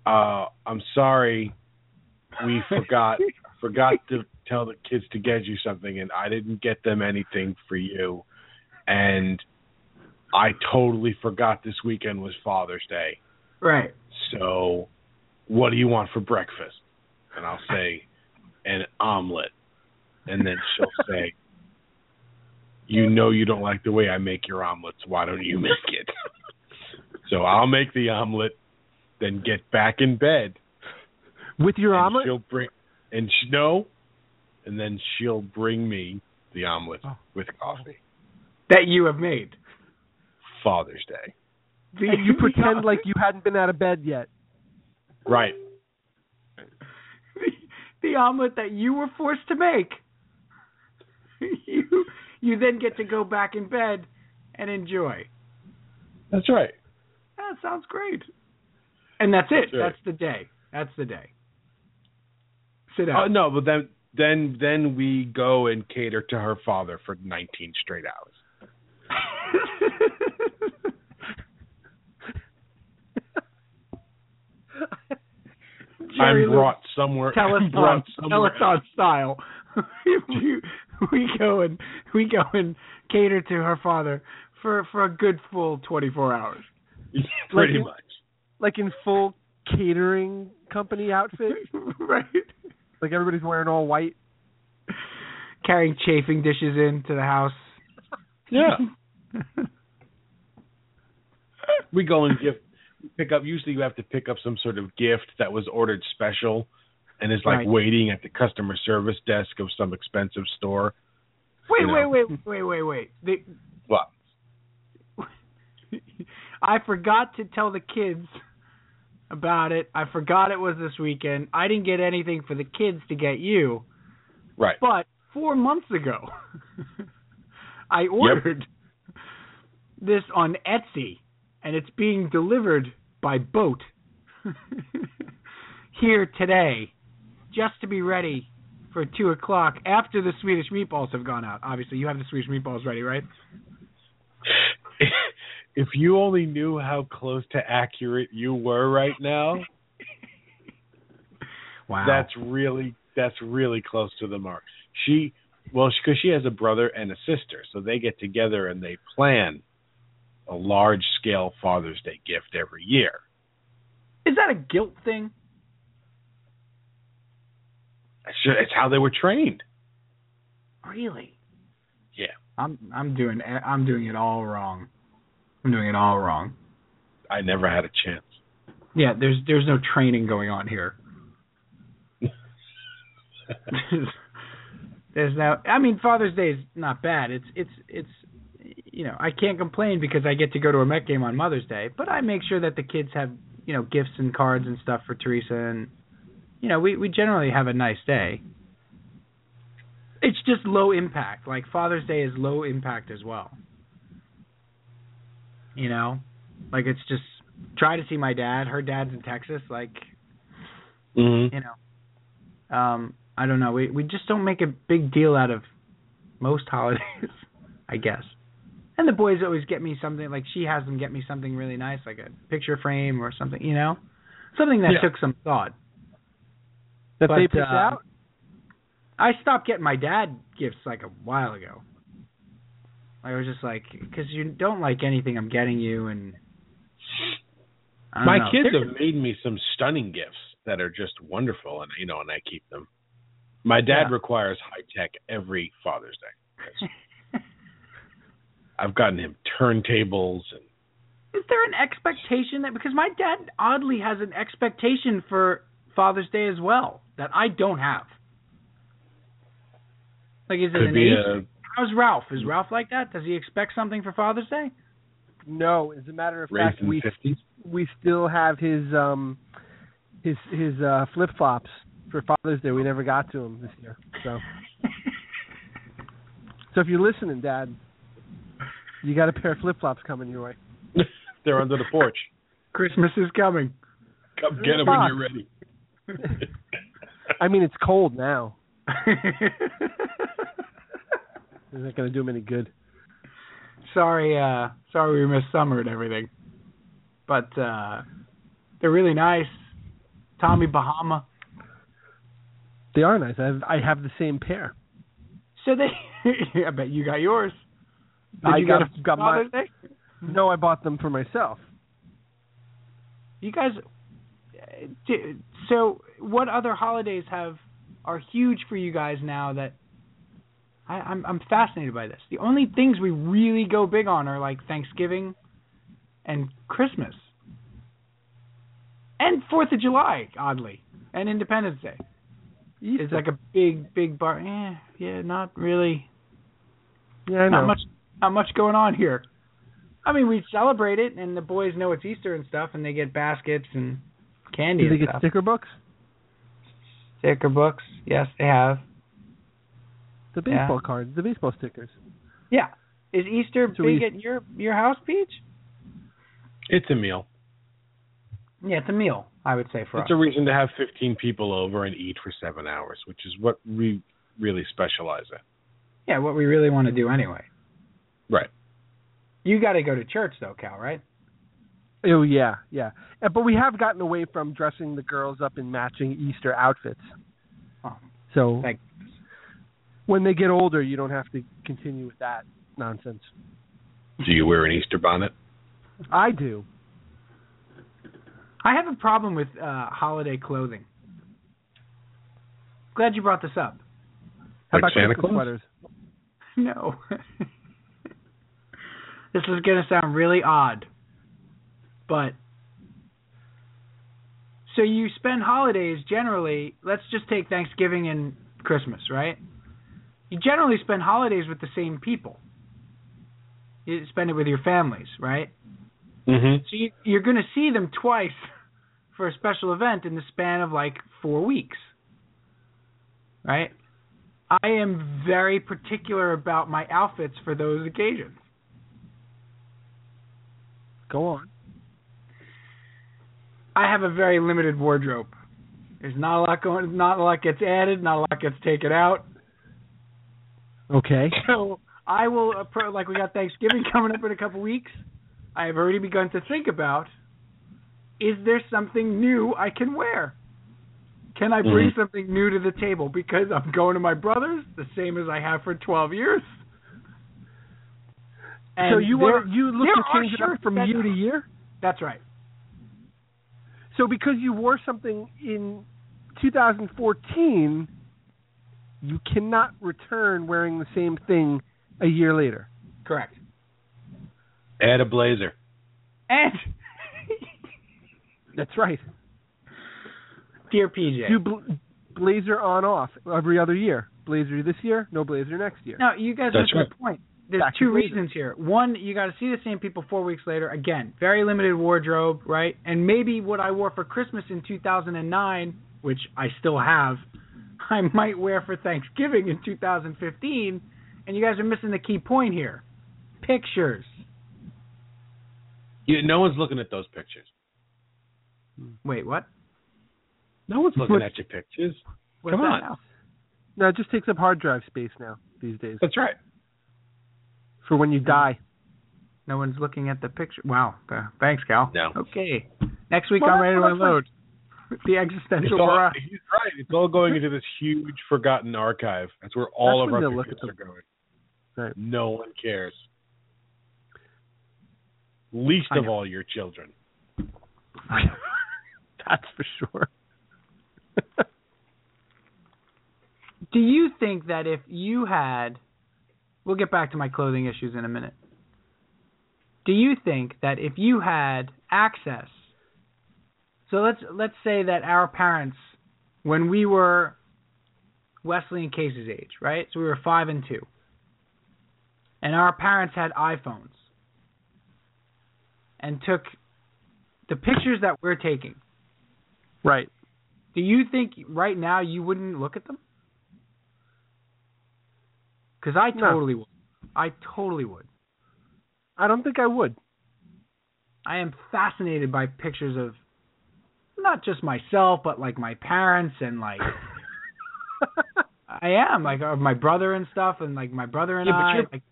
uh, I'm sorry we forgot forgot to tell the kids to get you something and I didn't get them anything for you and I totally forgot this weekend was Father's Day. Right. So, what do you want for breakfast? And I'll say, an omelet. And then she'll say, you know you don't like the way I make your omelets. Why don't you make it? so I'll make the omelet, then get back in bed. With your and omelet? She'll bring, and she, no, and then she'll bring me the omelet Oh. with coffee. That you have made. Father's Day. The, And you pretend like you hadn't been out of bed yet. Right. the, the omelet that you were forced to make. you you then get to go back in bed and enjoy. That's right. That sounds great. And that's it. That's right. That's the day. That's the day. Sit Oh down. Uh, no, but then then then we go and cater to her father for 19 straight hours. Jerry I'm brought somewhere. Telethon, brought somewhere telethon style. we, we go and we go and cater to her father for for a good full 24 hours. Pretty Like- much. like in full catering company outfit. right. Like everybody's wearing all white. Carrying chafing dishes into the house. Yeah. we go and give pick up usually you have to pick up some sort of gift that was ordered special and is like Right. waiting at the customer service desk of some expensive store. Wait, You wait, know. wait, wait, wait, wait. What? I forgot to tell the kids about it. I forgot it was this weekend. I didn't get anything for the kids to get you. Right. But four months ago, I ordered this on Etsy, and it's being delivered by boat here today, just to be ready for two o'clock after the Swedish meatballs have gone out. Obviously, you have the Swedish meatballs ready, right? if you only knew how close to accurate you were right now, Wow. that's really that's really close to the mark. She well, because she has a brother and a sister, so they get together and they plan a large scale Father's Day gift every year. Is that a guilt thing? It's, ju- it's how they were trained. Really? Yeah. I'm I'm doing I'm doing it all wrong. I'm doing it all wrong. I never had a chance. Yeah, there's there's no training going on here. there's no I mean Father's Day is not bad. It's it's it's you know, I can't complain because I get to go to a Met game on Mother's Day, but I make sure that the kids have, you know, gifts and cards and stuff for Teresa and you know, we we generally have a nice day. It's just low impact. Like Father's Day is low impact as well. You know? Like it's just try to see my dad. Her dad's in Texas. Like Mm-hmm. you know, um, I don't know. We we just don't make a big deal out of most holidays, I guess. And the boys always get me something. Like she has them get me something really nice, like a picture frame or something. You know, something that Yeah. took some thought. That But, they uh, out. I stopped getting my dad gifts like a while ago. I was just like, because you don't like anything I'm getting you, and My know. kids have made me some stunning gifts that are just wonderful, and you know, and I keep them. My dad Yeah. requires high tech every Father's Day. I've gotten him turntables and Is there an expectation that because my dad oddly has an expectation for Father's Day as well that I don't have. Like is it could an be age? a How's Ralph? Is Ralph like that? Does he expect something for Father's Day? No, as a matter of raised fact, we fifties. we still have his um his his uh flip flops for Father's Day. We never got to him this year. So So if you're listening, Dad, you got a pair of flip flops coming your way. They're under the porch. Christmas is coming. Come get them when you're ready. I mean it's cold now. It's not gonna do him any good. sorry, uh sorry we missed summer and everything. But uh they're really nice. Tommy Bahama. They are nice. I have I have the same pair. So they I bet you got yours. Did I you got- get got? No, I bought them for myself. You guys, so what other holidays have are huge for you guys now that I, I'm I'm fascinated by this. The only things we really go big on are like Thanksgiving and Christmas and Fourth of July, oddly, and Independence Day. It's like a big big bar. Eh, yeah, not really. Yeah, I know. Not much not much going on here. I mean, we celebrate it, and the boys know it's Easter and stuff, and they get baskets and candy Do they get stuff. sticker books? Sticker books, yes, they have. The Yeah. baseball cards, the baseball stickers. Yeah, is Easter So big we- at your your house, Peach? It's a meal. Yeah, it's a meal, I would say for us. It's us. a reason to have 15 people over and eat for seven hours, which is what we really specialize in. yeah, what we really want to do anyway. Right. You got to go to church though, Cal, right? Oh yeah, yeah. But we have gotten away from dressing the girls up in matching Easter outfits. Oh, So thank when they get older, you don't have to continue with that nonsense. Do you wear an Easter bonnet? I do. I have a problem with uh holiday clothing. Glad you brought this up. How Like about Santa Christmas Claus? sweaters? No. this is going to sound really odd. But so you spend holidays generally, let's just take Thanksgiving and Christmas, right? You generally spend holidays with the same people. You spend it with your families, right? Mm-hmm. So you, you're going to see them twice for a special event in the span of like four weeks, right? I am very particular about my outfits for those occasions. Go on. I have a very limited wardrobe. There's not a lot going, not a lot gets added, not a lot gets taken out. Okay. So I will, like we got Thanksgiving coming up in a couple weeks. I have already begun to think about: is there something new I can wear? Can I bring Mhm. something new to the table? Because I'm going to my brother's, the same as I have for 12 years. so you there- want you look to change it up from year to year? That's right. So because you wore something in 2014, you cannot return wearing the same thing a year later. Correct. Add a blazer. And That's right. dear PJ, Do bl- blazer on off every other year. Blazer this year, no blazer next year. No, you guys That's missed right. my point. There's Back two reasons here. One, you got to see the same people four weeks later. Again, very limited wardrobe, right? And maybe what I wore for Christmas in 2009, which I still have, I might wear for Thanksgiving in 2015. And you guys are missing the key point here. Pictures. You, no one's looking at those pictures. Wait, what? No one's looking What- at your pictures. What's Come on. now? No, it just takes up hard drive space now these days That's right. For when you die. No one's looking at the picture. Wow. Uh, Thanks, Cal. No. Okay. Next week Well, I'm ready to what I'm unload. The existential all, barrage. he's right. It's all going into this huge forgotten archive. That's where all That's of when our they'll look pictures at are going. Right. No one cares. Least of all your children. That's for sure. Do you think that if you had we'll get back to my clothing issues in a minute. Do you think that if you had access so let's let's say that our parents when we were Wesley and Case's age, right? So we were 5 and 2. And our parents had iPhones and took the pictures that we're taking. Right. Do you think right now you wouldn't look at them? Because I No. totally would. I totally would. I don't think I would. I am fascinated by pictures of not just myself, but like my parents and like I am like of my brother and stuff, and like my brother and Yeah, but I. you're- Like,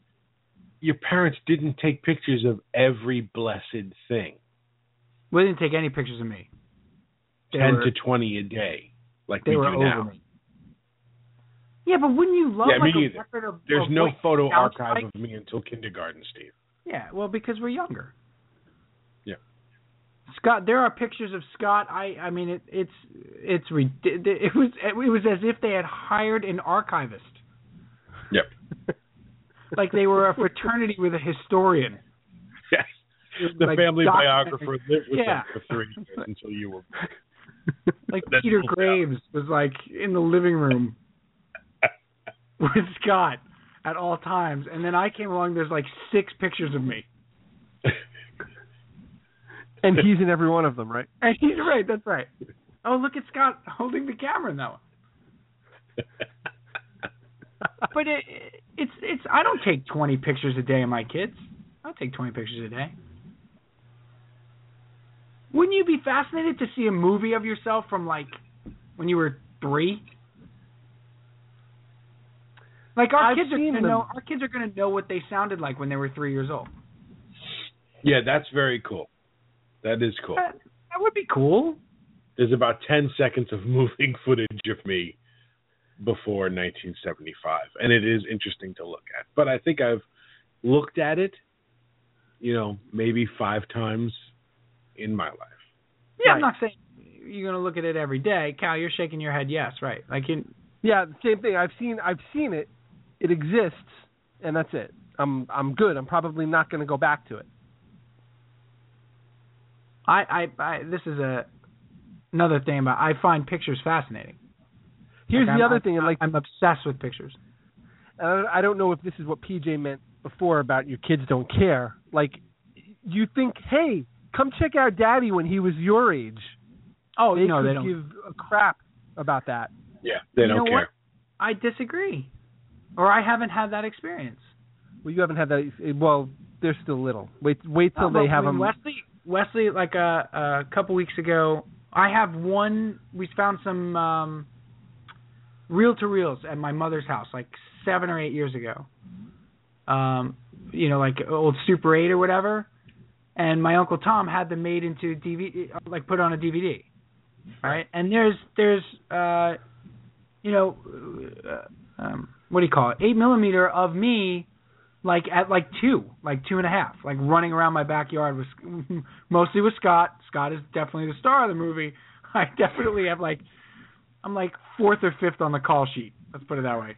Your parents didn't take pictures of every blessed thing. we didn't take any pictures of me. They Ten were, to twenty a day, like they we were do now. me. Yeah, but wouldn't you love Yeah, like a record of? There's no photo archive like? of me until kindergarten, Steve. Yeah, well, because we're younger. Yeah. Scott, there are pictures of Scott. I, I mean, it, it's, it's, it was, it was as if they had hired an archivist, Yep. like they were a fraternity with a historian. Yes. The Like family biographer lived with Yeah. them for three years until you were. Like Peter Graves was like in the living room with Scott at all times, and then I came along. There's like six pictures of me, And he's in every one of them, right? and he's right. That's right. Oh, look at Scott holding the camera in that one. but it, it's it's I don't take 20 pictures a day of my kids. I don't take 20 pictures a day. Wouldn't you be fascinated to see a movie of yourself from like when you were 3? Like our I've kids are gonna them. know our kids are gonna know what they sounded like when they were 3 years old. Yeah, that's very cool. That is cool. That, that would be cool. There's about 10 seconds of moving footage of me before 1975, and it is interesting to look at. But I think I've looked at it, you know, maybe five times in my life. Yeah, Right. I'm not saying you're going to look at it every day. Cal, you're shaking your head. Yes, right. Like in, Yeah, same thing. I've seen I've seen it. It exists, and that's it. I'm I'm good. I'm probably not going to go back to it. I, I, I this is a another thing about I find pictures fascinating. Here's Like, the I'm- other thing, and like I'm obsessed with pictures. and I I don't know if this is what PJ meant before about your kids don't care. Like, you think, hey, come check out Daddy when he was your age. Oh they no, they don't. give a crap about that. Yeah, they You don't know care. what? I disagree, or I haven't had that experience. Well, you haven't had that. Well, they're still little. Wait, wait till No, they have them. Wesley, Wesley, like a, a couple weeks ago, I have one. We found some um, reel to reels at my mother's house, like seven or eight years ago. Um, you know, like old Super Eight or whatever. And my uncle Tom had them made into DVD, like put on a DVD, right? And there's there's uh, you know, uh, um, what do you call it? Eight millimeter of me like at like two, like two and a half, like running around my backyard with mostly with Scott. Scott is definitely the star of the movie. I definitely have like I'm like fourth or fifth on the call sheet. Let's put it that way.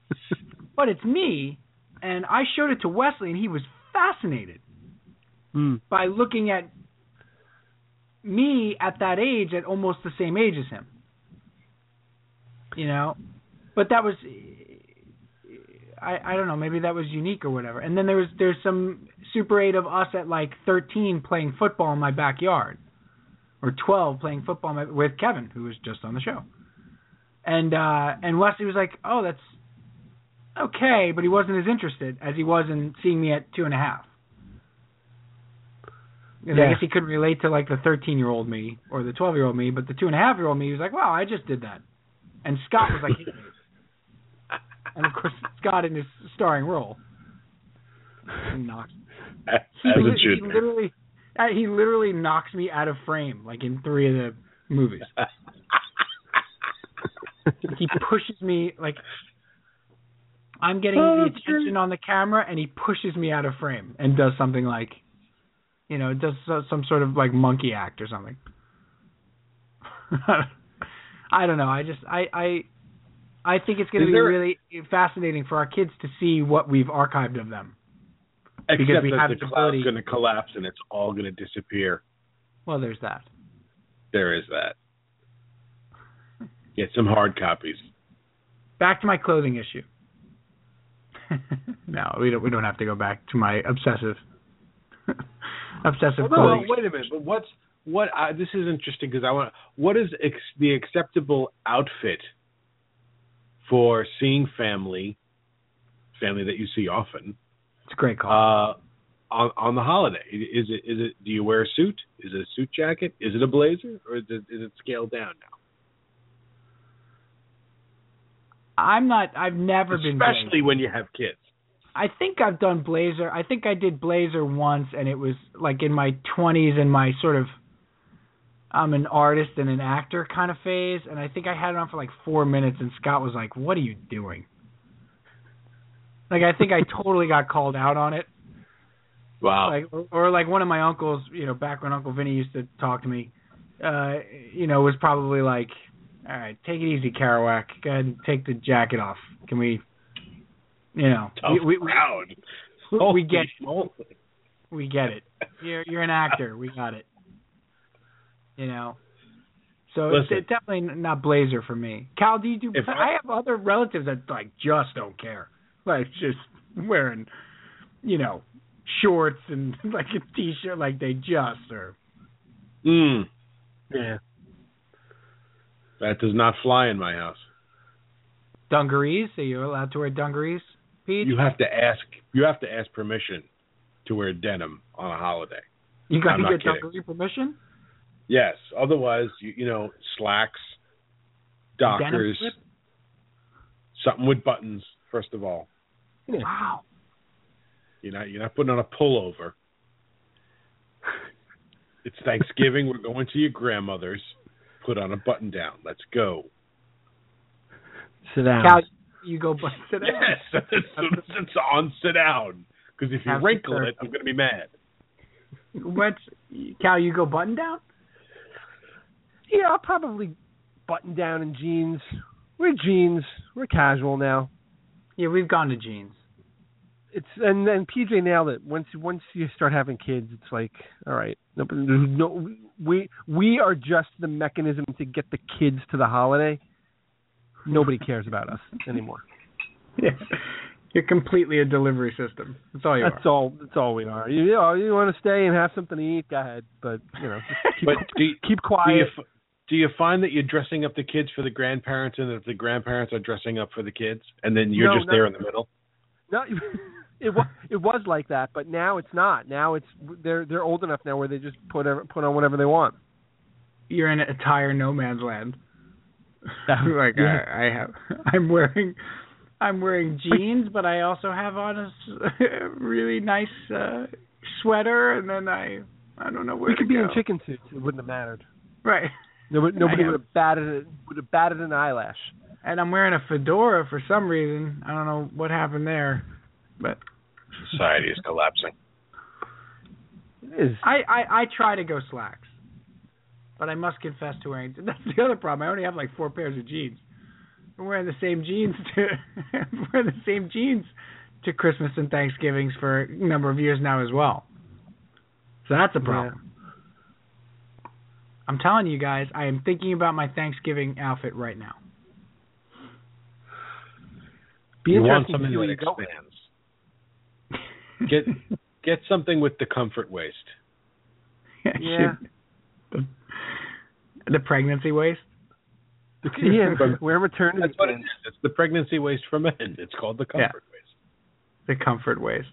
but it's me, and I showed it to Wesley, and he was fascinated Mm. by looking at me at that age, at almost the same age as him. You know, but that was I I don't know, maybe that was unique or whatever. And then there was there's some Super 8 of us at like 13 playing football in my backyard, or 12 playing football my, with Kevin, who was just on the show. And uh and Wesley was like, oh, that's okay, but he wasn't as interested as he was in seeing me at two and a half. And I guess he couldn't relate to like the 13 year old me or the 12 year old me, but the two and a half year old me he was like, wow, I just did that. And Scott was like, and of course Scott in his starring role. Knocks. As He, it he literally, uh, he literally knocks me out of frame like in three of the movies. he pushes me like I'm getting Oh, the attention on the camera, and he pushes me out of frame and does something like, you know, does some sort of like monkey act or something. I don't know. I just I I I think it's going to be there- really fascinating for our kids to see what we've archived of them. Except because we that have the the cloud's going to collapse and it's all going to disappear. Well, there's that. There is that. Get some hard copies. Back to my clothing issue. no, we don't. We don't have to go back to my obsessive, obsessive Well, no, clothing. wait a minute. But what's what? Uh, this is interesting because I want. What is ex- the acceptable outfit for seeing family, family that you see often, It's a great call. uh, on on the holiday? Is it is it? Do you wear a suit? Is it a suit jacket? Is it a blazer, or is it, is it scaled down now? I'm not. I've never been. Especially when you have kids. I think I've done blazer. I think I did blazer once, and it was like in my 20s and my sort of. I'm an artist and an actor kind of phase, and I think I had it on for like four minutes, and Scott was like, "What are you doing?" Like I think I totally got called out on it. Wow. like or, or like one of my uncles, you know, back when Uncle Vinny used to talk to me, uh, you know, was probably like, "All right, take it easy, Kerouac. Go ahead and take the jacket off. Can we, you know, Tough we we, we, we get moly. we get it. You're you're an actor. We got it. You know." So it's, Listen. it's definitely not Blazer for me. Cal, do you do? If I, I- have other relatives that like just don't care, like just wearing, you know, shorts and like a t-shirt, like they just are. Mm, Yeah. that does not fly in my house. Dungarees? Are you allowed to wear dungarees, Pete? You have to ask. You have to ask permission to wear denim on a holiday. You got to get dungaree permission. Yes. Otherwise, you, you know, slacks, dockers, something with buttons. First of all, Wow. you're not you're not putting on a pullover. It's Thanksgiving. We're going to your grandmother's. Put on a button down. Let's go. Sit down. Cal, you go but sit down. Yes, as soon as it's on, sit down. Because if you Have wrinkle it, I'm going to be mad. What's Cal? You go button down. Yeah, I'll probably button down in jeans. We're jeans. We're casual now. Yeah, we've gone to jeans. It's and then PJ nailed it. Once once you start having kids, it's like, all right, no, no, we we are just the mechanism to get the kids to the holiday. Nobody cares about us anymore. Yeah. You're completely a delivery system. That's all you That's are. all. That's all we are. You, you know, you want to stay and have something to eat, go ahead. But you know, just keep, But do you, keep do you, quiet. f- do you find that you're dressing up the kids for the grandparents, and that the grandparents are dressing up for the kids, and then you're No, just no. there in the middle? No, it was it was like that, but now it's not. Now it's they're they're old enough now where they just put put on whatever they want. You're in a entire no man's land. like Yeah. I, I have, I'm wearing, I'm wearing jeans, but I also have on a really nice uh sweater, and then I, I don't know where We to could be go. in chicken suits. It wouldn't have mattered. Right. Nobody, nobody would have batted would have batted an eyelash. And I'm wearing a fedora for some reason. I don't know what happened there, but Society is collapsing. It is. I, I I try to go slacks, but I must confess to wearing. That's the other problem. I only have like four pairs of jeans. I'm wearing the same jeans to I'm wearing the same jeans to Christmas and Thanksgivings for a number of years now as well. So that's a problem. I'm telling you guys, I am thinking about my Thanksgiving outfit right now. Be you want interesting to something that expands. Get get something with the comfort waist. Yeah. the, the pregnancy waist. yeah, wear maternity That's what it pants. is. It's the pregnancy waist for men. It's called the comfort waist. The comfort waist.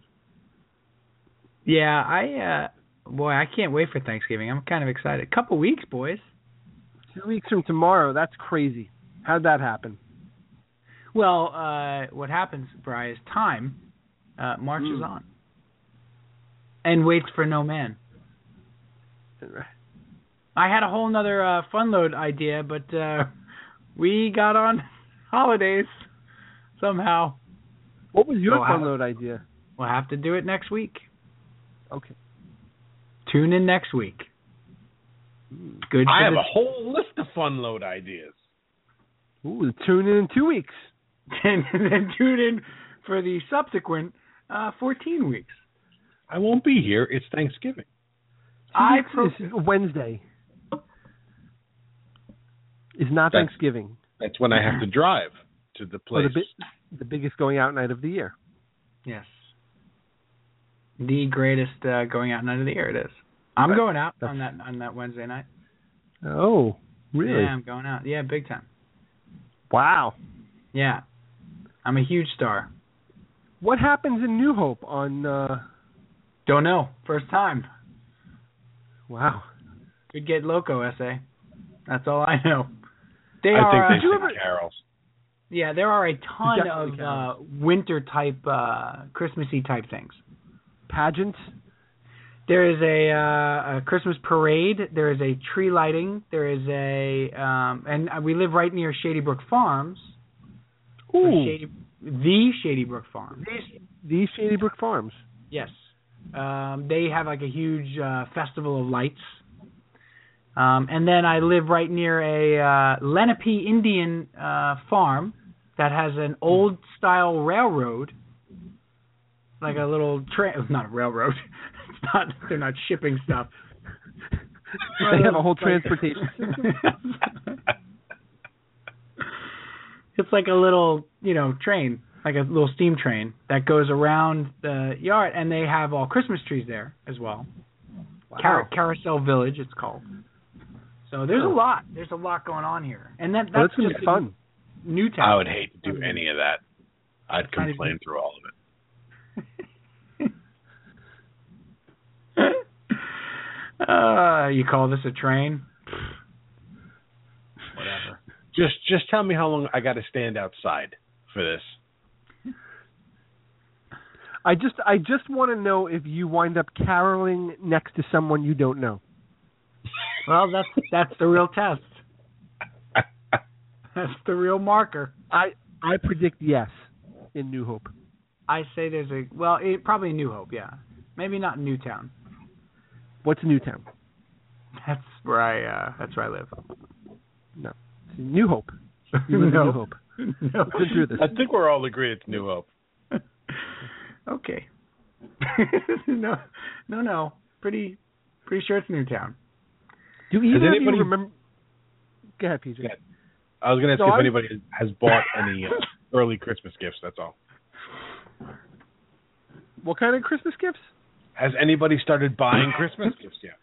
Yeah, I uh boy, I can't wait for Thanksgiving. I'm kind of excited. A Couple weeks, boys. Two weeks from tomorrow. That's crazy. How'd that happen? Well, uh what happens, Bry, is time uh marches Mm. on. And waits for no man. I had a whole nother uh fun load idea, but uh we got on holidays somehow. What was your So fun load idea? We'll have to do it next week. Okay. Tune in next week. Good. I have the- a whole list of fun load ideas. Ooh, tune in in two weeks. and then tune in for the subsequent uh, 14 weeks. I won't be here. It's Thanksgiving. I Two weeks is Wednesday. Is not That's- Thanksgiving. That's when I have to drive to the place. the, bi- the biggest going out night of the year. yes, the greatest uh, going out night of the year. It is. I'm Right. going out on that on that Wednesday night. Oh, really? Yeah, I'm going out. Yeah, big time. Wow. Yeah, I'm a huge star. What happens in New Hope on? uh Don't know. First time. Wow. Could get loco essay. That's all I know. They I are. think uh, they sing carols. Yeah, there are a ton Definitely of uh, winter type, uh, Christmassy type things. Pageants. There is a, uh, a Christmas parade. There is a tree lighting. There is a, um, and we live right near Shady Brook Farms. Ooh. Shady, the Shady Brook Farm. These these Shady Brook Farms. Yes. Um, they have like a huge uh, festival of lights. Um, and then I live right near a uh, Lenape Indian uh, farm that has an old style railroad, like a little train. Not a railroad. It's not. They're not shipping stuff. They have a whole transportation system. it's like a little, you know, train, like a little steam train that goes around the yard, and they have all Christmas trees there as well. Car- Carousel Village, it's called. So there's a lot. There's a lot going on here, and that Oh, that's that's gonna just be fun. in Newtown. I would hate to do any of that. I'd Not even- complain through all of it. Uh, you call this a train? Whatever. Just just tell me how long I got to stand outside for this. I just I just want to know if you wind up caroling next to someone you don't know. Well, that's that's the real test. That's the real marker. I I predict yes in New Hope. I say there's a well, it, probably New Hope, yeah. Maybe not Newtown. What's Newtown? That's where I uh that's where I live. No, it's New Hope. You live in No. New Hope. No. Through this. I think we're all agreed it's New Hope. Okay. no, no, no. Pretty, pretty sure it's Newtown. Do either of anybody- you remember? Go ahead, PJ. Yeah. I was going to ask No, if I'm- anybody has bought any uh, early Christmas gifts. That's all. What kind of Christmas gifts? Has anybody started buying Christmas gifts yet?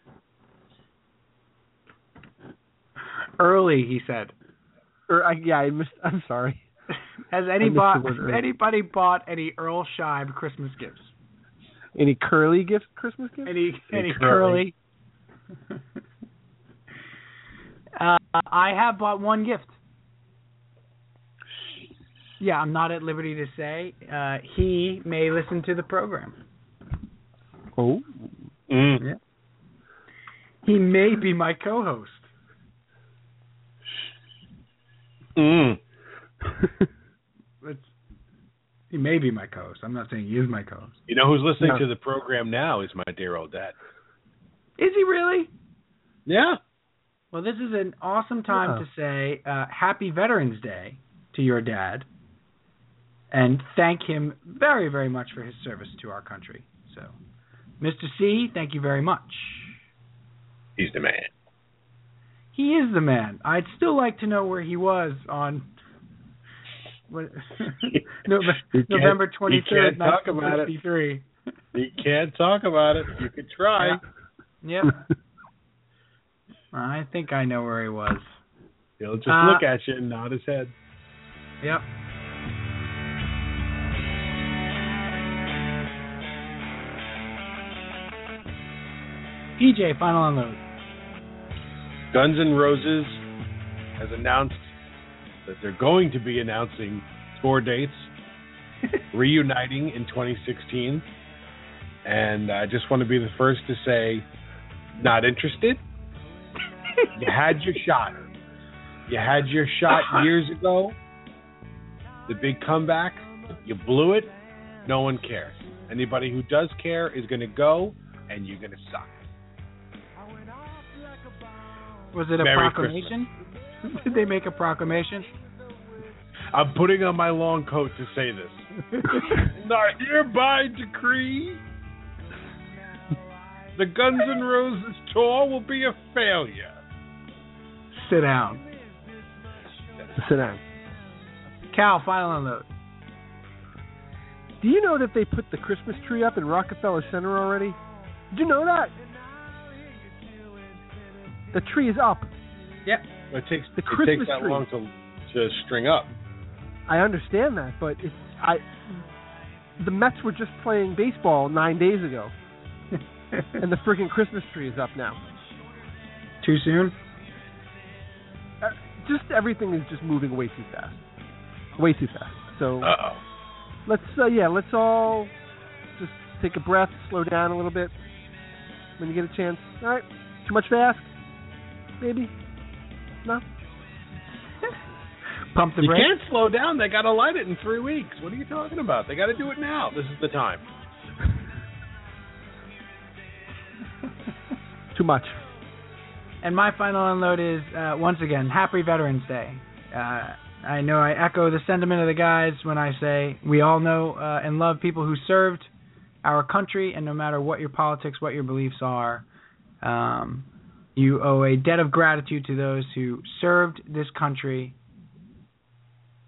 Early, he said. Or I, yeah, I missed. I'm sorry. Has any bought anybody bought any Earl Scheib Christmas gifts? Any curly gift Christmas gifts? Any Any any curly? curly? uh, I have bought one gift. Yeah, I'm not at liberty to say. Uh, he may listen to the program. Oh, Mm. He may be my co-host. Mm. He may be my co-host. I'm not saying he is my co-host. You know who's listening No. to the program now is my dear old dad. Is he really? Yeah. Well, this is an awesome time Yeah. to say uh, Happy Veterans Day to your dad, and thank him very, very much for his service to our country. So, Mr. C, thank you very much. He's the man. He is the man. I'd still like to know where he was on what, Nove- You can't- November you twenty third, can't talk about it. nineteen sixty three. You can't talk about it. You could try. Yep. I think I know where he was. He'll just Uh, look at you and nod his head. Yep. PJ, final unload. Guns N' Roses has announced that they're going to be announcing tour dates, reuniting in 2016. And I just want to be the first to say, not interested. you had your shot. You had your shot years ago. The big comeback. You blew it. No one cares. Anybody who does care is going to go, and you're going to suck. Was it a Merry proclamation? Did they make a proclamation? I'm putting on my long coat to say this. Not hereby decree the Guns N' Roses tour will be a failure. Sit down. sit down. Cal, final unload. Do you know that they put the Christmas tree up in Rockefeller Center already? Did you know that? The tree is up. Yep. It takes The it Christmas takes that tree. long to to string up. I understand that, but it's I. The Mets were just playing baseball nine days ago, and the freaking Christmas tree is up now. Too soon? Uh, just everything is just moving way too fast, way too fast. So Uh oh. let's uh, yeah, let's all just take a breath, slow down a little bit when you get a chance. All right, too much fast, maybe. No, Pump the brakes. You brakes. can't slow down. They got to light it in three weeks. What are you talking about? They got to do it now. This is the time. too much. And my final unload is uh, once again, Happy Veterans Day. Uh, I know I echo the sentiment of the guys when I say we all know uh, and love people who served our country, and no matter what your politics, what your beliefs are, um, you owe a debt of gratitude to those who served this country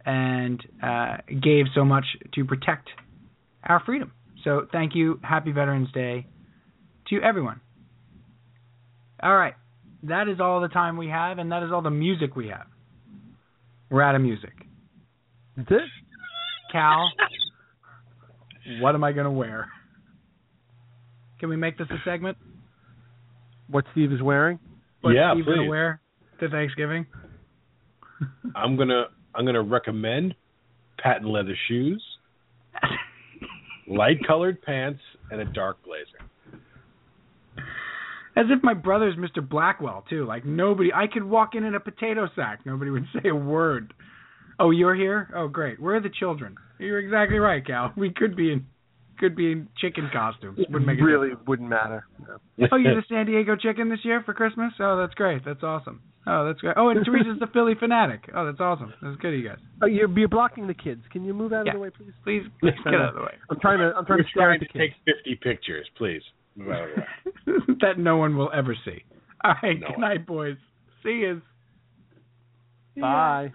and uh, gave so much to protect our freedom. So thank you. Happy Veterans Day to everyone. All right. That is all the time we have, and that is all the music we have. We're out of music. That's it. Cal, what am I going to wear? Can we make this a segment? What Steve is wearing? What yeah, Steve gonna please. wear to Thanksgiving? I'm gonna I'm gonna recommend patent leather shoes, light colored pants, and a dark blazer. As if my brother's Mr. Blackwell too. Like nobody, I could walk in in a potato sack. Nobody would say a word. Oh, you're here? Oh, great. Where are the children? You're exactly right, Cal. We could be in, could be in chicken costumes. Wouldn't make a really difference. wouldn't matter. No. Oh, you're the San Diego chicken this year for Christmas? Oh, that's great. That's awesome. Oh, that's great. Oh, and Teresa's the Phillie Phanatic. Oh, that's awesome. That's good, you guys. Oh, you're, you're blocking the kids. Can you move out Yeah. of the way, please? Please, please get out of the way. I'm trying to. I'm trying We're to stare trying at the to kids. take 50 pictures, please. Move out of the way. that no one will ever see. All right, No good night, boys. See yous. Bye.